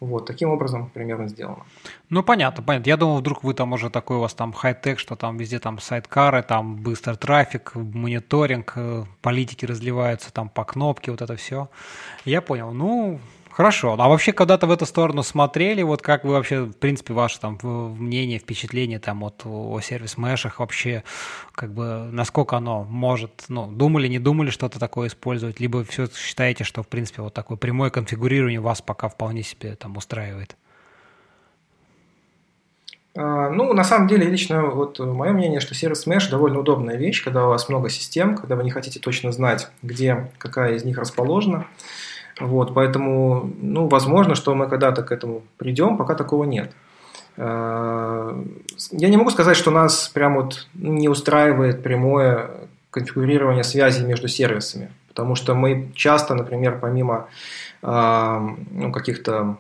Вот, таким образом примерно сделано.
Ну, понятно, понятно. Я думал, вдруг вы там уже такой у вас там хай-тек, что там везде там сайткары, там быстрый трафик, мониторинг, э, политики разливаются там по кнопке, вот это все. Я понял. Ну, Хорошо. А вообще когда-то в эту сторону смотрели, вот как вы вообще, в принципе, ваше там мнение, впечатление там вот о сервис-мешах вообще, как бы насколько оно может, ну, думали, не думали что-то такое использовать, либо все считаете, что, в принципе, вот такое прямое конфигурирование вас пока вполне себе там устраивает?
А, ну, на самом деле, лично вот мое мнение, что сервис Mesh довольно удобная вещь, когда у вас много систем, когда вы не хотите точно знать, где какая из них расположена. Вот, поэтому, ну, возможно, что мы когда-то к этому придем, пока такого нет. Э, я не могу сказать, что нас прям вот не устраивает прямое конфигурирование связи между сервисами, потому что мы часто, например, помимо э, ну, каких-то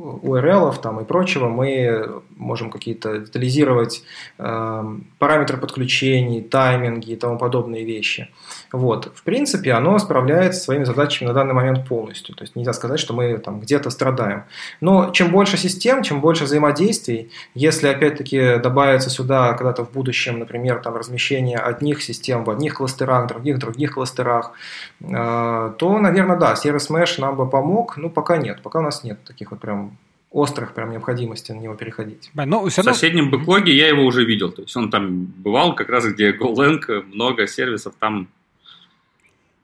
URL там и прочего, мы можем какие-то детализировать э, параметры подключений, тайминги и тому подобные вещи. Вот. В принципе, оно справляется своими задачами на данный момент полностью. То есть нельзя сказать, что мы там где-то страдаем. Но чем больше систем, чем больше взаимодействий, если опять-таки добавится сюда когда-то в будущем, например, там размещение одних систем в одних кластерах, других в других кластерах, э, то, наверное, да, сервис Mesh нам бы помог, но пока нет. Пока у нас нет таких вот прям острых прям необходимости на него переходить.
Ну, в соседнем бэклоге я его уже видел. То есть он там бывал как раз, где GoLang, много сервисов, там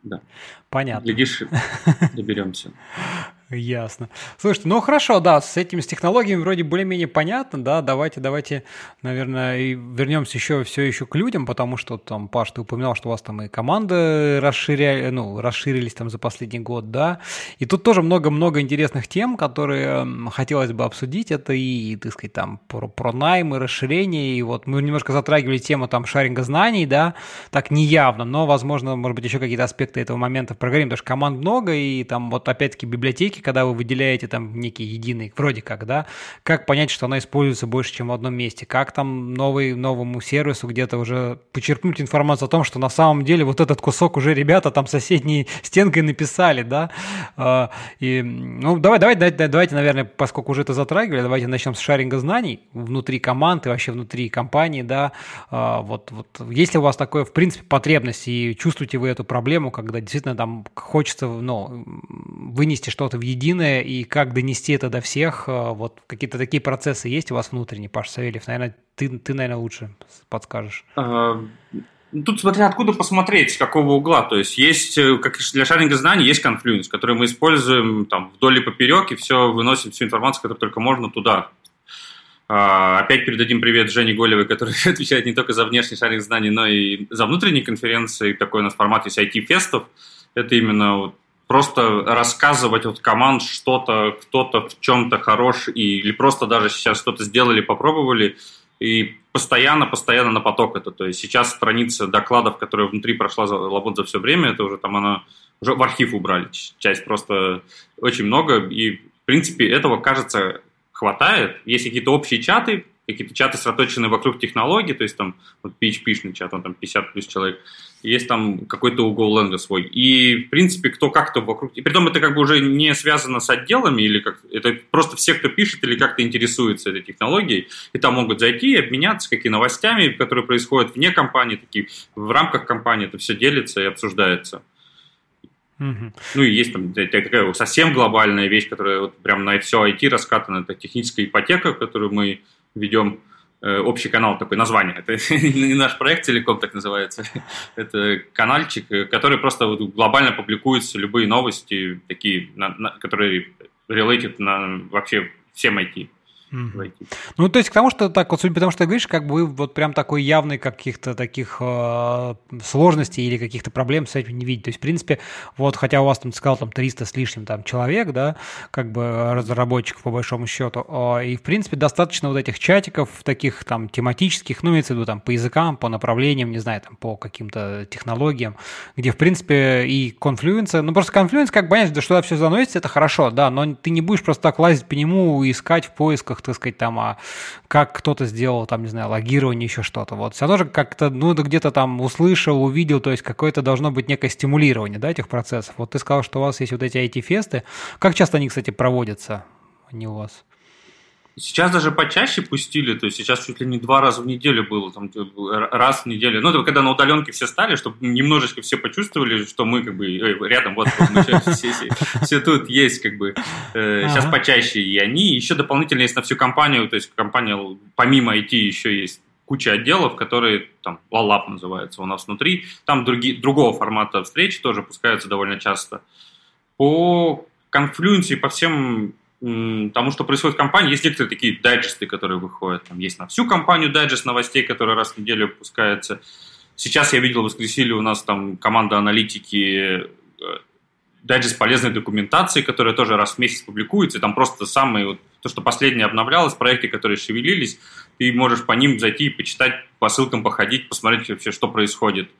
да.
Понятно.
Глядишь, доберемся.
Ясно. Слушайте, ну хорошо, да, с этими с технологиями вроде более-менее понятно, да, давайте, давайте, наверное, и вернемся еще все еще к людям, потому что там, Паш, ты упоминал, что у вас там и команды расширяли, ну, расширились там за последний год, да, и тут тоже много-много интересных тем, которые хотелось бы обсудить, это и, так сказать, там, про, про найм расширение, и вот мы немножко затрагивали тему там шаринга знаний, да, так неявно, но, возможно, может быть, еще какие-то аспекты этого момента проговорим, потому что команд много, и там вот опять-таки библиотеки ячейки, когда вы выделяете там некий единый, вроде как, да, как понять, что она используется больше, чем в одном месте, как там новый, новому сервису где-то уже почерпнуть информацию о том, что на самом деле вот этот кусок уже ребята там соседней стенкой написали, да, а, и, ну, давай, давай, давайте, давайте, наверное, поскольку уже это затрагивали, давайте начнем с шаринга знаний внутри команд и вообще внутри компании, да, а, вот, вот, если у вас такое, в принципе, потребность и чувствуете вы эту проблему, когда действительно там хочется, ну, вынести что-то в единое, и как донести это до всех, э, вот какие-то такие процессы есть у вас внутренние, Паш Савельев, наверное, ты, ты наверное, лучше подскажешь. А,
тут смотря откуда посмотреть, с какого угла. То есть есть, э, как для шаринга знаний, есть конфлюенс, который мы используем там вдоль и поперек, и все выносим всю информацию, которую только можно туда. А, опять передадим привет Жене Голевой, который отвечает не только за внешний шаринг знаний, но и за внутренние конференции. Такой у нас формат есть IT-фестов. Это именно вот просто рассказывать от команд что-то, кто-то в чем-то хорош, и, или просто даже сейчас что-то сделали, попробовали, и постоянно, постоянно на поток это. То есть сейчас страница докладов, которая внутри прошла за, Лабот за все время, это уже там она уже в архив убрали. Часть просто очень много, и в принципе этого, кажется, хватает. Есть какие-то общие чаты, какие-то чаты сосредоточены вокруг технологий, то есть там вот PHP-шный чат, он там 50 плюс человек, есть там какой-то угол ленга свой. И, в принципе, кто как-то вокруг... И притом это как бы уже не связано с отделами, или как... Это просто все, кто пишет или как-то интересуется этой технологией, и там могут зайти и обменяться какими новостями, которые происходят вне компании, такие в рамках компании это все делится и обсуждается. Угу. Ну и есть там такая совсем глобальная вещь, которая вот прям на все IT раскатана, это техническая ипотека, которую мы ведем общий канал такой название. Это не наш проект целиком так называется. Это каналчик, э, который просто глобально публикуется любые новости, такие, которые related на вообще всем IT.
Войти. Ну, то есть к тому, что так, вот судя по тому, что ты говоришь, как бы вы вот прям такой явный каких-то таких э, сложностей или каких-то проблем с этим не видите. То есть, в принципе, вот хотя у вас там, ты сказал, там 300 с лишним там человек, да, как бы разработчиков по большому счету, э, и, в принципе, достаточно вот этих чатиков таких там тематических, ну, имеется в виду там по языкам, по направлениям, не знаю, там по каким-то технологиям, где, в принципе, и Confluence, ну, просто Confluence, как понять, что все заносится, это хорошо, да, но ты не будешь просто так лазить по нему и искать в поисках, так сказать, там, а как кто-то сделал, там, не знаю, логирование, еще что-то. Вот все равно же как-то, ну, где-то там услышал, увидел, то есть какое-то должно быть некое стимулирование, да, этих процессов. Вот ты сказал, что у вас есть вот эти IT-фесты. Как часто они, кстати, проводятся? Они у вас?
Сейчас даже почаще пустили, то есть сейчас чуть ли не два раза в неделю было, там, раз в неделю. Ну, это когда на удаленке все стали, чтобы немножечко все почувствовали, что мы как бы э, рядом, вот, мы все, все, все, все тут есть, как бы. Э, сейчас почаще и они. Еще дополнительно есть на всю компанию, то есть компания помимо IT еще есть куча отделов, которые там LALAP называется у нас внутри. Там другие, другого формата встречи тоже пускаются довольно часто. По конфлюенции, по всем тому, что происходит в компании, есть некоторые такие дайджесты, которые выходят. Там есть на всю компанию дайджест новостей, который раз в неделю выпускается. Сейчас я видел в воскресенье у нас там команда аналитики э, дайджест полезной документации, которая тоже раз в месяц публикуется. И там просто самые, вот, то, что последнее обновлялось, проекты, которые шевелились, ты можешь по ним зайти и почитать, по ссылкам походить, посмотреть вообще, что происходит.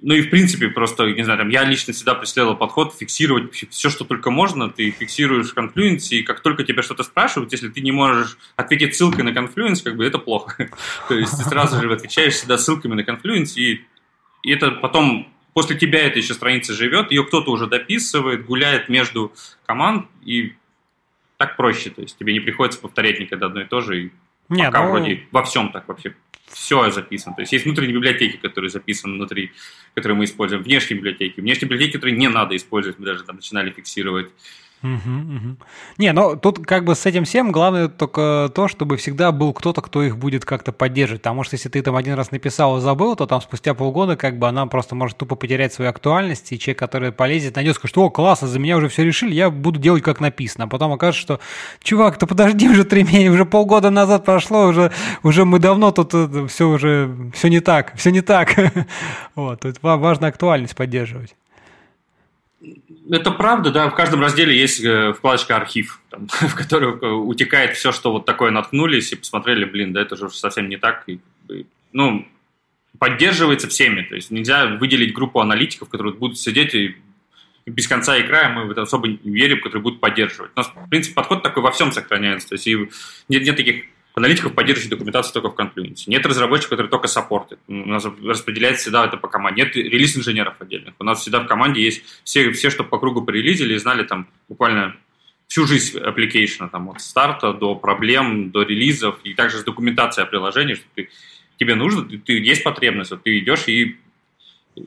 Ну и в принципе просто, не знаю, там я лично всегда преследовал подход фиксировать все, что только можно, ты фиксируешь Confluence, и как только тебя что-то спрашивают, если ты не можешь ответить ссылкой на Confluence, как бы это плохо. То есть ты сразу же отвечаешь всегда ссылками на Confluence, и, и это потом после тебя эта еще страница живет, ее кто-то уже дописывает, гуляет между команд, и так проще, то есть тебе не приходится повторять никогда одно и то же, и Нет, пока ну... вроде во всем так вообще все записано. То есть есть внутренние библиотеки, которые записаны внутри, которые мы используем, внешние библиотеки, внешние библиотеки, которые не надо использовать, мы даже там начинали фиксировать.
Угу, угу. Не, ну тут как бы с этим всем главное только то, чтобы всегда был кто-то, кто их будет как-то поддерживать. Потому что если ты там один раз написал и забыл, то там спустя полгода как бы она просто может тупо потерять свою актуальность, и человек, который полезет, найдет, скажет, о, классно, за меня уже все решили, я буду делать как написано. А потом окажется, что чувак, ты подожди, уже три месяца, уже полгода назад прошло, уже, уже мы давно тут э, все уже, все не так, все не так. Вот, тут важно актуальность поддерживать.
Это правда, да. В каждом разделе есть э, вкладочка «Архив», там, в которую э, утекает все, что вот такое наткнулись и посмотрели, блин, да это же совсем не так. И, ну, поддерживается всеми. То есть нельзя выделить группу аналитиков, которые будут сидеть и без конца и края мы в это особо не верим, которые будут поддерживать. У нас, в принципе, подход такой во всем сохраняется. То есть и нет, нет таких аналитиков, поддерживающих документацию только в Confluence. Нет разработчиков, которые только саппортят. У нас распределяется всегда это по команде. Нет релиз-инженеров отдельных. У нас всегда в команде есть все, все что по кругу порелизили и знали там буквально всю жизнь application, там, от старта до проблем, до релизов, и также с документацией о приложении, что ты, тебе нужно, ты, ты, есть потребность, вот ты идешь и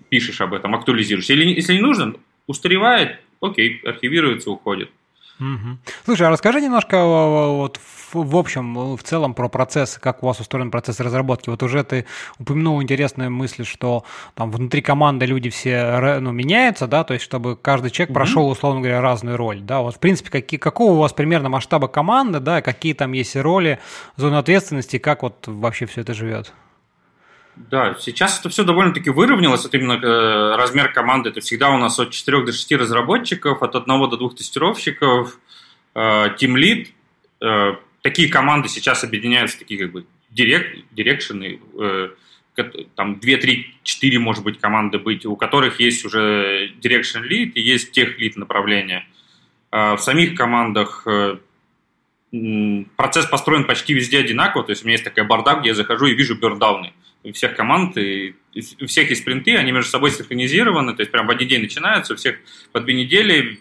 пишешь об этом, актуализируешь. Или если не нужно, устаревает, окей, архивируется, уходит.
Угу. Слушай, а расскажи немножко вот в общем, в целом про процесс, как у вас устроен процесс разработки. Вот уже ты упомянул интересную мысль, что там внутри команды люди все ну, меняются, да, то есть чтобы каждый человек прошел, условно говоря, разную роль, да. Вот в принципе, какие, какого у вас примерно масштаба команды, да, какие там есть роли, зоны ответственности, как вот вообще все это живет?
Да, сейчас это все довольно-таки выровнялось. Это именно э, размер команды. Это всегда у нас от 4 до 6 разработчиков, от 1 до 2 тестировщиков, э, тимлид. Э, такие команды сейчас объединяются, такие как бы директ, дирекшены, э, там 2, 3, 4, может быть, команды быть, у которых есть уже direction lead и есть тех lead направления. В самих командах э, процесс построен почти везде одинаково, то есть у меня есть такая борда, где я захожу и вижу берндауны у всех команд, и у всех есть спринты, они между собой синхронизированы, то есть прям в один день начинаются, у всех по две недели,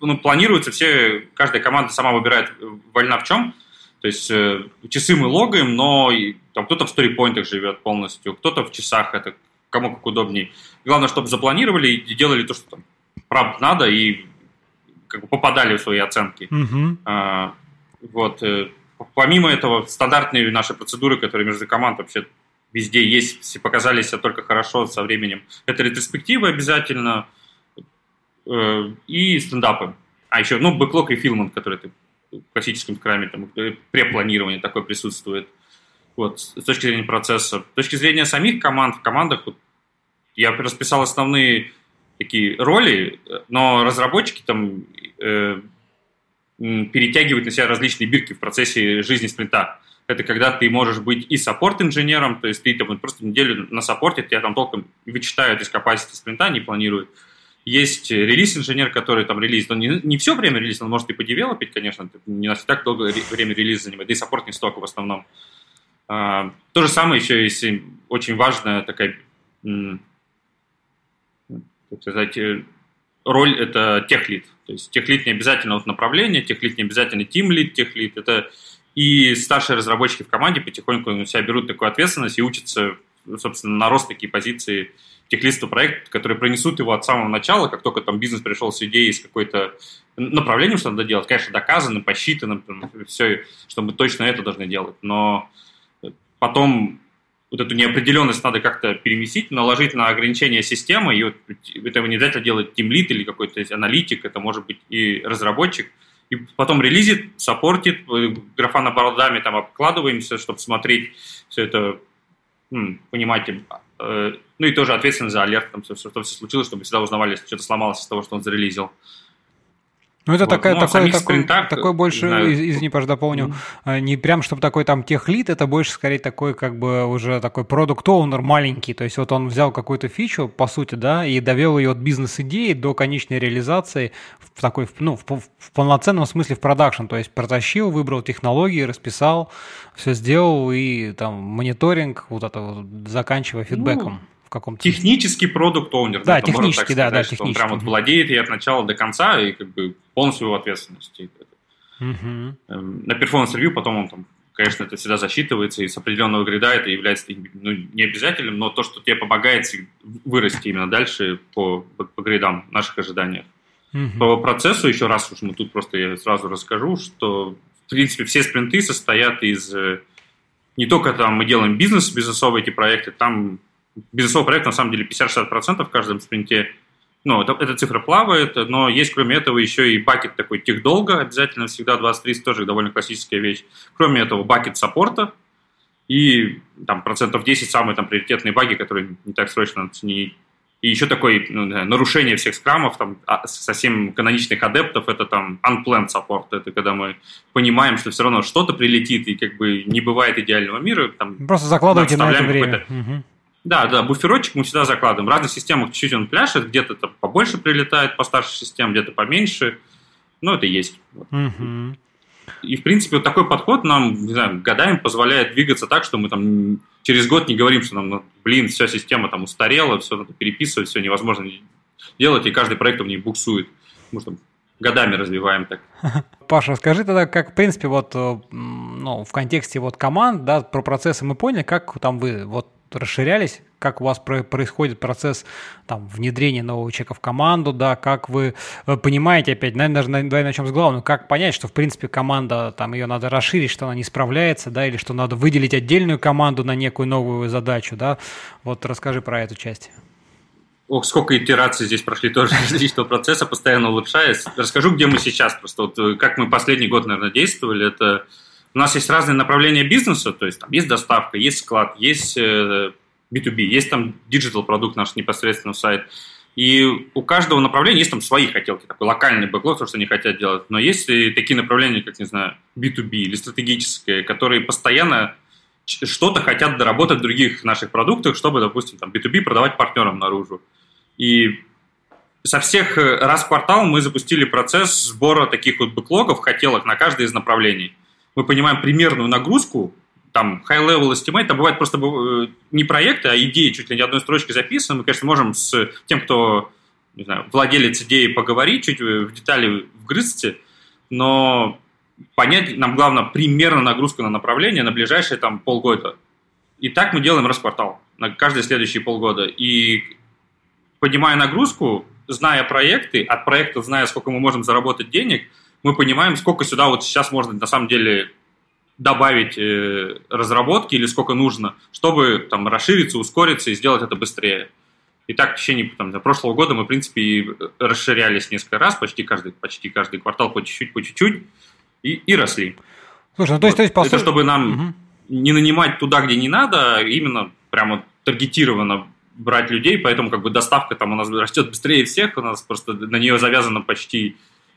ну, планируется, все, каждая команда сама выбирает вольна в чем, то есть э, часы мы логаем, но там кто-то в сторипоинтах живет полностью, кто-то в часах, это кому как удобнее. Главное, чтобы запланировали и делали то, что там правда надо, и как бы попадали в свои оценки.
Mm-hmm.
А, вот. Э, помимо этого, стандартные наши процедуры, которые между команд вообще везде есть, все показались только хорошо со временем. Это ретроспективы обязательно э, и стендапы. А еще, ну, бэклог и филмент, который ты в классическом скраме там, э, препланирование такое присутствует. Вот, с точки зрения процесса. С точки зрения самих команд, в командах вот, я расписал основные такие роли, но разработчики там э, перетягивают на себя различные бирки в процессе жизни спринта. Это когда ты можешь быть и support-инженером, то есть ты там, просто неделю на саппорте, тебя там толком вычитают из capacity спринта, не планируют. Есть релиз-инженер, который там релиз, он не, не все время релиз, он может и подевелопить, конечно, не так долго время релиза занимает, да и support не столько в основном. А, то же самое еще есть очень важная такая, так сказать, э, роль это техлит. То есть техлит не обязательно вот направление, техлит не обязательно тимлит, техлит это и старшие разработчики в команде потихоньку на себя берут такую ответственность и учатся, собственно, на рост такие позиции техлиста проекта, которые принесут его от самого начала, как только там бизнес пришел с идеей, с какой-то направлением, что надо делать, конечно, доказано, посчитано, все, что мы точно это должны делать, но потом вот эту неопределенность надо как-то переместить, наложить на ограничения системы, и вот это не обязательно делать тимлит или какой-то аналитик, это может быть и разработчик – и потом релизит, саппортит, э, графана бородами там обкладываемся, чтобы смотреть все это, понимать, э, ну и тоже ответственность за алерт, там, что, что все случилось, чтобы всегда узнавали, если что-то сломалось из того, что он зарелизил.
Ну, это вот. такая, ну, такой, такой, такой больше, знаю, из, извини, Паш, дополню, mm-hmm. не прям, чтобы такой там техлит, это больше, скорее, такой, как бы, уже такой продукт оунер маленький, то есть вот он взял какую-то фичу, по сути, да, и довел ее от бизнес-идеи до конечной реализации в такой, ну, в, в полноценном смысле в продакшн, то есть протащил, выбрал технологии, расписал, все сделал, и там мониторинг, вот это вот, заканчивая фидбэком. Ну,
в каком-то... Технический продукт оунер.
Да, да технический, да, да, технический.
Он прям вот владеет ей от начала до конца и как бы полностью его ответственности.
Угу.
На performance review потом он там, конечно, это всегда засчитывается, и с определенного грейда это является ну, не обязательным, но то, что тебе помогает вырасти именно дальше по, по, по грейдам, наших ожиданиях. Угу. По процессу, еще раз уж мы тут просто я сразу расскажу, что в принципе все спринты состоят из э, не только там мы делаем бизнес, бизнесовые эти проекты, там бизнесовый проект на самом деле 50-60% в каждом спринте. Ну, это, эта цифра плавает, но есть, кроме этого, еще и бакет такой техдолга, обязательно всегда 20-30, тоже довольно классическая вещь. Кроме этого, бакет саппорта и там процентов 10 самые там приоритетные баги, которые не так срочно надо ценить. И еще такое ну, нарушение всех скрамов, там, а, совсем каноничных адептов, это там unplanned support, это когда мы понимаем, что все равно что-то прилетит, и как бы не бывает идеального мира. Там,
Просто закладывайте на это время. Угу.
Да, да, буферочек мы всегда закладываем. В разных системах чуть-чуть он пляшет, где-то это побольше прилетает по старшей системе, где-то поменьше. Но это есть.
Угу.
И, в принципе, вот такой подход нам, не знаю, годами позволяет двигаться так, что мы там через год не говорим, что нам, ну, блин, вся система там устарела, все надо переписывать, все невозможно делать, и каждый проект в ней буксует. Мы что годами развиваем так.
Паша, скажи тогда, как, в принципе, вот э, ну, в контексте вот команд, да, про процессы мы поняли, как там вы вот расширялись, как у вас происходит процесс там, внедрения нового человека в команду, да, как вы э, понимаете, опять, наверное, даже давай начнем с главного, как понять, что, в принципе, команда, там, ее надо расширить, что она не справляется, да, или что надо выделить отдельную команду на некую новую задачу, да, вот расскажи про эту часть.
Ох, сколько итераций здесь прошли тоже личного процесса, постоянно улучшаясь. Расскажу, где мы сейчас просто. Вот, э, как мы последний год, наверное, действовали, это у нас есть разные направления бизнеса, то есть там есть доставка, есть склад, есть B2B, э, есть там digital продукт наш непосредственно сайт. И у каждого направления есть там свои хотелки, такой локальный бэклог, то, что они хотят делать. Но есть и такие направления, как, не знаю, B2B или стратегические, которые постоянно что-то хотят доработать в других наших продуктах, чтобы, допустим, там B2B продавать партнерам наружу. И со всех э, раз в квартал мы запустили процесс сбора таких вот бэклогов, хотелок на каждое из направлений мы понимаем примерную нагрузку, там, high-level estimate, там бывает просто э, не проекты, а идеи чуть ли не одной строчки записаны. Мы, конечно, можем с тем, кто, не знаю, владелец идеи поговорить, чуть в детали вгрызться, но понять нам главное примерно нагрузку на направление на ближайшие там полгода. И так мы делаем раз на каждые следующие полгода. И поднимая нагрузку, зная проекты, от проекта зная, сколько мы можем заработать денег – мы понимаем, сколько сюда вот сейчас можно на самом деле добавить э, разработки или сколько нужно, чтобы там расшириться, ускориться и сделать это быстрее. И так в течение там, прошлого года мы, в принципе, расширялись несколько раз, почти каждый, почти каждый квартал по чуть-чуть, по чуть-чуть. и, и росли.
Слушай, ну то есть, вот. то есть
по Это чтобы нам угу. не нанимать туда, где не надо, а именно прямо таргетированно брать людей, поэтому как бы доставка там у нас растет быстрее всех, у нас просто на нее завязано почти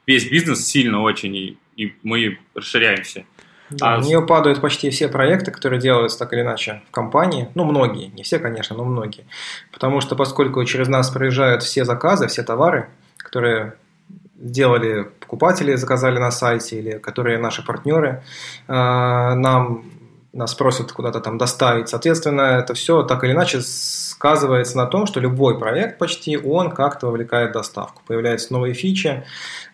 весь бизнес сильно очень, и, и мы расширяемся.
Да, а... На нее падают почти все проекты, которые делаются так или иначе в компании. Ну, многие, не все, конечно, но многие. Потому что поскольку через нас проезжают все заказы, все товары, которые сделали покупатели, заказали на сайте, или которые наши партнеры э, нам нас просят куда-то там доставить. Соответственно, это все так или иначе сказывается на том, что любой проект почти, он как-то вовлекает доставку. Появляются новые фичи,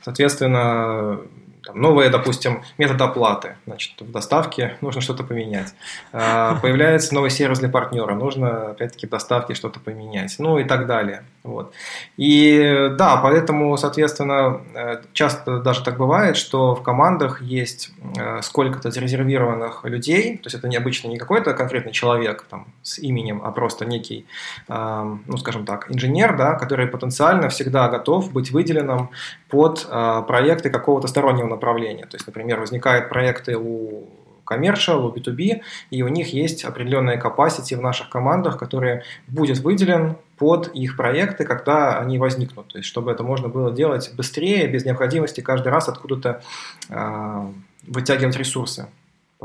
соответственно, там, новые, допустим, метод оплаты. Значит, в доставке нужно что-то поменять. А, появляется новый сервис для партнера, нужно, опять-таки, в доставке что-то поменять. Ну и так далее. Вот. И да, поэтому, соответственно, э, часто даже так бывает, что в командах есть э, сколько-то зарезервированных людей, то есть это необычно не какой-то конкретный человек там, с именем, а просто некий, э, ну скажем так, инженер, да, который потенциально всегда готов быть выделенным под проекты какого-то стороннего направления. То есть, например, возникают проекты у commercial, у B2B, и у них есть определенная capacity в наших командах, который будет выделен под их проекты, когда они возникнут. То есть, чтобы это можно было делать быстрее, без необходимости каждый раз откуда-то э, вытягивать ресурсы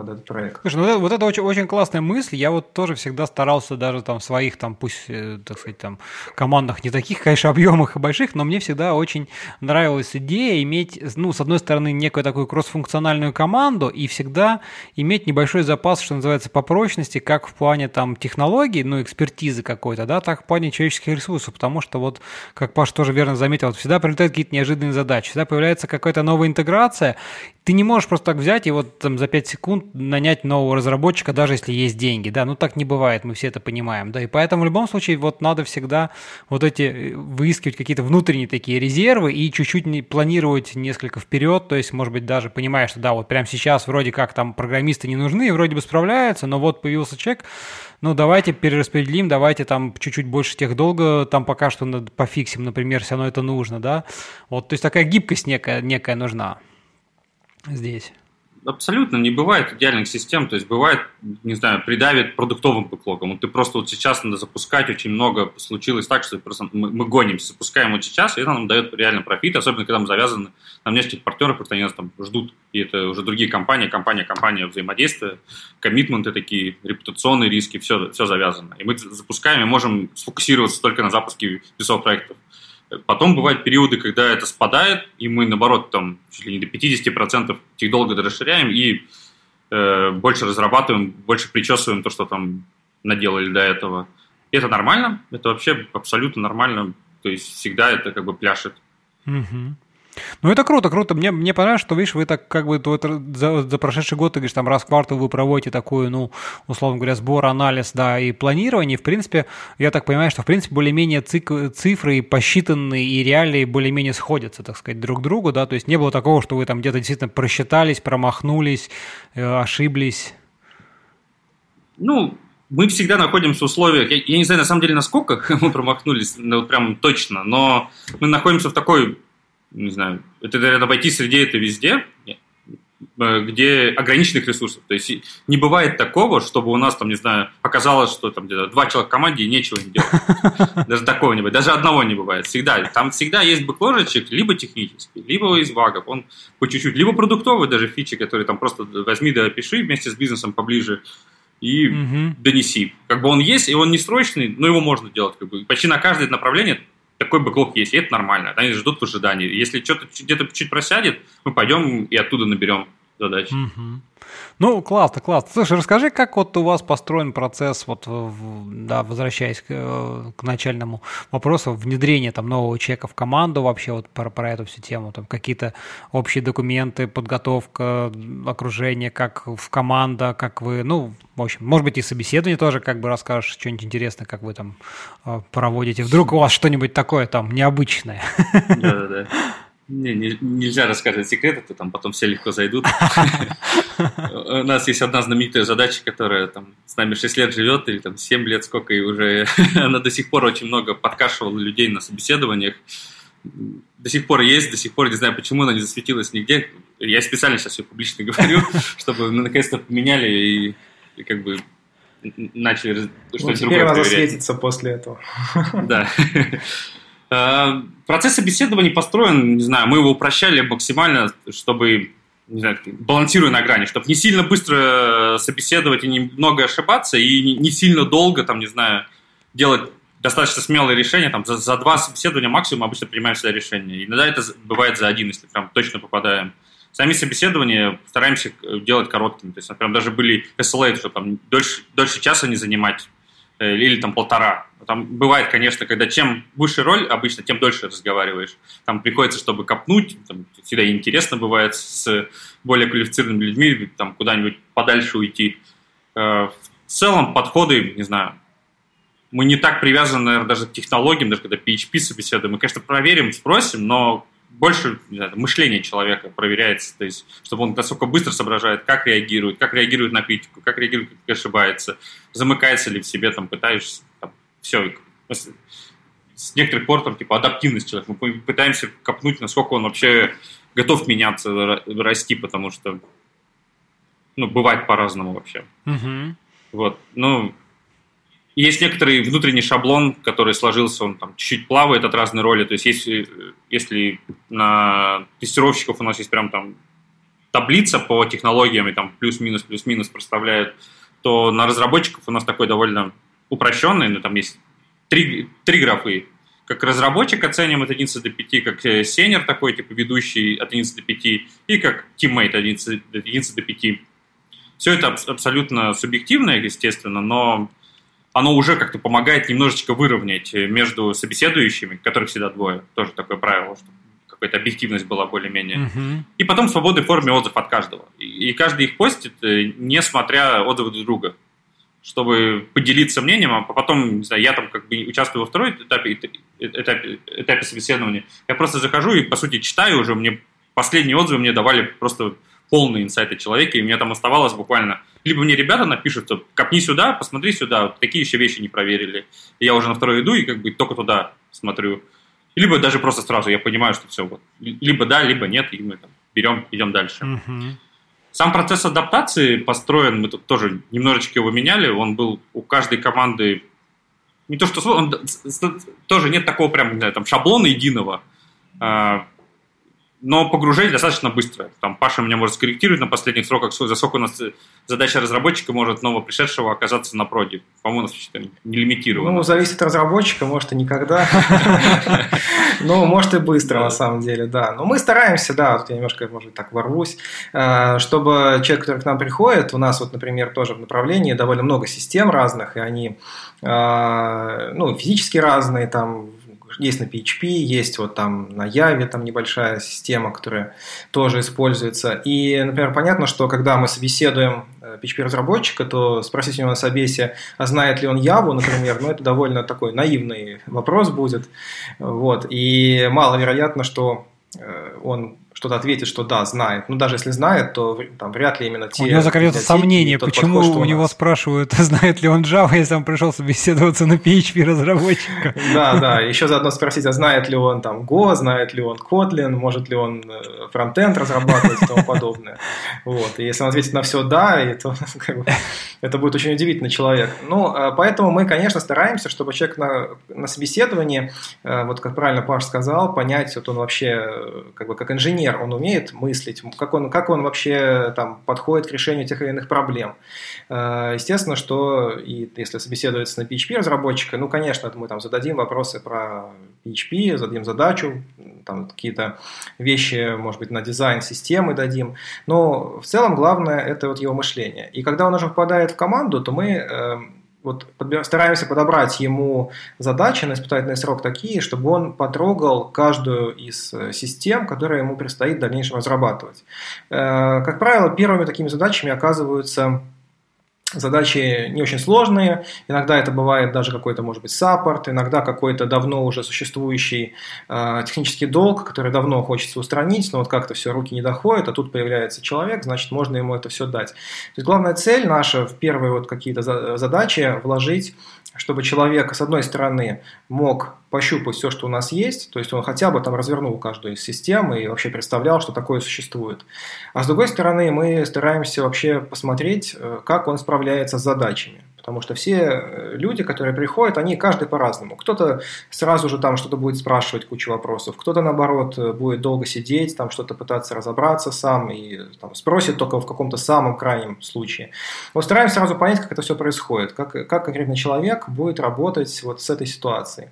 под этот проект.
Слушай, ну вот это очень, очень классная мысль. Я вот тоже всегда старался даже там в своих, там, пусть, э, так сказать, там, командах не таких, конечно, объемах и больших, но мне всегда очень нравилась идея иметь, ну, с одной стороны, некую такую кроссфункциональную команду и всегда иметь небольшой запас, что называется, по прочности, как в плане там технологий, ну, экспертизы какой-то, да, так в плане человеческих ресурсов, потому что вот, как Паша тоже верно заметил, вот всегда прилетают какие-то неожиданные задачи, всегда появляется какая-то новая интеграция, ты не можешь просто так взять и вот там за 5 секунд нанять нового разработчика, даже если есть деньги, да, ну так не бывает, мы все это понимаем, да, и поэтому в любом случае вот надо всегда вот эти, э, выискивать какие-то внутренние такие резервы и чуть-чуть не, планировать несколько вперед, то есть, может быть, даже понимая, что да, вот прямо сейчас вроде как там программисты не нужны, вроде бы справляются, но вот появился человек, ну давайте перераспределим, давайте там чуть-чуть больше тех долга там пока что пофиксим, например, все равно это нужно, да, вот, то есть такая гибкость некая, некая нужна здесь.
Абсолютно не бывает идеальных систем, то есть бывает, не знаю, придавит продуктовым бэклогом. Вот ты просто вот сейчас надо запускать, очень много случилось так, что просто мы, мы гонимся, запускаем вот сейчас, и это нам дает реально профит, особенно когда мы завязаны на внешних партнеров, потому что они нас там ждут, и это уже другие компании, компания, компания взаимодействия, коммитменты такие, репутационные риски, все, все завязано. И мы запускаем и можем сфокусироваться только на запуске весов проектов. Потом бывают периоды, когда это спадает, и мы, наоборот, там, чуть ли не до 50% тех долго расширяем и э, больше разрабатываем, больше причесываем то, что там наделали до этого. И это нормально, это вообще абсолютно нормально, то есть всегда это как бы пляшет.
Угу. Ну, это круто, круто. Мне, мне понравилось, что, видишь, вы так как бы вот за, за прошедший год, ты говоришь, там раз в квартал вы проводите такую, ну, условно говоря, сбор, анализ, да, и планирование. В принципе, я так понимаю, что, в принципе, более-менее цифры посчитанные и реалии более-менее сходятся, так сказать, друг к другу, да, то есть не было такого, что вы там где-то действительно просчитались, промахнулись, э, ошиблись.
Ну, мы всегда находимся в условиях, я, я не знаю на самом деле насколько мы промахнулись, ну, прям точно, но мы находимся в такой не знаю, это, наверное, в IT-среде это везде, э, где ограниченных ресурсов. То есть не бывает такого, чтобы у нас там, не знаю, оказалось, что там где-то два человека в команде и нечего не делать. Даже такого не бывает. Даже одного не бывает. Всегда. Там всегда есть бэкложечек, либо технический, либо из багов. Он по чуть-чуть. Либо продуктовый даже фичи, которые там просто возьми да опиши вместе с бизнесом поближе и угу. донеси. Как бы он есть, и он не срочный, но его можно делать. Как бы. Почти на каждое направление такой бэклог есть, и это нормально. Они ждут в ожидании. Если что-то где-то чуть просядет, мы пойдем и оттуда наберем задачи.
Угу. Ну, классно, классно. Слушай, расскажи, как вот у вас построен процесс, вот, да, возвращаясь к, э, к начальному вопросу, внедрения там нового человека в команду вообще вот про, про эту всю тему, там какие-то общие документы, подготовка, окружение, как в команда, как вы, ну, в общем, может быть, и собеседование тоже как бы расскажешь что-нибудь интересное, как вы там э, проводите. Вдруг у вас что-нибудь такое там необычное.
Да-да-да. Не, не, нельзя рассказывать секреты, то там потом все легко зайдут. У нас есть одна знаменитая задача, которая там с нами 6 лет живет, или там 7 лет, сколько, и уже она до сих пор очень много подкашивала людей на собеседованиях. До сих пор есть, до сих пор не знаю, почему она не засветилась нигде. Я специально сейчас все публично говорю, чтобы мы наконец-то поменяли и, и как бы начали
что-то другое проверять. засветится после этого.
Да. Э, процесс собеседования построен, не знаю, мы его упрощали максимально, чтобы не знаю, балансируя на грани, чтобы не сильно быстро собеседовать и немного ошибаться, и не сильно долго, там, не знаю, делать достаточно смелые решения, там, за, за два собеседования максимум обычно принимаем всегда решение. Иногда это бывает за один, если прям точно попадаем. Сами собеседования стараемся делать короткими. То есть, например, даже были SLA, что там дольше, дольше часа не занимать, э, или там полтора. Там бывает, конечно, когда чем выше роль, обычно, тем дольше разговариваешь. Там приходится, чтобы копнуть, там всегда интересно бывает с более квалифицированными людьми, там куда-нибудь подальше уйти. Э, в целом подходы, не знаю, мы не так привязаны, наверное, даже к технологиям, даже когда PHP собеседуем. Мы, конечно, проверим, спросим, но больше знаю, мышление человека проверяется, то есть, чтобы он насколько быстро соображает, как реагирует, как реагирует на критику, как реагирует, как ошибается, замыкается ли в себе, там, пытаешься, там, все. С некоторых пор, там, типа, адаптивность человека. Мы пытаемся копнуть, насколько он вообще готов меняться, расти, потому что, ну, бывает по-разному вообще.
Угу.
Вот, ну, есть некоторый внутренний шаблон, который сложился, он там чуть-чуть плавает от разной роли. То есть если, если на тестировщиков у нас есть прям там таблица по технологиям, и там плюс-минус, плюс-минус проставляют, то на разработчиков у нас такой довольно упрощенный, ну, там есть три, три графы. Как разработчик оценим от 11 до 5, как э, сенер такой, типа ведущий от 11 до 5, и как тиммейт от 11, 11 до 5. Все это абсолютно субъективно, естественно, но оно уже как-то помогает немножечко выровнять э, между собеседующими, которых всегда двое, тоже такое правило, чтобы какая-то объективность была более-менее.
Uh-huh.
И потом в свободной форме отзыв от каждого. И, каждый их постит, э, несмотря отзывы друг друга, чтобы поделиться мнением, а потом, не знаю, я там как бы участвую во второй этапе, этапе, этапе собеседования, я просто захожу и, по сути, читаю уже, мне последние отзывы мне давали просто полные инсайты человека, и мне там оставалось буквально... Либо мне ребята напишут, копни сюда, посмотри сюда, вот такие еще вещи не проверили. И я уже на второй иду и как бы только туда смотрю. Либо даже просто сразу я понимаю, что все, вот, либо да, либо нет, и мы там берем, идем дальше.
Uh-huh.
Сам процесс адаптации построен, мы тут тоже немножечко его меняли, он был у каждой команды не то что он, тоже нет такого прям, не знаю, там шаблона единого. Но погружение достаточно быстро. Там Паша меня может скорректировать на последних сроках, за сколько у нас задача разработчика может нового пришедшего оказаться на проде. По-моему, у нас не лимитировано.
Ну, зависит от разработчика, может и никогда. Ну, может и быстро, на самом деле, да. Но мы стараемся, да, тут я немножко, может, так ворвусь, э, чтобы человек, который к нам приходит, у нас вот, например, тоже в направлении довольно много систем разных, и они э, ну, физически разные, там есть на PHP, есть вот там на Java там небольшая система, которая тоже используется. И, например, понятно, что когда мы собеседуем PHP-разработчика, э, то спросить у него на собесе, а знает ли он Яву, например, ну, это довольно такой наивный вопрос будет. Вот. И маловероятно, что э, он что-то ответит, что да, знает. Ну, даже если знает, то там вряд ли именно те...
У него закрывается сомнение, почему подход, у, у него спрашивают, знает ли он Java, если он пришел собеседоваться на PHP-разработчика.
Да, да, еще заодно спросить, а знает ли он там Go, знает ли он Kotlin, может ли он э, фронтенд разрабатывать и тому подобное. Вот, и если он ответит на все «да», то это будет очень удивительный человек. Ну, э, поэтому мы, конечно, стараемся, чтобы человек на, на собеседовании, э, вот как правильно Паш сказал, понять, вот он вообще как бы как инженер, инженер, он умеет мыслить, как он, как он вообще там, подходит к решению тех или иных проблем. Э, естественно, что и если собеседуется на PHP разработчика, ну, конечно, мы там зададим вопросы про PHP, зададим задачу, там какие-то вещи, может быть, на дизайн системы дадим, но в целом главное это вот его мышление. И когда он уже попадает в команду, то мы вот стараемся подобрать ему задачи на испытательный срок такие, чтобы он потрогал каждую из э, систем, которые ему предстоит в дальнейшем разрабатывать. Э, как правило, первыми такими задачами оказываются задачи не очень сложные, иногда это бывает даже какой-то, может быть, саппорт, иногда какой-то давно уже существующий э, технический долг, который давно хочется устранить, но вот как-то все, руки не доходят, а тут появляется человек, значит, можно ему это все дать. То есть главная цель наша в первые вот какие-то задачи вложить чтобы человек, с одной стороны, мог пощупать все, что у нас есть, то есть он хотя бы там развернул каждую из систем и вообще представлял, что такое существует. А с другой стороны, мы стараемся вообще посмотреть, э, как он справляется с задачами. Потому что все э, люди, которые приходят, они каждый по-разному. Кто-то сразу же там что-то будет спрашивать, кучу вопросов. Кто-то, наоборот, э, будет долго сидеть, там что-то пытаться разобраться сам и там, спросит только в каком-то самом крайнем случае. Вот стараемся сразу понять, как это все происходит, как, как конкретно человек будет работать вот с этой ситуацией.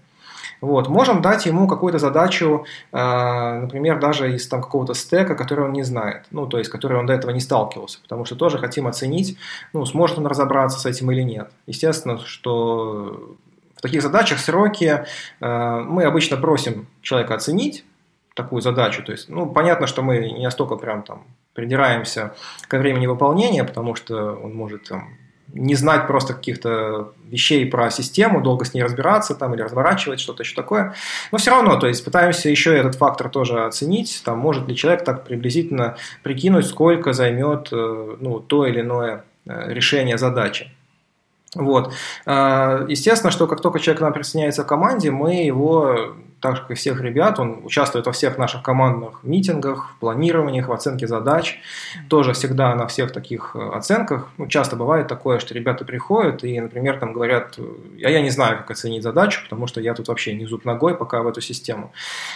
Вот. Можем дать ему какую-то задачу, э, например, даже из там, какого-то стека, который он не знает, ну, то есть, который он до этого не сталкивался, потому что тоже хотим оценить, ну, сможет он разобраться с этим или нет. Естественно, что в таких задачах сроки э, мы обычно просим человека оценить такую задачу, то есть, ну, понятно, что мы не настолько прям там придираемся ко времени выполнения, потому что он может там не знать просто каких-то вещей про систему, долго с ней разбираться там или разворачивать, что-то еще такое. Но все равно, то есть пытаемся еще этот фактор тоже оценить, там, может ли человек так приблизительно прикинуть, сколько займет э, ну, то или иное э, решение задачи. Вот. Э, естественно, что как только человек к нам присоединяется к команде, мы его так как и всех ребят, он участвует во всех наших командных митингах, в планированиях, в оценке задач. Тоже всегда на всех таких э, оценках. Ну, часто бывает такое, что ребята приходят и, например, там говорят, а я не знаю, как оценить задачу, потому что я тут вообще не зуб ногой пока в эту систему.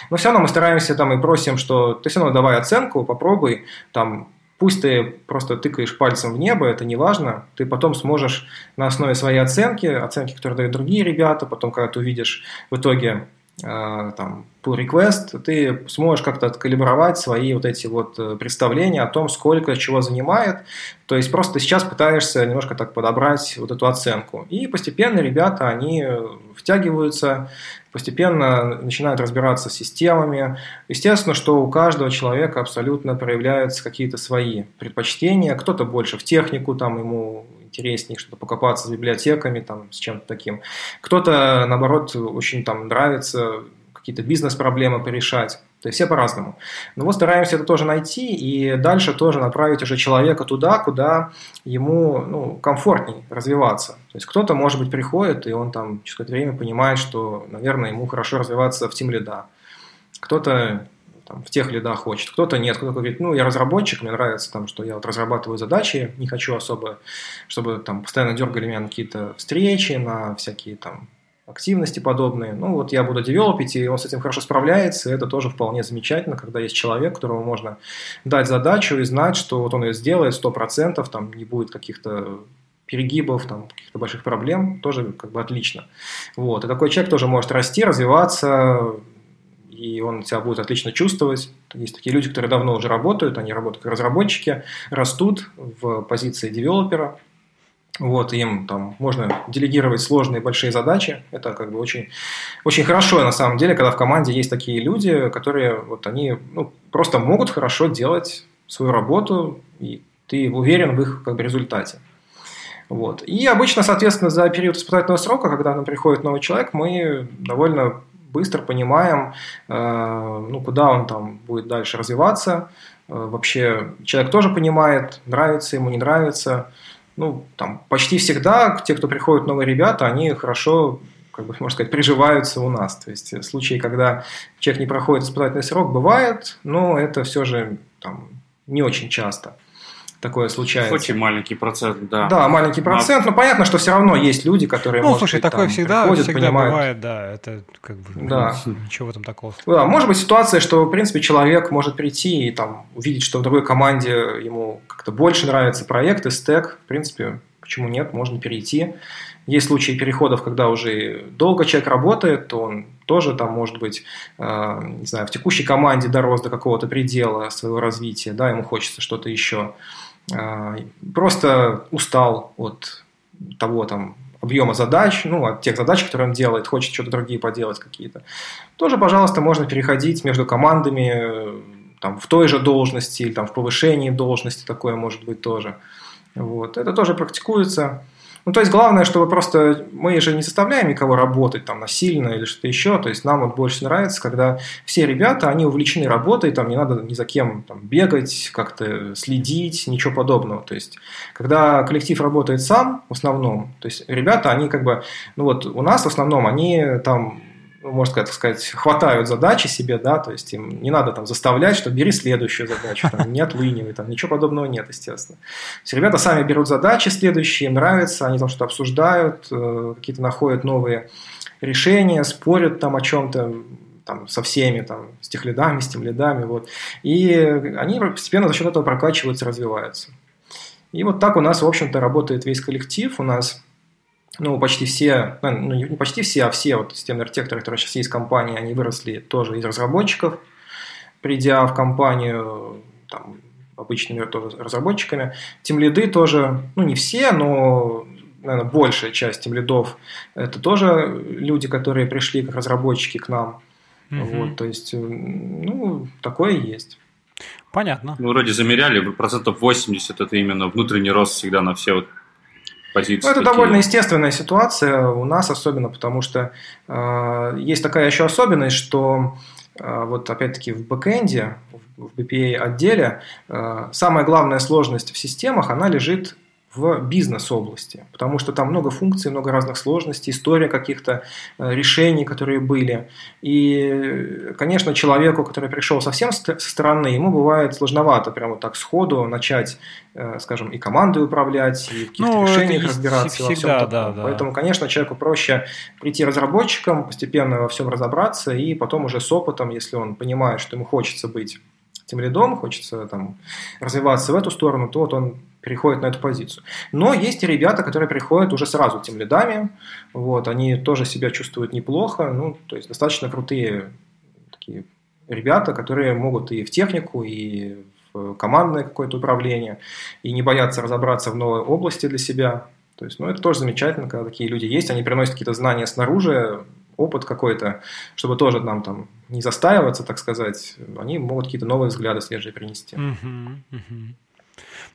Но все равно мы стараемся там и просим, что ты все равно давай оценку, попробуй, там, Пусть ты просто тыкаешь пальцем в небо, это не важно. Ты потом сможешь на основе своей оценки, оценки, которые дают другие ребята, потом, когда ты увидишь в итоге Э, там, pull request, ты сможешь как-то откалибровать свои вот эти вот э, представления о том, сколько чего занимает. То есть просто сейчас пытаешься немножко так подобрать вот эту оценку. И постепенно ребята, они втягиваются, постепенно начинают разбираться с системами. Естественно, что у каждого человека абсолютно проявляются какие-то свои предпочтения. Кто-то больше в технику, там ему интереснее что-то покопаться с библиотеками, там, с чем-то таким. Кто-то, наоборот, очень там нравится какие-то бизнес-проблемы порешать. То есть все по-разному. Но вот стараемся это тоже найти и дальше тоже направить уже человека туда, куда ему ну, комфортней развиваться. То есть кто-то, может быть, приходит, и он там через какое-то время понимает, что, наверное, ему хорошо развиваться в тим лида. Кто-то там, в тех лидах хочет, кто-то нет, кто-то говорит, ну, я разработчик, мне нравится, там, что я вот разрабатываю задачи, не хочу особо, чтобы там постоянно дергали меня на какие-то встречи, на всякие там активности подобные. Ну, вот я буду девелопить, и он с этим хорошо справляется, и это тоже вполне замечательно, когда есть человек, которому можно дать задачу и знать, что вот он ее сделает 100%, там не будет каких-то перегибов, там, каких-то больших проблем, тоже как бы отлично. Вот. И такой человек тоже может расти, развиваться, и он себя будет отлично чувствовать. Есть такие люди, которые давно уже работают, они работают как разработчики, растут в позиции девелопера, вот, им там можно делегировать сложные большие задачи. Это как бы очень, очень хорошо на самом деле, когда в команде есть такие люди, которые вот они ну, просто могут хорошо делать свою работу, и ты уверен в их как бы, результате. Вот. И обычно, соответственно, за период испытательного срока, когда нам приходит новый человек, мы довольно быстро понимаем, э, ну, куда он там будет дальше развиваться. Э, вообще человек тоже понимает, нравится ему, не нравится. Ну, там почти всегда те, кто приходят новые ребята, они хорошо как бы, можно сказать, приживаются у нас. То есть случаи, когда человек не проходит испытательный срок, бывает, но это все же там, не очень часто такое случается.
Очень маленький процент, да.
Да, маленький процент, но понятно, что все равно есть люди, которые,
ну, может слушай, быть, такое там, всегда, приходят, всегда понимают. бывает, да, это как бы
да.
ничего этом такого.
Да, может быть ситуация, что в принципе человек может прийти и там увидеть, что в другой команде ему как-то больше нравится проект и стек, в принципе, почему нет, можно перейти. Есть случаи переходов, когда уже долго человек работает, то он тоже там, может быть, э, не знаю, в текущей команде дорос до какого-то предела своего развития, да, ему хочется что-то еще. А, просто устал от того там объема задач, ну, от тех задач, которые он делает, хочет что-то другие поделать какие-то, тоже, пожалуйста, можно переходить между командами там, в той же должности или там, в повышении должности, такое может быть тоже. Вот. Это тоже практикуется. Ну, то есть главное, чтобы просто мы же не заставляем никого работать там насильно или что-то еще. То есть нам вот больше нравится, когда все ребята, они увлечены работой, там не надо ни за кем там, бегать, как-то следить, ничего подобного. То есть когда коллектив работает сам в основном, то есть ребята, они как бы, ну вот у нас в основном, они там можно так сказать, хватают задачи себе, да, то есть им не надо там заставлять, что бери следующую задачу, там, не отлынивай, там, ничего подобного нет, естественно. То есть ребята сами берут задачи следующие, им нравится, они там что-то обсуждают, э, какие-то находят новые решения, спорят там о чем-то, там, со всеми, там, с тех лидами, с тем лидами, вот. И они постепенно за счет этого прокачиваются, развиваются. И вот так у нас, в общем-то, работает весь коллектив. У нас ну, почти все, ну, ну, не почти все, а все вот системные архитекторы, которые сейчас есть в компании, они выросли тоже из разработчиков, придя в компанию там, обычными тоже разработчиками. Тем лиды тоже, ну, не все, но, наверное, большая часть тем лидов это тоже люди, которые пришли как разработчики к нам. Угу. Вот, то есть, ну, такое есть.
Понятно.
Ну, вроде замеряли, процентов 80 это именно внутренний рост всегда на все вот позиции.
Ну, это такие... довольно естественная ситуация у нас, особенно потому что э, есть такая еще особенность, что э, вот опять-таки в бэкэнде, в BPA отделе, э, самая главная сложность в системах, она лежит в бизнес-области, потому что там много функций, много разных сложностей, история каких-то э, решений, которые были. И, конечно, человеку, который пришел совсем со стороны, ему бывает сложновато прямо так сходу начать, э, скажем, и командой управлять, и в каких-то ну, решениях разбираться. Всегда, во всем да, да. Поэтому, конечно, человеку проще прийти разработчиком, постепенно во всем разобраться, и потом уже с опытом, если он понимает, что ему хочется быть тем лидом, хочется там развиваться в эту сторону, то вот он переходит на эту позицию. Но есть и ребята, которые приходят уже сразу тем лидами, вот, они тоже себя чувствуют неплохо, ну, то есть достаточно крутые такие ребята, которые могут и в технику, и в командное какое-то управление, и не боятся разобраться в новой области для себя. То есть, ну, это тоже замечательно, когда такие люди есть, они приносят какие-то знания снаружи, опыт какой-то, чтобы тоже нам там не застаиваться, так сказать, они могут какие-то новые взгляды свежие принести. Uh-huh,
uh-huh.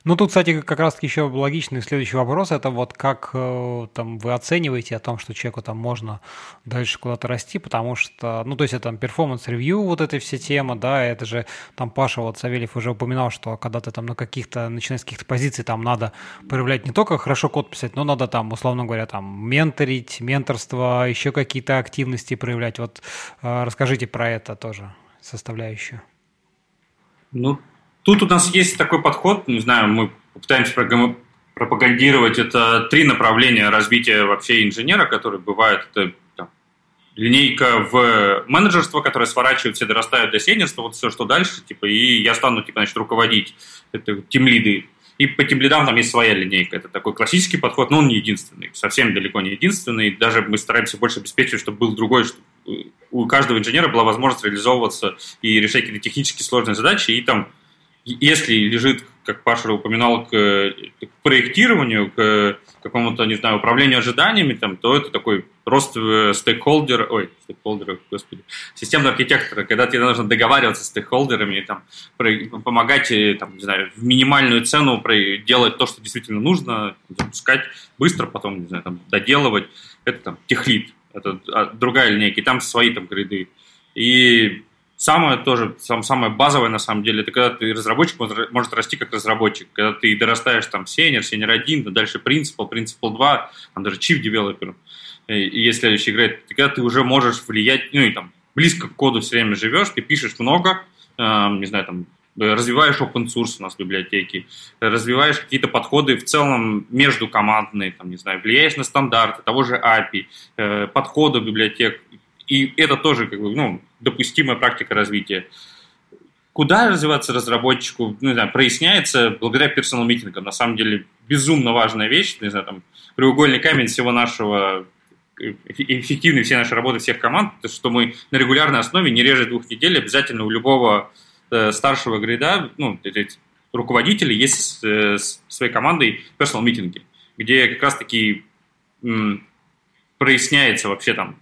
Ну, тут, кстати, как раз-таки еще логичный следующий вопрос, это вот как э, там вы оцениваете о том, что человеку там можно дальше куда-то расти, потому что, ну, то есть это там performance review, вот эта вся тема, да, это же там Паша вот Савельев уже упоминал, что когда ты там на каких-то, начинаешь с каких-то позиций, там надо проявлять не только хорошо код писать, но надо там, условно говоря, там менторить, менторство, еще какие-то активности проявлять. Вот э, расскажите про это тоже составляющую.
Ну, Тут у нас есть такой подход, не знаю, мы пытаемся пропагандировать, это три направления развития вообще инженера, которые бывают, это там, линейка в менеджерство, которая сворачивает все, дорастают до сенерства, вот все, что дальше, типа, и я стану, типа, значит, руководить, это тимлиды. И по тимлидам там есть своя линейка. Это такой классический подход, но он не единственный, совсем далеко не единственный. Даже мы стараемся больше обеспечивать, чтобы был другой, чтобы у каждого инженера была возможность реализовываться и решать какие-то технически сложные задачи, и там если лежит, как Паша упоминал, к, к проектированию, к какому-то, не знаю, управлению ожиданиями, там, то это такой рост э, стейкхолдера, ой, стейкхолдера, господи, системного архитектора, когда тебе нужно договариваться с стейкхолдерами, там, помогать, э, там, не знаю, в минимальную цену делать то, что действительно нужно, запускать быстро, потом, не знаю, там, доделывать, это там техлит, это а, другая линейка, и там свои там гриды. И Самое тоже, сам, самое базовое на самом деле, это когда ты разработчик может, расти как разработчик. Когда ты дорастаешь там сенер, сенер 1, да дальше принципал, принципал 2, там даже chief developer, и, есть следующий грейд, когда ты уже можешь влиять, ну и там близко к коду все время живешь, ты пишешь много, э, не знаю, там развиваешь open source у нас в библиотеке, развиваешь какие-то подходы в целом между командные, там, не знаю, влияешь на стандарты того же API, э, подходы библиотек, и это тоже как бы, ну, допустимая практика развития. Куда развиваться разработчику, ну, не знаю, проясняется благодаря персонал митингам. На самом деле, безумно важная вещь, не знаю, там, краеугольный камень всего нашего эффективной всей нашей работы всех команд, то, что мы на регулярной основе, не реже двух недель, обязательно у любого э, старшего грида, ну, руководителей есть э, с своей командой персонал митинги, где как раз-таки проясняется вообще там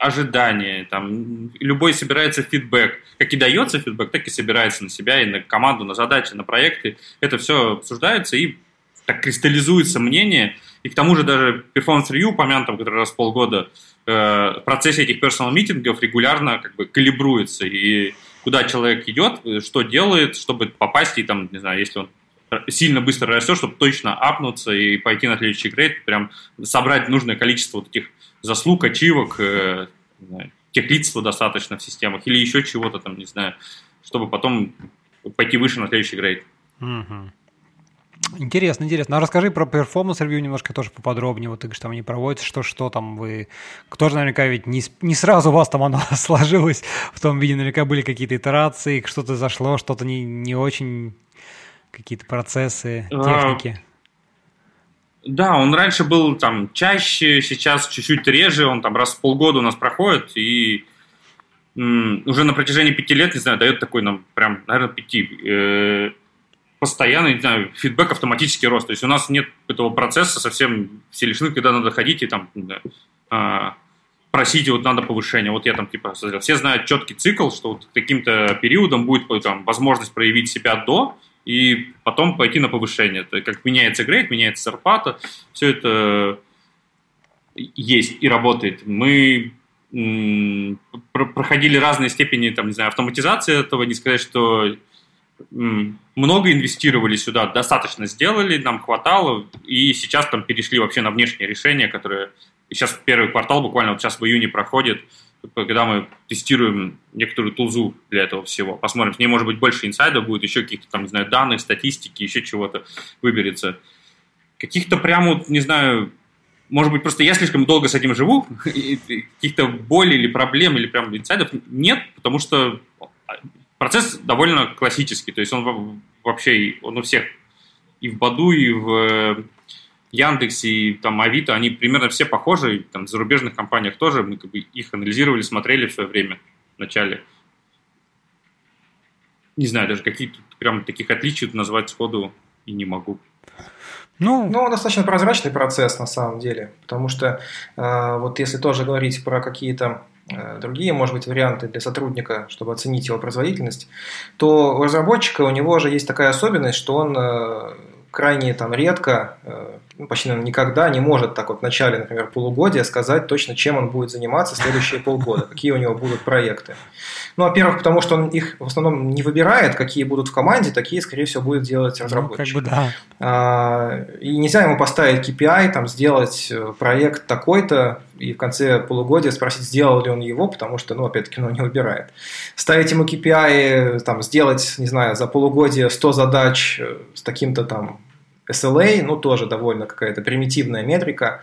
ожидания, там, любой собирается фидбэк. Как и дается фидбэк, так и собирается на себя, и на команду, на задачи, на проекты. Это все обсуждается, и так кристаллизуется мнение, И к тому же даже performance review, упомянутом, который раз в полгода, э, в процессе этих personal митингов регулярно как бы калибруется. И куда человек идет, что делает, чтобы попасть, и там, не знаю, если он сильно быстро растет, чтобы точно апнуться и пойти на следующий грейд, прям собрать нужное количество вот этих заслуг, ачивок, э, знаю, техлидства достаточно в системах или еще чего-то там, не знаю, чтобы потом пойти выше на следующий грейд.
Интересно, интересно. А расскажи про перформанс ревью немножко тоже поподробнее. Вот ты говоришь, там они проводятся, что, что там вы... Кто же наверняка ведь не, не сразу у вас там оно сложилось в том виде, наверняка были какие-то итерации, что-то зашло, что-то не, не очень, какие-то процессы, а, техники.
Да, он раньше был там чаще, сейчас чуть-чуть реже, он там раз в полгода у нас проходит, и уже на протяжении пяти лет, не знаю, дает такой нам прям, наверное, пяти, э, постоянный, не знаю, фидбэк, автоматический рост. То есть у нас нет этого процесса, совсем все лишены, когда надо ходить и там да, просить, вот надо повышение. Вот я там типа все знают четкий цикл, что вот каким-то периодом будет там возможность проявить себя до, и потом пойти на повышение. Это как меняется грейд, меняется зарплата, все это есть и работает. Мы проходили разные степени, там, не знаю, автоматизации этого, не сказать, что много инвестировали сюда, достаточно сделали, нам хватало, и сейчас там перешли вообще на внешние решения, которые сейчас первый квартал буквально вот сейчас в июне проходит, когда мы тестируем некоторую тулзу для этого всего. Посмотрим, с ней может быть больше инсайдов будет, еще каких-то там, не знаю, данных, статистики, еще чего-то выберется. Каких-то прям вот, не знаю, может быть, просто я слишком долго с этим живу, каких-то болей или проблем, или прям инсайдов нет, потому что Процесс довольно классический, то есть он вообще, он у всех и в Баду, и в Яндексе, и там Авито, они примерно все похожи, и, там в зарубежных компаниях тоже, мы как бы их анализировали, смотрели в свое время в начале. Не знаю, даже какие-то прям таких отличий назвать сходу и не могу.
Ну, ну, достаточно прозрачный процесс на самом деле, потому что э, вот если тоже говорить про какие-то Э, другие, может быть, варианты для сотрудника, чтобы оценить его производительность, то у разработчика у него же есть такая особенность, что он э, крайне там редко, э, ну, почти наверное, никогда не может так вот в начале, например, полугодия сказать точно, чем он будет заниматься следующие полгода, какие у него будут проекты. Ну, во-первых, потому что он их в основном не выбирает, какие будут в команде, такие, скорее всего, будет делать разработчик. Ну, как бы да. А, и нельзя ему поставить KPI, там, сделать э, проект такой-то, и в конце полугодия спросить, сделал ли он его, потому что, ну, опять-таки, он не выбирает. Ставить ему KPI, там, сделать, не знаю, за полугодие 100 задач э, с таким-то там SLA, ну, тоже довольно какая-то примитивная метрика.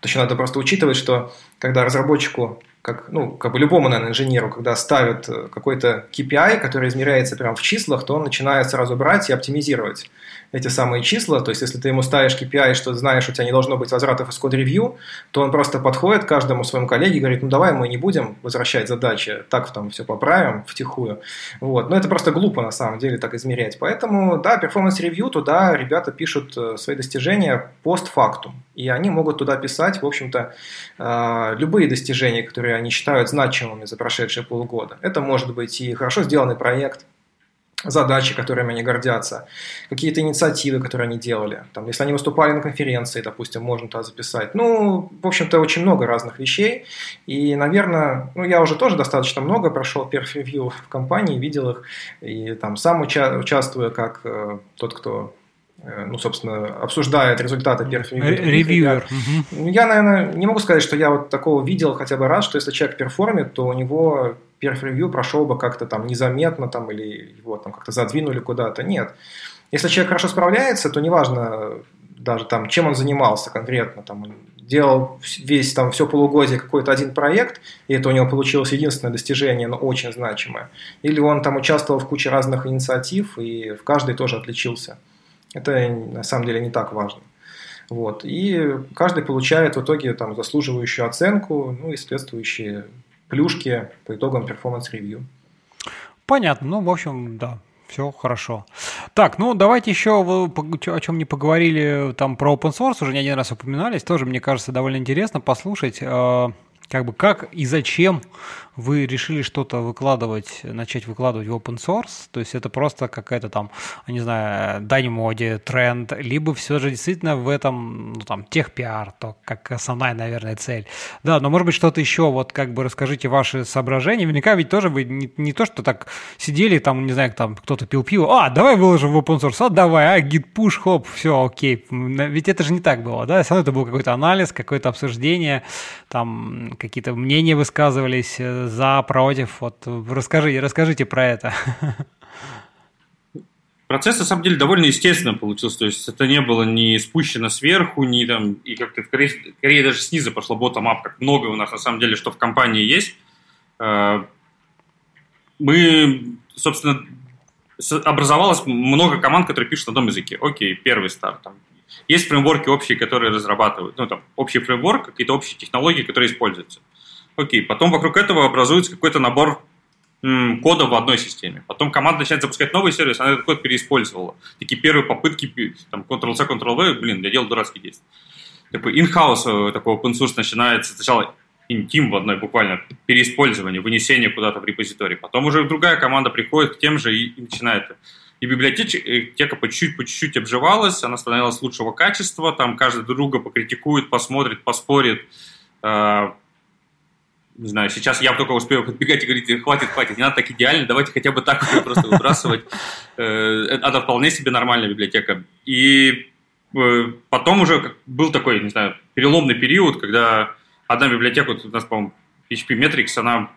То есть надо просто учитывать, что когда разработчику как, ну, как бы любому, наверное, инженеру, когда ставят э, какой-то KPI, который измеряется прямо в числах, то он начинает сразу брать и оптимизировать эти самые числа. То есть, если ты ему ставишь KPI, что знаешь, у тебя не должно быть возвратов из code review, то он просто подходит к каждому своему коллеге и говорит, ну давай мы не будем возвращать задачи, так там все поправим втихую. Вот. Но это просто глупо на самом деле так измерять. Поэтому, да, performance review, туда ребята пишут э, свои достижения постфактум. И они могут туда писать, в общем-то, э, любые достижения, которые они считают значимыми за прошедшие полгода. Это может быть и хорошо сделанный проект, задачи, которыми они гордятся, какие-то инициативы, которые они делали. Там, если они выступали на конференции, допустим, можно туда записать. Ну, в общем-то, очень много разных вещей. И, наверное, ну, я уже тоже достаточно много прошел perf review в компании, видел их, и там сам уча- участвую как э, тот, кто э, ну, собственно, обсуждает результаты perf review.
Ревьюер.
Ну, я, наверное, не могу сказать, что я вот такого видел хотя бы раз, что если человек перформит, то у него перф-ревью прошел бы как-то там незаметно там, или его там как-то задвинули куда-то. Нет. Если человек хорошо справляется, то неважно даже там, чем он занимался конкретно, там, делал весь там все полугодие какой-то один проект, и это у него получилось единственное достижение, но очень значимое. Или он там участвовал в куче разных инициатив, и в каждой тоже отличился. Это на самом деле не так важно. Вот. И каждый получает в итоге там заслуживающую оценку, ну и соответствующие плюшки по итогам performance review.
Понятно. Ну, в общем, да, все хорошо. Так, ну давайте еще о чем не поговорили там про open source, уже не один раз упоминались, тоже мне кажется довольно интересно послушать. Э, как бы как и зачем вы решили что-то выкладывать, начать выкладывать в open source, то есть это просто какая-то там, не знаю, дань моде, тренд, либо все же действительно в этом, ну там, техпиар, то как основная, наверное, цель. Да, но может быть что-то еще, вот как бы расскажите ваши соображения, наверняка ведь тоже вы не, не то, что так сидели, там, не знаю, там кто-то пил пиво, а, давай выложим в open source, а, давай, а, git push, хоп, все, окей, ведь это же не так было, да, все равно это был какой-то анализ, какое-то обсуждение, там какие-то мнения высказывались, э, за, против? Вот расскажи, расскажите про это.
Процесс, на самом деле, довольно естественно получился. То есть это не было ни спущено сверху, ни там, и как-то скорее, скорее даже снизу пошло ботом-ап, как много у нас на самом деле, что в компании есть. Э, мы, собственно, образовалось много команд, которые пишут на одном языке. Окей, первый старт. Там. Есть фреймворки общие, которые разрабатывают. Ну, там, общий фреймворк, какие-то общие технологии, которые используются. Окей, потом вокруг этого образуется какой-то набор кода в одной системе. Потом команда начинает запускать новый сервис, она этот код переиспользовала. Такие первые попытки, там, Ctrl-C, Ctrl-V, блин, я делал дурацкие действия. Такой in-house э, такой open source начинается сначала интим в одной буквально переиспользование, вынесение куда-то в репозиторий. Потом уже другая команда приходит к тем же и, и начинает. И библиотека по чуть-чуть, по чуть-чуть обживалась, она становилась лучшего качества, там каждый друга покритикует, посмотрит, поспорит, э, не знаю, сейчас я только успею подбегать и говорить, хватит, хватит, не надо так идеально, давайте хотя бы так просто выбрасывать. Э, это вполне себе нормальная библиотека. И э, потом уже был такой, не знаю, переломный период, когда одна библиотека, у нас, по-моему, PHP Metrics, она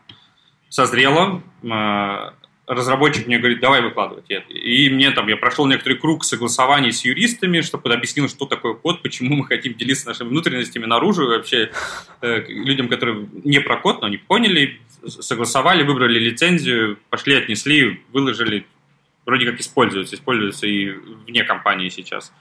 созрела, э, разработчик мне говорит, давай выкладывать. И мне там, я прошел некоторый круг согласований с юристами, чтобы объяснил, что такое код, почему мы хотим делиться нашими внутренностями наружу, и вообще э, людям, которые не про код, но они поняли, согласовали, выбрали лицензию, пошли, отнесли, выложили, вроде как используется, используется и вне компании сейчас.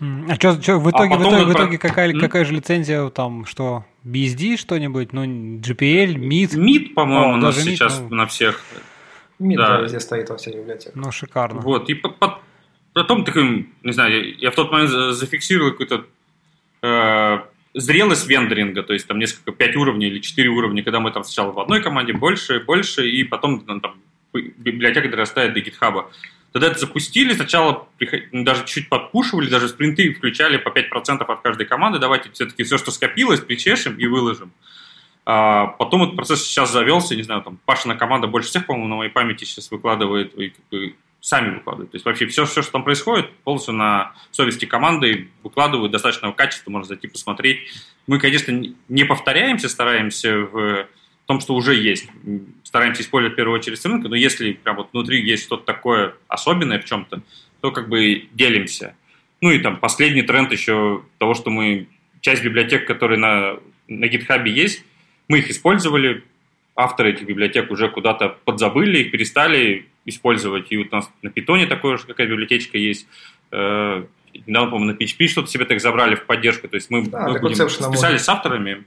А что, что в итоге, а в итоге, в итоге какая, mm? какая же лицензия там, что, BSD что-нибудь, ну, GPL, MIT?
MIT, по-моему, у нас сейчас MIT, ну... на всех
Мид да. везде стоит во всех библиотеках.
Ну, шикарно.
Вот, и по, по, потом таким, не знаю, я в тот момент зафиксировал какую-то э, зрелость вендоринга, то есть там несколько, пять уровней или четыре уровня, когда мы там сначала в одной команде больше, больше, и потом ну, там, библиотека дорастает до гитхаба. Тогда это запустили, сначала ну, даже чуть подпушивали, даже спринты включали по 5% от каждой команды, давайте все-таки все, что скопилось, причешем и выложим. А потом этот процесс сейчас завелся, не знаю, там Пашина команда больше всех, по-моему, на моей памяти сейчас выкладывает, и, бы, сами выкладывают. То есть вообще все, все, что там происходит, полностью на совести команды выкладывают достаточного качества, можно зайти посмотреть. Мы, конечно, не повторяемся, стараемся в том, что уже есть. Стараемся использовать в первую очередь рынка, но если прям вот внутри есть что-то такое особенное в чем-то, то как бы делимся. Ну и там последний тренд еще того, что мы часть библиотек, которые на, на GitHub есть, мы их использовали, авторы этих библиотек уже куда-то подзабыли, их перестали использовать. И вот у нас на питоне такое же какая библиотечка есть. Э, недавно, по-моему, на PHP что-то себе так забрали в поддержку. То есть мы, да, мы будем, списали с авторами.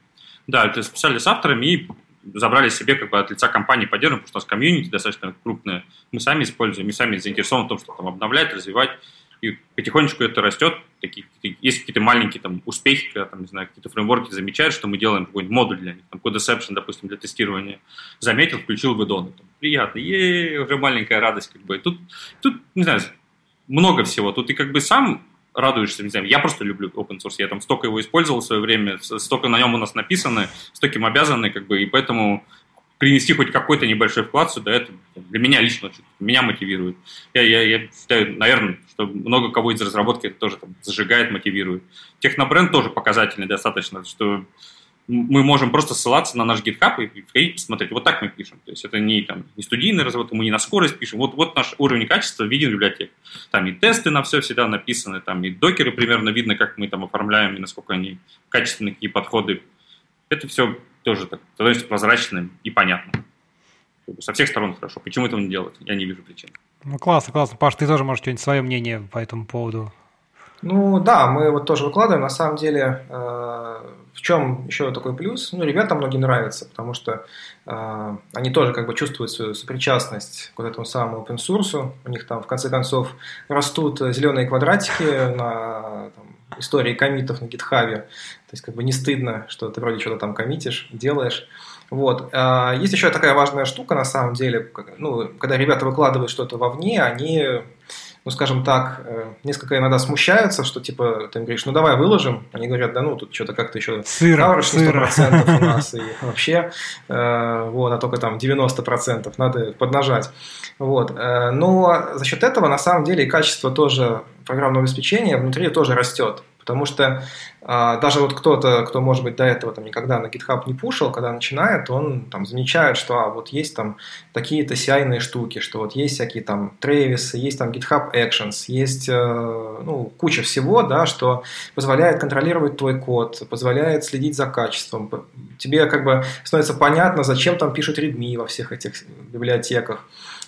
Да, это списали с авторами и забрали себе как бы от лица компании поддержку, потому что у нас комьюнити достаточно крупное. Мы сами используем, мы сами заинтересованы в том, что там обновлять, развивать. И потихонечку это растет. Такие, есть какие-то маленькие там, успехи, когда там, не знаю, какие-то фреймворки замечают, что мы делаем какой-нибудь модуль для них, там, Codeception, допустим, для тестирования. Заметил, включил в Там, приятно, е уже маленькая радость. Как бы. Тут, тут, не знаю, много всего. Тут ты как бы сам радуешься, не знаю, я просто люблю open source, я там столько его использовал в свое время, столько на нем у нас написано, столько им обязаны, как бы, и поэтому принести хоть какой-то небольшой вклад сюда, это для меня лично меня мотивирует. Я, я, я считаю, наверное, что много кого из разработки это тоже там, зажигает, мотивирует. Технобренд тоже показательный достаточно, что мы можем просто ссылаться на наш GitHub и входить посмотреть. Вот так мы пишем. То есть это не, там, не студийный разработка, мы не на скорость пишем. Вот, вот наш уровень качества виден в библиотеке. Там и тесты на все всегда написаны, там и докеры примерно видно, как мы там оформляем и насколько они качественные, какие подходы. Это все тоже так, становится прозрачным и понятным. Со всех сторон хорошо. Почему этого не делать? Я не вижу причин.
Ну, классно, классно. Паш, ты тоже можешь что-нибудь свое мнение по этому поводу
ну да, мы вот тоже выкладываем. На самом деле, э, в чем еще такой плюс? Ну, ребятам многие нравятся, потому что э, они тоже как бы чувствуют свою сопричастность к вот этому самому open source. У них там в конце концов растут зеленые квадратики на там, истории комитов на гитхабе. То есть как бы не стыдно, что ты вроде что-то там коммитишь, делаешь. Вот. А, есть еще такая важная штука, на самом деле, ну, когда ребята выкладывают что-то вовне, они ну, скажем так, э, несколько иногда смущаются, что, типа, ты им говоришь, ну, давай выложим. Они говорят, да ну, тут что-то как-то еще
сыр,
каверш на 100% у нас, и вообще, э, вот, а только там 90% надо поднажать. Вот. Э, но за счет этого, на самом деле, и качество тоже программного обеспечения внутри тоже растет. Потому что даже вот кто-то, кто, может быть, до этого там никогда на GitHub не пушил, когда начинает, он там замечает, что а, вот есть там такие-то ci штуки, что вот есть всякие там Travis, есть там GitHub Actions, есть э, ну, куча всего, да, что позволяет контролировать твой код, позволяет следить за качеством. Тебе как бы становится понятно, зачем там пишут readme во всех этих библиотеках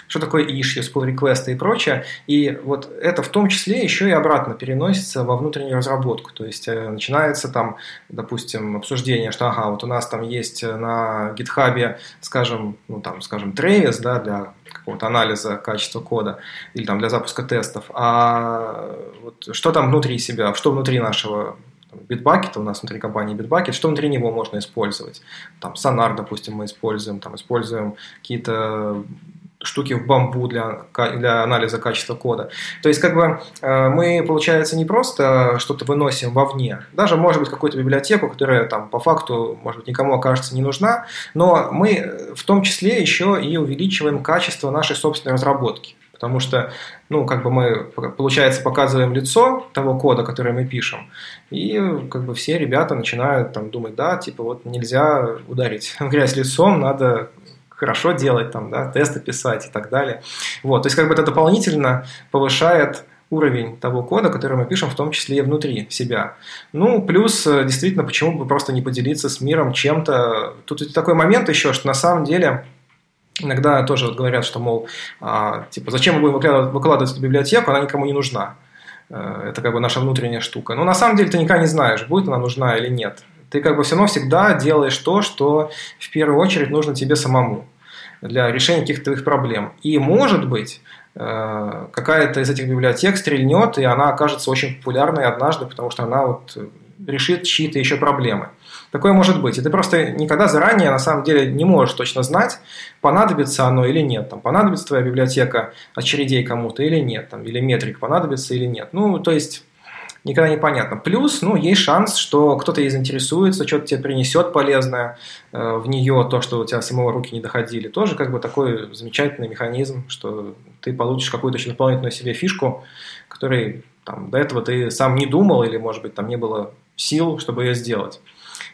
что такое issues, pull request и прочее. И вот это в том числе еще и обратно переносится во внутреннюю разработку. То есть э, начинается там, допустим, обсуждение, что ага, вот у нас там есть на GitHub, скажем, ну там, скажем, Travis, да, для какого-то анализа качества кода или там для запуска тестов. А вот что там внутри себя, что внутри нашего Bitbucket, у нас внутри компании Bitbucket, что внутри него можно использовать? Там Sonar, допустим, мы используем, там используем какие-то штуки в бамбу для, для анализа качества кода. То есть, как бы э, мы, получается, не просто что-то выносим вовне, даже, может быть, какую-то библиотеку, которая там по факту, может быть, никому окажется не нужна, но мы в том числе еще и увеличиваем качество нашей собственной разработки. Потому что, ну, как бы мы, получается, показываем лицо того кода, который мы пишем, и как бы все ребята начинают там думать, да, типа вот нельзя ударить грязь лицом, надо хорошо делать, там, да, тесты писать и так далее. Вот, то есть как бы это дополнительно повышает уровень того кода, который мы пишем, в том числе и внутри себя. Ну, плюс, э, действительно, почему бы просто не поделиться с миром чем-то. Тут такой момент еще, что на самом деле иногда тоже говорят, что, мол, а, типа, зачем мы будем выкладывать, эту библиотеку, она никому не нужна. Э, это как бы наша внутренняя штука. Но на самом деле ты никогда не знаешь, будет она нужна или нет ты как бы все равно всегда делаешь то, что в первую очередь нужно тебе самому для решения каких-то твоих проблем. И может быть, э, какая-то из этих библиотек стрельнет, и она окажется очень популярной однажды, потому что она вот решит чьи-то еще проблемы. Такое может быть. И ты просто никогда заранее, на самом деле, не можешь точно знать, понадобится оно или нет. Там, понадобится твоя библиотека очередей кому-то или нет. Там, или метрик понадобится или нет. Ну, то есть, никогда не понятно. Плюс, ну, есть шанс, что кто-то ей заинтересуется, что-то тебе принесет полезное э, в нее, то, что у тебя самого руки не доходили. Тоже как бы такой замечательный механизм, что ты получишь какую-то еще дополнительную себе фишку, которой там, до этого ты сам не думал или, может быть, там не было сил, чтобы ее сделать.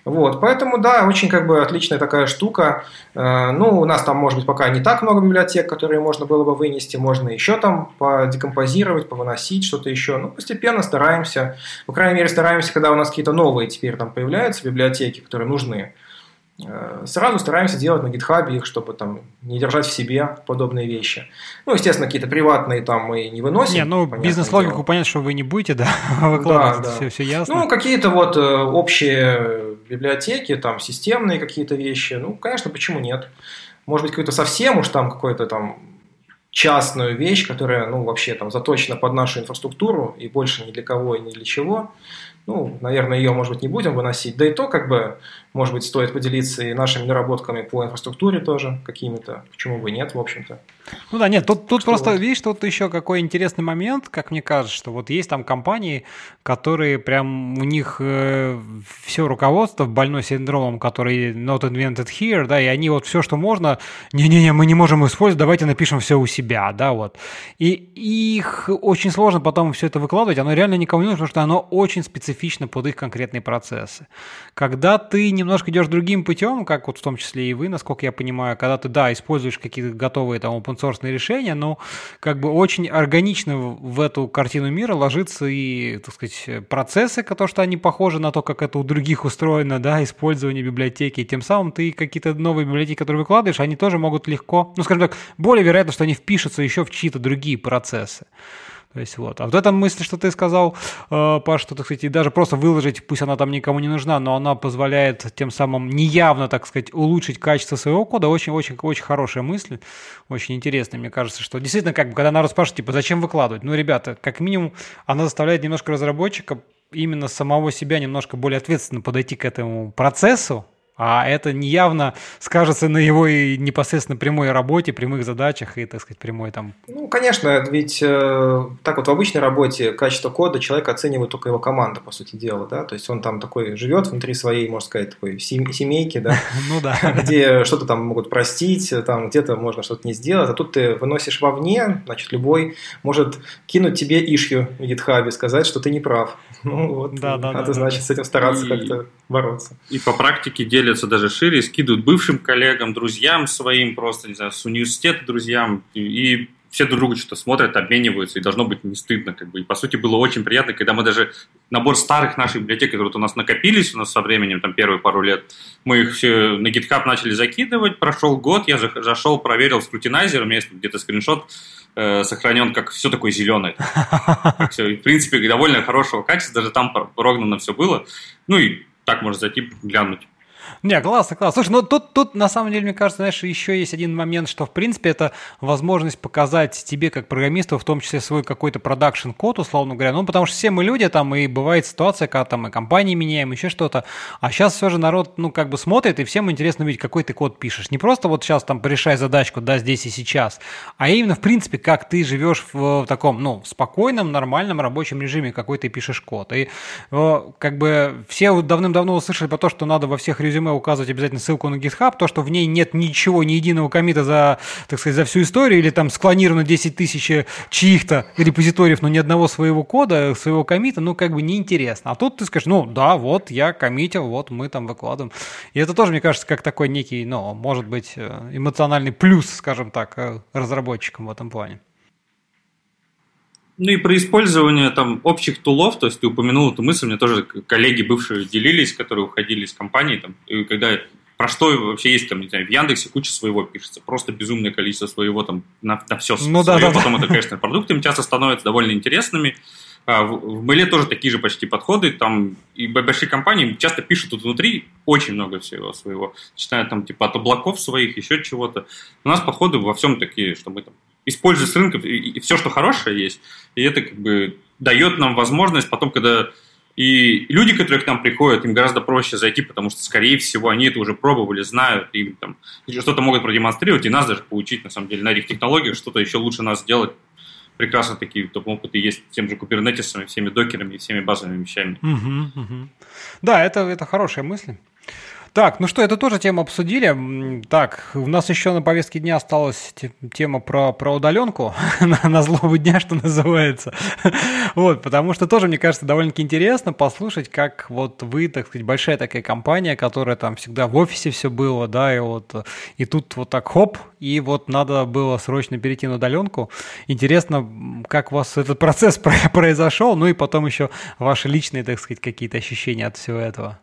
Вот, поэтому, да, очень как бы отличная такая штука. Э, ну, у нас там, может быть, пока не так много библиотек, которые можно было бы вынести, можно еще там подекомпозировать, повыносить что-то еще. Ну, постепенно стараемся, по крайней мере, стараемся, когда у нас какие-то новые теперь там появляются библиотеки, которые нужны, сразу стараемся делать на GitHub их, чтобы там не держать в себе подобные вещи. Ну, естественно, какие-то приватные там мы не выносим. Не,
ну, бизнес-логику понять, что вы не будете, да, выкладывать, да, да. Все, все ясно.
Ну, какие-то вот э, общие библиотеки, там, системные какие-то вещи, ну, конечно, почему нет? Может быть, какой-то совсем уж там какой-то там частную вещь, которая, ну, вообще там заточена под нашу инфраструктуру и больше ни для кого и ни для чего. Ну, наверное, ее, может быть, не будем выносить. Да и то, как бы, может быть, стоит поделиться и нашими наработками по инфраструктуре тоже какими-то. Почему бы нет, в общем-то.
Ну да, нет, тут, тут просто, вот. видишь, тут еще какой интересный момент, как мне кажется, что вот есть там компании, которые прям, у них э, все руководство больной синдромом, который not invented here, да, и они вот все, что можно, не-не-не, мы не можем использовать, давайте напишем все у себя, да, вот. И их очень сложно потом все это выкладывать, оно реально никому не нужно, потому что оно очень специфично под их конкретные процессы. Когда ты немножко идешь другим путем, как вот в том числе и вы, насколько я понимаю, когда ты, да, используешь какие-то готовые там open решения, но как бы очень органично в эту картину мира ложится и, так сказать, процессы, то, что они похожи на то, как это у других устроено, да, использование библиотеки. И тем самым ты какие-то новые библиотеки, которые выкладываешь, они тоже могут легко, ну, скажем так, более вероятно, что они впишутся еще в чьи-то другие процессы. То есть вот. А вот эта мысль, что ты сказал, э, Паш, что, так сказать, даже просто выложить, пусть она там никому не нужна, но она позволяет тем самым неявно, так сказать, улучшить качество своего кода, очень-очень-очень хорошая мысль, очень интересная. Мне кажется, что действительно, как бы, когда народ спрашивает, типа, зачем выкладывать? Ну, ребята, как минимум, она заставляет немножко разработчика именно самого себя немножко более ответственно подойти к этому процессу, а это неявно скажется на его и непосредственно прямой работе, прямых задачах и, так сказать, прямой там...
Ну, конечно, ведь э, так вот в обычной работе качество кода человек оценивает только его команда, по сути дела, да, то есть он там такой живет внутри своей, можно сказать, такой семейки, да,
ну да,
где что-то там могут простить, там где-то можно что-то не сделать, а тут ты выносишь вовне, значит, любой может кинуть тебе ишью в GitHub, сказать, что ты не прав. Ну вот, да, да, надо, да, значит, да. с этим стараться и, как-то бороться.
И по практике делятся даже шире, скидывают бывшим коллегам, друзьям своим, просто, не знаю, с университета друзьям, и, и все друг друга что-то смотрят, обмениваются, и должно быть не стыдно. Как бы. И, по сути, было очень приятно, когда мы даже набор старых наших библиотек, которые вот у нас накопились у нас со временем, там, первые пару лет, мы их все на GitHub начали закидывать, прошел год, я зашел, проверил скрутинайзер, у меня есть где-то скриншот, э, сохранен, как все такое зеленое. Как все, в принципе, довольно хорошего качества, даже там прогнано все было. Ну и так можно зайти, глянуть.
Не, классно, классно. Слушай, ну тут, тут на самом деле, мне кажется, знаешь, еще есть один момент, что, в принципе, это возможность показать тебе, как программисту, в том числе свой какой-то production-код, условно говоря. Ну, потому что все мы люди, там, и бывает ситуация, когда там и компании меняем, еще что-то. А сейчас все же народ, ну, как бы смотрит, и всем интересно видеть, какой ты код пишешь. Не просто вот сейчас там порешай задачку, да, здесь и сейчас, а именно, в принципе, как ты живешь в, в таком, ну, спокойном, нормальном рабочем режиме, какой ты пишешь код. И как бы все давным-давно услышали про то, что надо во всех резюме указывать обязательно ссылку на GitHub, то, что в ней нет ничего, ни единого коммита за, так сказать, за всю историю, или там склонировано 10 тысяч чьих-то репозиториев, но ни одного своего кода, своего комита, ну, как бы неинтересно. А тут ты скажешь, ну, да, вот я коммитил, вот мы там выкладываем. И это тоже, мне кажется, как такой некий, ну, может быть, э, эмоциональный плюс, скажем так, э, разработчикам в этом плане.
Ну и про использование там общих тулов, то есть ты упомянул эту мысль, мне тоже коллеги бывшие делились, которые уходили из компании, там, и когда про что вообще есть там, не знаю, в Яндексе куча своего пишется, просто безумное количество своего там на, на все ну, свое, да, да, потом да. это, конечно, продуктами часто становятся довольно интересными. А в, Мэле тоже такие же почти подходы, там и большие компании часто пишут тут внутри очень много всего своего, начиная там типа от облаков своих, еще чего-то. У нас подходы во всем такие, что мы там используя с рынков и, и все, что хорошее есть. И это как бы дает нам возможность потом, когда и люди, которые к нам приходят, им гораздо проще зайти, потому что, скорее всего, они это уже пробовали, знают, и там что-то могут продемонстрировать, и нас даже получить, на самом деле, на этих технологиях, что-то еще лучше нас сделать. Прекрасно такие топ опыты есть тем же кубернетисами, всеми докерами и всеми базовыми вещами.
Угу, угу. Да, это, это хорошая мысль. Так, ну что, это тоже тему обсудили. Так, у нас еще на повестке дня осталась тема про, про удаленку на, на злобу дня, что называется. вот, потому что тоже, мне кажется, довольно-таки интересно послушать, как вот вы, так сказать, большая такая компания, которая там всегда в офисе все было, да, и вот и тут вот так хоп, и вот надо было срочно перейти на удаленку. Интересно, как у вас этот процесс произошел, ну и потом еще ваши личные, так сказать, какие-то ощущения от всего этого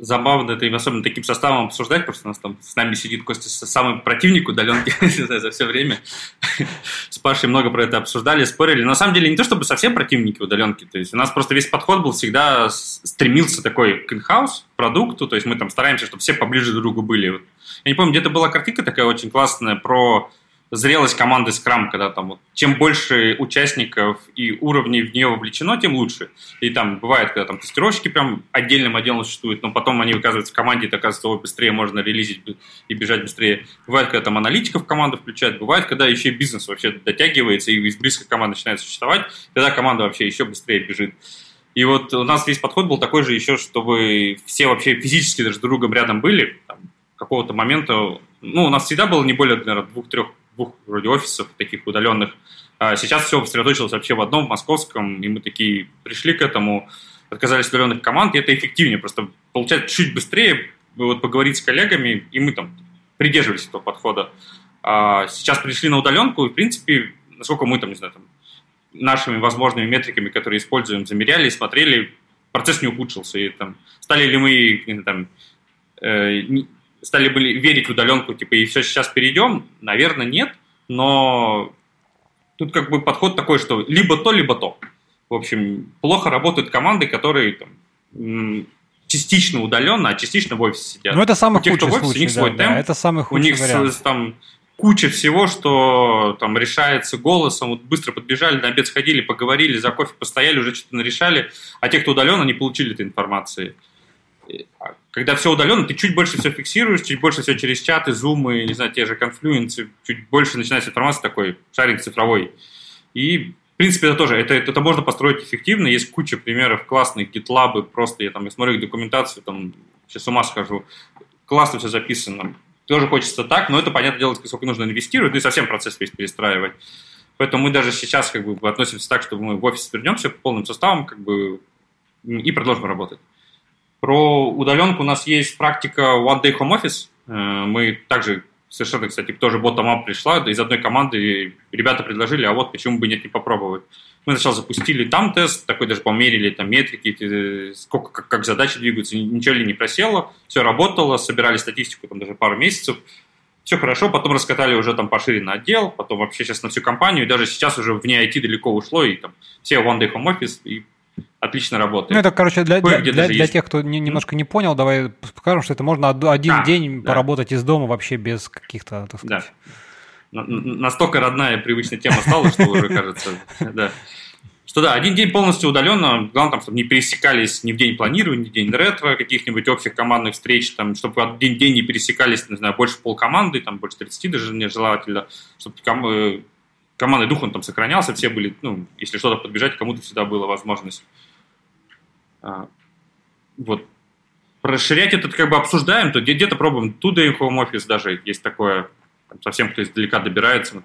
забавно это, особенно таким составом обсуждать, потому что у нас там с нами сидит Костя, самый противник удаленки за все время. С Пашей много про это обсуждали, спорили. На самом деле не то, чтобы совсем противники удаленки, то есть у нас просто весь подход был всегда стремился такой к in-house продукту, то есть мы там стараемся, чтобы все поближе друг к другу были. Я не помню, где-то была картинка такая очень классная про зрелость команды Scrum, когда там вот, чем больше участников и уровней в нее вовлечено, тем лучше. И там бывает, когда там тестировщики прям отдельным отделом существуют, но потом они оказываются в команде, и оказывается, ой, быстрее можно релизить и бежать быстрее. Бывает, когда там аналитиков команду включают, бывает, когда еще и бизнес вообще дотягивается, и из близкой команды начинает существовать, тогда команда вообще еще быстрее бежит. И вот у нас весь подход был такой же еще, чтобы все вообще физически даже друг другом рядом были, там, какого-то момента, ну, у нас всегда было не более, наверное, двух-трех двух вроде офисов таких удаленных. А сейчас все сосредоточилось вообще в одном, в московском, и мы такие пришли к этому, отказались от удаленных команд, и это эффективнее, просто получается чуть быстрее вот поговорить с коллегами, и мы там придерживались этого подхода. А сейчас пришли на удаленку, и, в принципе, насколько мы там, не знаю, там, нашими возможными метриками, которые используем, замеряли, смотрели, процесс не ухудшился. И, там, стали ли мы там, э, стали бы верить в удаленку, типа, и все, сейчас перейдем? Наверное, нет, но тут как бы подход такой, что либо то, либо то. В общем, плохо работают команды, которые там, частично удаленно, а частично в офисе сидят.
Ну, это самый у тех, худший кто в офисе, случай, у них свой да, темп, да, это самый худший
у них вариант. там куча всего, что там решается голосом, вот быстро подбежали, на обед сходили, поговорили, за кофе постояли, уже что-то нарешали, а те, кто удаленно, не получили этой информации. Когда все удаленно, ты чуть больше все фиксируешь, чуть больше все через чаты, зумы, не знаю, те же конфлюенсы, чуть больше начинается информация такой, шаринг цифровой. И в принципе, это тоже, это, это можно построить эффективно. Есть куча примеров классных, гитлабы, просто я там я смотрю их документацию, там, сейчас с ума схожу. Классно все записано. Тоже хочется так, но это, понятное дело, сколько нужно инвестировать, ну и совсем процесс весь перестраивать. Поэтому мы даже сейчас как бы относимся так, что мы в офис вернемся полным составом как бы, и продолжим работать. Про удаленку у нас есть практика One Day Home Office. Э, мы также совершенно, кстати, тоже bottom-up пришла, из одной команды ребята предложили, а вот почему бы нет, не попробовать. Мы сначала запустили там тест, такой даже померили там метрики, сколько, как, как задачи двигаются, ничего ли не просело, все работало, собирали статистику там даже пару месяцев, все хорошо, потом раскатали уже там пошире на отдел, потом вообще сейчас на всю компанию, и даже сейчас уже вне IT далеко ушло, и там все One Day Home Office, и отлично работает.
Ну, это, короче, для, для, для, для тех, кто не, немножко не понял, давай покажем, что это можно один да, день да. поработать из дома вообще без каких-то, так сказать...
Да. Настолько родная и привычная тема стала, что уже кажется, да. Что да, один день полностью удаленно, главное, там, чтобы не пересекались ни в день планирования, ни в день ретро, каких-нибудь общих командных встреч, там, чтобы один день не пересекались, не знаю, больше полкоманды, там, больше 30 даже нежелательно, чтобы ком- э, командный дух, он там сохранялся, все были, ну, если что-то подбежать, кому-то всегда была возможность а, вот. Расширять этот как бы обсуждаем, то где-то пробуем. Туда и home office даже есть такое, совсем кто издалека добирается,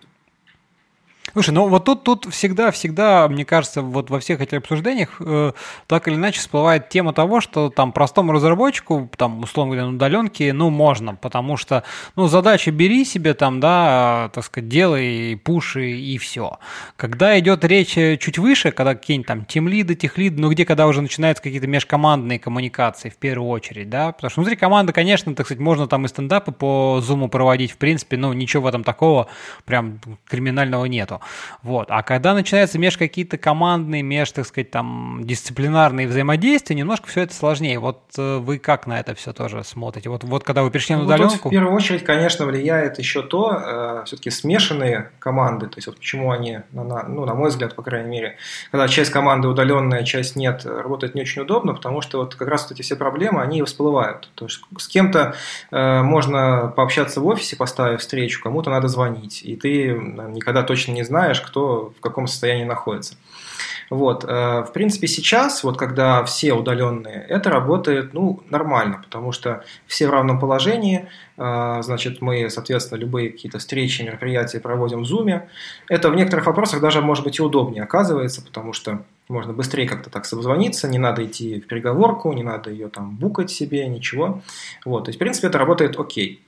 Слушай, ну вот тут, тут всегда, всегда, мне кажется, вот во всех этих обсуждениях э, так или иначе всплывает тема того, что там простому разработчику, там, условно говоря, на удаленке, ну, можно, потому что, ну, задача бери себе там, да, так сказать, делай, пуши и все. Когда идет речь чуть выше, когда какие-нибудь там тимлиды, техлиды, ну, где когда уже начинаются какие-то межкомандные коммуникации в первую очередь, да, потому что внутри команды, конечно, так сказать, можно там и стендапы по зуму проводить, в принципе, ну, ничего в этом такого прям криминального нету. Вот. А когда начинаются меж какие-то командные, меж, так сказать, там, дисциплинарные взаимодействия, немножко все это сложнее. Вот э, вы как на это все тоже смотрите? Вот, вот когда вы перешли на ну, удаленку...
Вот в первую очередь, конечно, влияет еще то, э, все-таки смешанные команды, то есть вот почему они, на, на, ну, на мой взгляд, по крайней мере, когда часть команды удаленная, часть нет, работает не очень удобно, потому что вот как раз вот эти все проблемы, они всплывают. То есть с кем-то э, можно пообщаться в офисе, поставив встречу, кому-то надо звонить, и ты никогда точно не знаешь, знаешь, кто в каком состоянии находится. Вот. Э, в принципе, сейчас, вот когда все удаленные, это работает ну, нормально, потому что все в равном положении, э, значит, мы, соответственно, любые какие-то встречи, мероприятия проводим в Zoom. Это в некоторых вопросах даже может быть и удобнее оказывается, потому что можно быстрее как-то так созвониться, не надо идти в переговорку, не надо ее там букать себе, ничего. Вот. То есть, в принципе, это работает окей.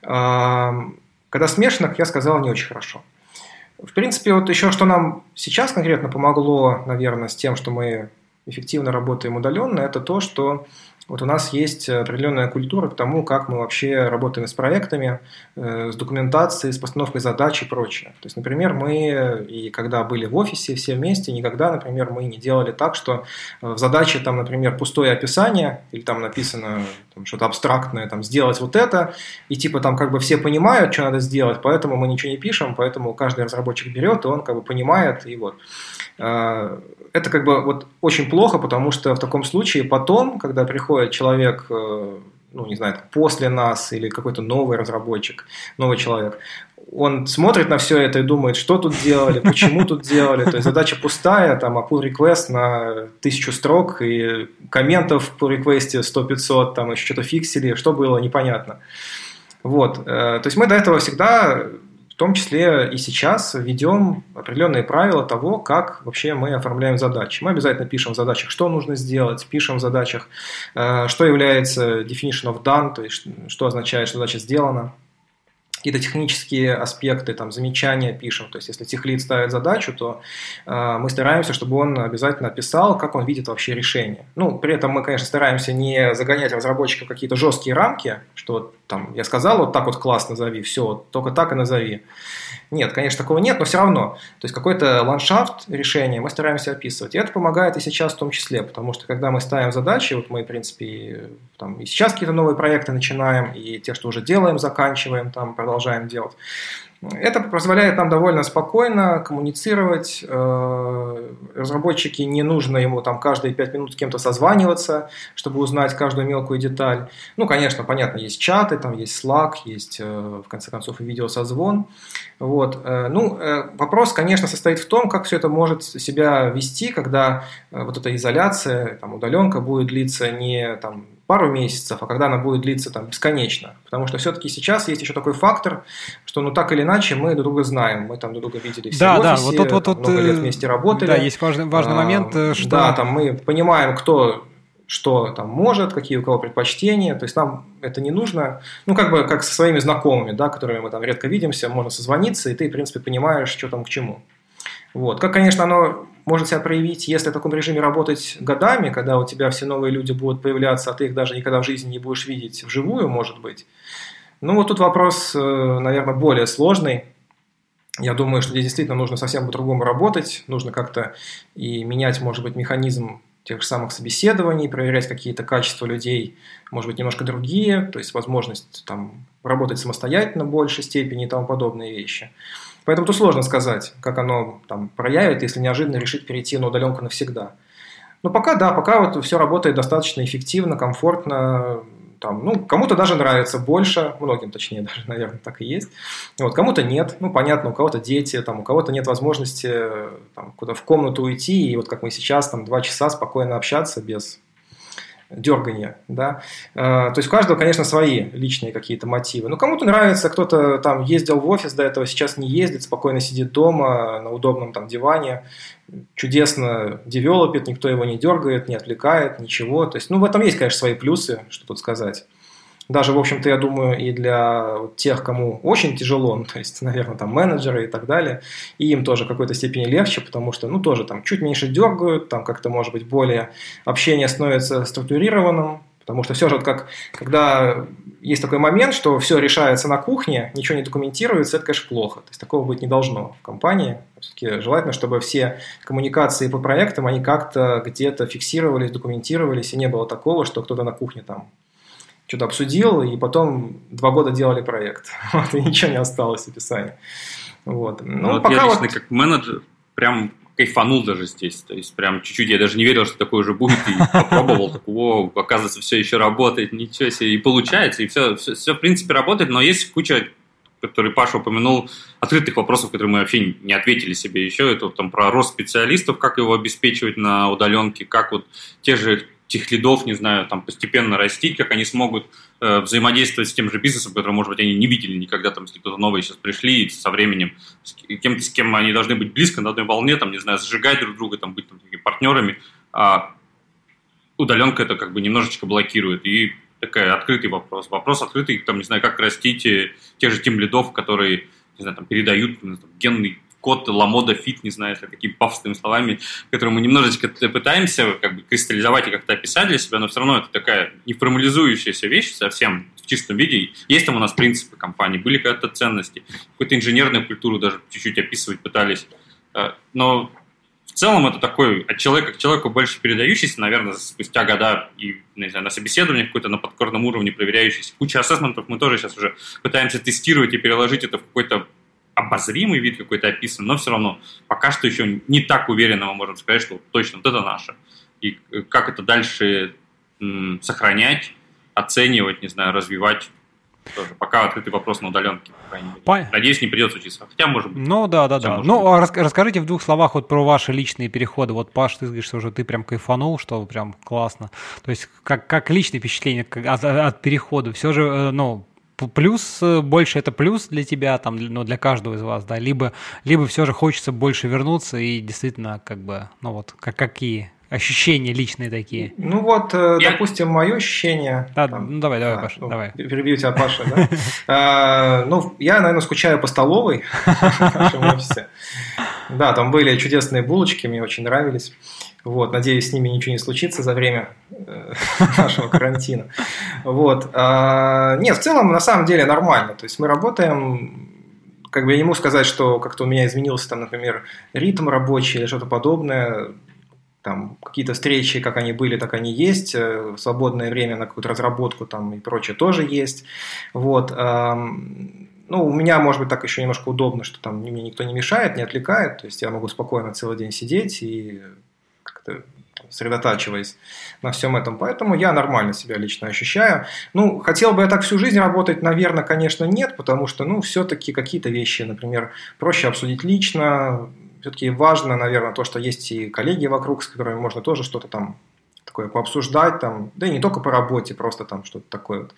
Когда смешано, я сказал, не очень хорошо. В принципе, вот еще что нам сейчас конкретно помогло, наверное, с тем, что мы эффективно работаем удаленно, это то, что вот у нас есть определенная культура к тому, как мы вообще работаем с проектами, э, с документацией, с постановкой задач и прочее. То есть, например, мы, и когда были в офисе все вместе, никогда, например, мы не делали так, что в задаче, там, например, пустое описание, или там написано там, что-то абстрактное, там, сделать вот это, и типа там как бы все понимают, что надо сделать, поэтому мы ничего не пишем, поэтому каждый разработчик берет, и он как бы понимает, и вот. Это как бы вот очень плохо, потому что в таком случае потом, когда приходит человек, э, ну, не знаю, после нас или какой-то новый разработчик, новый человек, он смотрит на все это и думает, что тут делали, почему тут делали. То есть задача пустая, там, а pull request на тысячу строк, и комментов в pull request 100-500, там еще что-то фиксили, что было, непонятно. Вот. Э, то есть мы до этого всегда том числе и сейчас ведем определенные правила того, как вообще мы оформляем задачи. Мы обязательно пишем в задачах, что нужно сделать, пишем в задачах, э, что является definition of done, то есть что означает, что задача сделана какие-то технические аспекты, там, замечания пишем. То есть, если техлит ставит задачу, то э, мы стараемся, чтобы он обязательно описал, как он видит вообще решение. Ну, при этом мы, конечно, стараемся не загонять разработчиков в какие-то жесткие рамки, что там я сказал, вот так вот класс назови, все, вот, только так и назови. Нет, конечно, такого нет, но все равно. То есть какой-то ландшафт решения мы стараемся описывать. И это помогает и сейчас в том числе, потому что когда мы ставим задачи, вот мы, в принципе, там, и сейчас какие-то новые проекты начинаем, и те, что уже делаем, заканчиваем, там, продолжаем делать. Это позволяет нам довольно спокойно коммуницировать. Э, разработчики не нужно ему там каждые пять минут с кем-то созваниваться, чтобы узнать каждую мелкую деталь. Ну, конечно, понятно, есть чаты, там есть Slack, есть, э, в конце концов, и видеосозвон. Вот. Э, ну, вопрос, конечно, состоит в том, как все это может себя вести, когда вот эта изоляция, там, удаленка будет длиться не там, пару месяцев, а когда она будет длиться там бесконечно. Потому что все-таки сейчас есть еще такой фактор, что ну так или иначе мы друг друга знаем, мы там друг друга видели все
да,
в
офисе, да, вот, вот, вот,
много лет э, вместе работали.
Да, есть важный, важный а, момент, э, что...
Да, там мы понимаем, кто что там может, какие у кого предпочтения, то есть нам это не нужно, ну, как бы, как со своими знакомыми, да, которыми мы там редко видимся, можно созвониться, и ты, в принципе, понимаешь, что там к чему. Вот. Как, конечно, оно может себя проявить, если в таком режиме работать годами, когда у тебя все новые люди будут появляться, а ты их даже никогда в жизни не будешь видеть вживую, может быть. Ну, вот тут вопрос, э, наверное, более сложный. Я думаю, что здесь действительно нужно совсем по-другому работать, нужно как-то и менять, может быть, механизм тех же самых собеседований, проверять какие-то качества людей, может быть, немножко другие, то есть возможность там, работать самостоятельно в большей степени и тому подобные вещи. Поэтому тут сложно сказать, как оно там проявит, если неожиданно решить перейти на удаленку навсегда. Но пока, да, пока вот все работает достаточно эффективно, комфортно, там, ну, кому-то даже нравится больше, многим точнее даже, наверное, так и есть. Вот, кому-то нет, ну, понятно, у кого-то дети, там, у кого-то нет возможности там, куда в комнату уйти, и вот как мы сейчас, там, два часа спокойно общаться без дергания, да. Э, то есть у каждого, конечно, свои личные какие-то мотивы. Ну, кому-то нравится, кто-то там ездил в офис до этого, сейчас не ездит, спокойно сидит дома на удобном там диване, чудесно девелопит, никто его не дергает, не отвлекает, ничего. То есть, ну, в этом есть, конечно, свои плюсы, что тут сказать даже, в общем-то, я думаю, и для тех, кому очень тяжело, ну, то есть, наверное, там менеджеры и так далее, и им тоже в какой-то степени легче, потому что, ну, тоже там чуть меньше дергают, там как-то, может быть, более общение становится структурированным, потому что все же, вот как, когда есть такой момент, что все решается на кухне, ничего не документируется, это, конечно, плохо. То есть такого быть не должно в компании. Все-таки желательно, чтобы все коммуникации по проектам, они как-то где-то фиксировались, документировались, и не было такого, что кто-то на кухне там что-то обсудил, и потом два года делали проект. Вот, и ничего не осталось в описании. Вот.
Ну, ну вот пока я лично вот... как менеджер прям кайфанул даже здесь. То есть прям чуть-чуть я даже не верил, что такое уже будет, и попробовал, так, о, оказывается, все еще работает, ничего себе, и получается, и все, все, все в принципе работает, но есть куча который Паша упомянул, открытых вопросов, которые мы вообще не ответили себе еще. Это вот, там про рост специалистов, как его обеспечивать на удаленке, как вот те же техлидов, не знаю, там постепенно растить, как они смогут э, взаимодействовать с тем же бизнесом, который, может быть, они не видели никогда, там, если кто-то новый сейчас пришли, и со временем с кем-то, с кем они должны быть близко, на одной волне, там, не знаю, зажигать друг друга, там, быть там, партнерами, а удаленка это как бы немножечко блокирует, и такой открытый вопрос. Вопрос открытый, там, не знаю, как растить э, тех же тимлидов, которые, не знаю, там, передают там, генный код Lamoda fit, не знаю, если такими пафосными словами, которые мы немножечко пытаемся как бы кристаллизовать и как-то описать для себя, но все равно это такая неформализующаяся вещь совсем в чистом виде. Есть там у нас принципы компании, были какие-то ценности, какую-то инженерную культуру даже чуть-чуть описывать пытались. Э, но в целом это такой от человека к человеку больше передающийся, наверное, спустя года и не знаю, на собеседованиях какой-то на подкорном уровне проверяющийся. Куча ассессментов мы тоже сейчас уже пытаемся тестировать и переложить это в какой-то обозримый вид какой-то описан, но все равно пока что еще не так уверенно мы можем сказать, что точно вот это наше. И э, как это дальше м, сохранять, оценивать, не знаю, развивать. Тоже. Пока открытый вопрос на удаленке. По... Надеюсь, не придется учиться. Хотя, может быть.
Ну, да, да, да. Ну, а расскажите в двух словах вот про ваши личные переходы. Вот, Паш, ты говоришь, что уже ты прям кайфанул, что прям классно. То есть, как, как личное впечатление от, от перехода? Все же, э, ну, плюс э, больше это плюс для тебя, там, ну, для каждого из вас, да, либо, либо все же хочется больше вернуться и действительно, как бы, ну вот, как, какие ощущения личные такие?
Ну вот, э, Я... допустим, мое ощущение...
Да, там, ну давай, давай, а, Паша, ну, давай.
Перебью тебя, Паша, да? А, ну, я, наверное, скучаю по столовой в нашем офисе. Да, там были чудесные булочки, мне очень нравились. Вот, надеюсь, с ними ничего не случится за время э, нашего карантина. Вот. А, нет, в целом, на самом деле, нормально. То есть мы работаем, как бы я не могу сказать, что как-то у меня изменился, там, например, ритм рабочий или что-то подобное. Там какие-то встречи, как они были, так они есть. Э, свободное время на какую-то разработку там и прочее тоже есть. Вот. Ну, у меня, может быть, так еще немножко удобно, что там мне никто не мешает, не отвлекает, то есть я могу спокойно целый день сидеть и как-то сосредотачиваясь на всем этом. Поэтому я нормально себя лично ощущаю. Ну, хотел бы я так всю жизнь работать, наверное, конечно, нет, потому что, ну, все-таки какие-то вещи, например, проще обсудить лично, все-таки важно, наверное, то, что есть и коллеги вокруг, с которыми можно тоже что-то там такое пообсуждать, там, да и не только по работе, просто там что-то такое вот.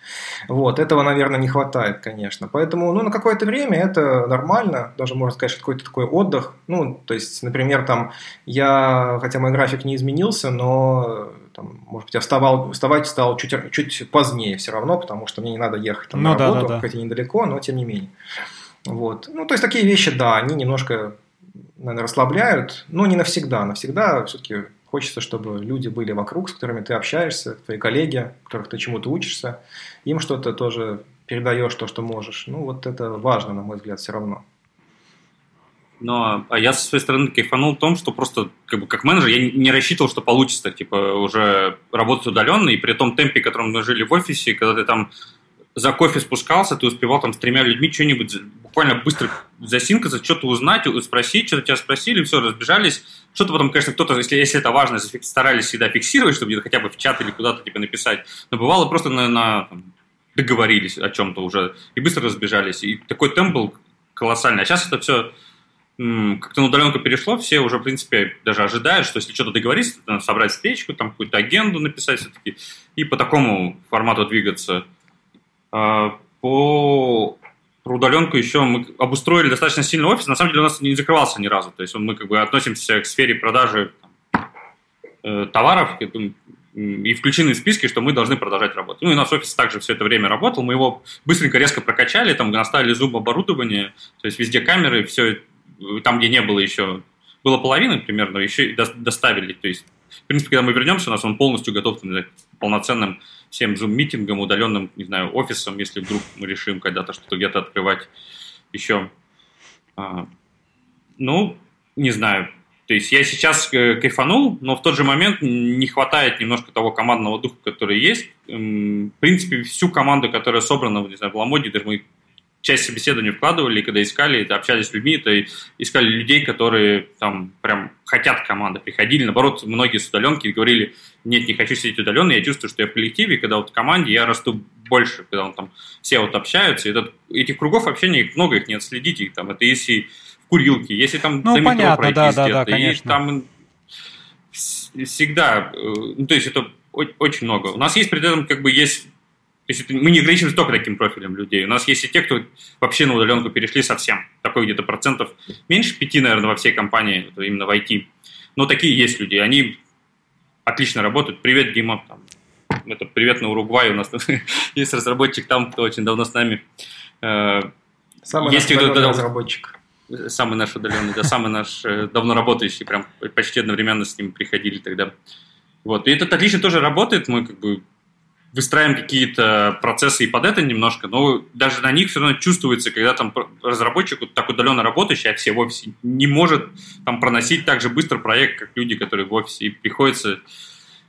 Вот, этого, наверное, не хватает, конечно. Поэтому, ну, на какое-то время это нормально, даже можно сказать, что какой-то такой отдых. Ну, то есть, например, там, я, хотя мой график не изменился, но там, может быть, я вставал, вставать стал чуть, чуть позднее все равно, потому что мне не надо ехать там, ну, на работу, да, да, да. хоть и недалеко, но тем не менее. Вот. Ну, то есть, такие вещи, да, они немножко, наверное, расслабляют, но не навсегда. Навсегда все-таки Хочется, чтобы люди были вокруг, с которыми ты общаешься, твои коллеги, которых ты чему-то учишься, им что-то тоже передаешь, то, что можешь. Ну, вот это важно, на мой взгляд, все равно.
Но а я со своей стороны кайфанул в том, что просто как, бы, как менеджер я не рассчитывал, что получится типа уже работать удаленно, и при том темпе, которым мы жили в офисе, когда ты там за кофе спускался, ты успевал там с тремя людьми что-нибудь буквально быстро засинкаться, что-то узнать, спросить, что-то тебя спросили, все, разбежались. Что-то потом, конечно, кто-то, если, если это важно, старались всегда фиксировать, чтобы где-то хотя бы в чат или куда-то типа написать. Но бывало просто на, на договорились о чем-то уже и быстро разбежались. И такой темп был колоссальный. А сейчас это все как-то на удаленку перешло, все уже, в принципе, даже ожидают, что если что-то договориться, то собрать встречку, там какую-то агенду написать все-таки, и по такому формату двигаться. А, по про удаленку еще мы обустроили достаточно сильный офис. На самом деле у нас не закрывался ни разу. То есть мы как бы относимся к сфере продажи э, товаров и включены в списки, что мы должны продолжать работать. Ну и наш офис также все это время работал. Мы его быстренько, резко прокачали, там наставили зуб оборудование, то есть везде камеры, все там, где не было еще, было половина примерно, еще доставили. То есть, в принципе, когда мы вернемся, у нас он полностью готов к полноценным всем зум-митингам, удаленным, не знаю, офисом, если вдруг мы решим когда-то что-то где-то открывать еще. А, ну, не знаю. То есть я сейчас э, кайфанул, но в тот же момент не хватает немножко того командного духа, который есть. В принципе, всю команду, которая собрана, не знаю, в Ламоде, даже мы часть собеседования вкладывали, когда искали, общались с людьми, то искали людей, которые там прям хотят команды, приходили, наоборот, многие с удаленки говорили, нет, не хочу сидеть удаленно, я чувствую, что я в коллективе, когда вот в команде я расту больше, когда он там все вот общаются, и этот, этих кругов общения их много, их не отследить, их там, это если в курилке, если там
ну, до понятно, метро пройти да, да, да, конечно.
и там всегда, э, ну, то есть это очень много. У нас есть при этом как бы есть то есть мы не ограничиваемся только таким профилем людей. У нас есть и те, кто вообще на удаленку перешли совсем. Такой где-то процентов меньше пяти, наверное, во всей компании, именно в IT. Но такие есть люди. Они отлично работают. Привет, Дима. Там, это привет на Уругвай. У нас есть разработчик там, кто очень давно с нами.
Э, самый есть наш удаленный разработчик.
Самый наш удаленный, да, самый наш э, давно работающий, прям почти одновременно с ним приходили тогда. Вот. И этот отлично тоже работает. Мы как бы выстраиваем какие-то процессы и под это немножко, но даже на них все равно чувствуется, когда там разработчик, вот так удаленно работающий, а все в офисе, не может там проносить так же быстро проект, как люди, которые в офисе, и приходится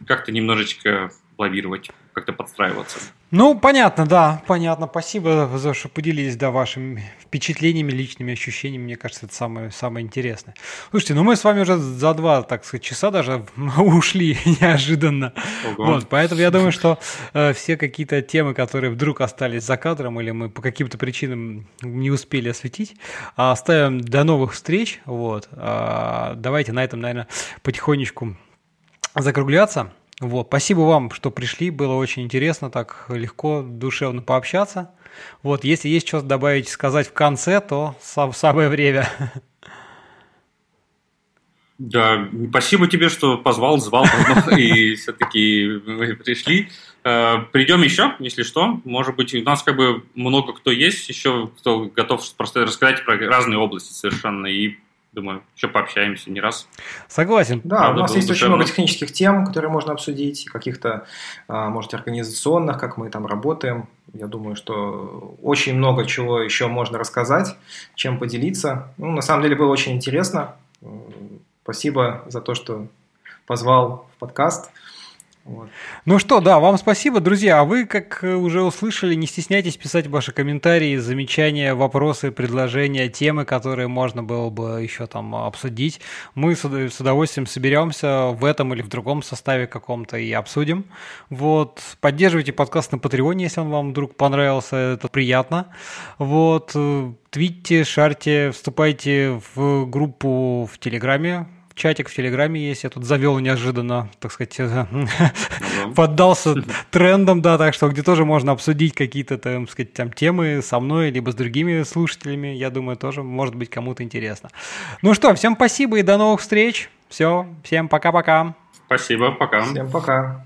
как-то немножечко лавировать как-то подстраиваться.
Ну, понятно, да, понятно. Спасибо за то, что поделились, да, вашими впечатлениями, личными ощущениями. Мне кажется, это самое, самое интересное. Слушайте, ну мы с вами уже за два, так сказать, часа даже ушли неожиданно. Ого. Вот, поэтому я думаю, что э, все какие-то темы, которые вдруг остались за кадром или мы по каким-то причинам не успели осветить, оставим до новых встреч. Вот. А, давайте на этом, наверное, потихонечку закругляться. Вот, спасибо вам, что пришли, было очень интересно, так легко, душевно пообщаться. Вот, если есть что добавить, сказать в конце, то сам, самое время.
Да, спасибо тебе, что позвал, звал, и все-таки пришли. Э, Придем еще, если что. Может быть, у нас как бы много кто есть еще, кто готов просто рассказать про разные области совершенно. И Думаю, еще пообщаемся не раз.
Согласен.
Да, Правда, у нас есть очень много технических тем, которые можно обсудить, каких-то, а, может, организационных, как мы там работаем. Я думаю, что очень много чего еще можно рассказать, чем поделиться. Ну, на самом деле было очень интересно. Спасибо за то, что позвал в подкаст.
Вот. Ну что, да, вам спасибо, друзья. А вы, как уже услышали, не стесняйтесь писать ваши комментарии, замечания, вопросы, предложения, темы, которые можно было бы еще там обсудить. Мы с удовольствием соберемся в этом или в другом составе каком-то и обсудим. Вот. Поддерживайте подкаст на Патреоне, если он вам вдруг понравился, это приятно. Вот. Твитте, шарьте, вступайте в группу в Телеграме, чатик в Телеграме есть, я тут завел неожиданно, так сказать, ну поддался трендам, да, так что где тоже можно обсудить какие-то, там, сказать, там темы со мной, либо с другими слушателями, я думаю, тоже может быть кому-то интересно. Ну что, всем спасибо и до новых встреч. Все, всем пока-пока.
Спасибо, пока.
Всем пока.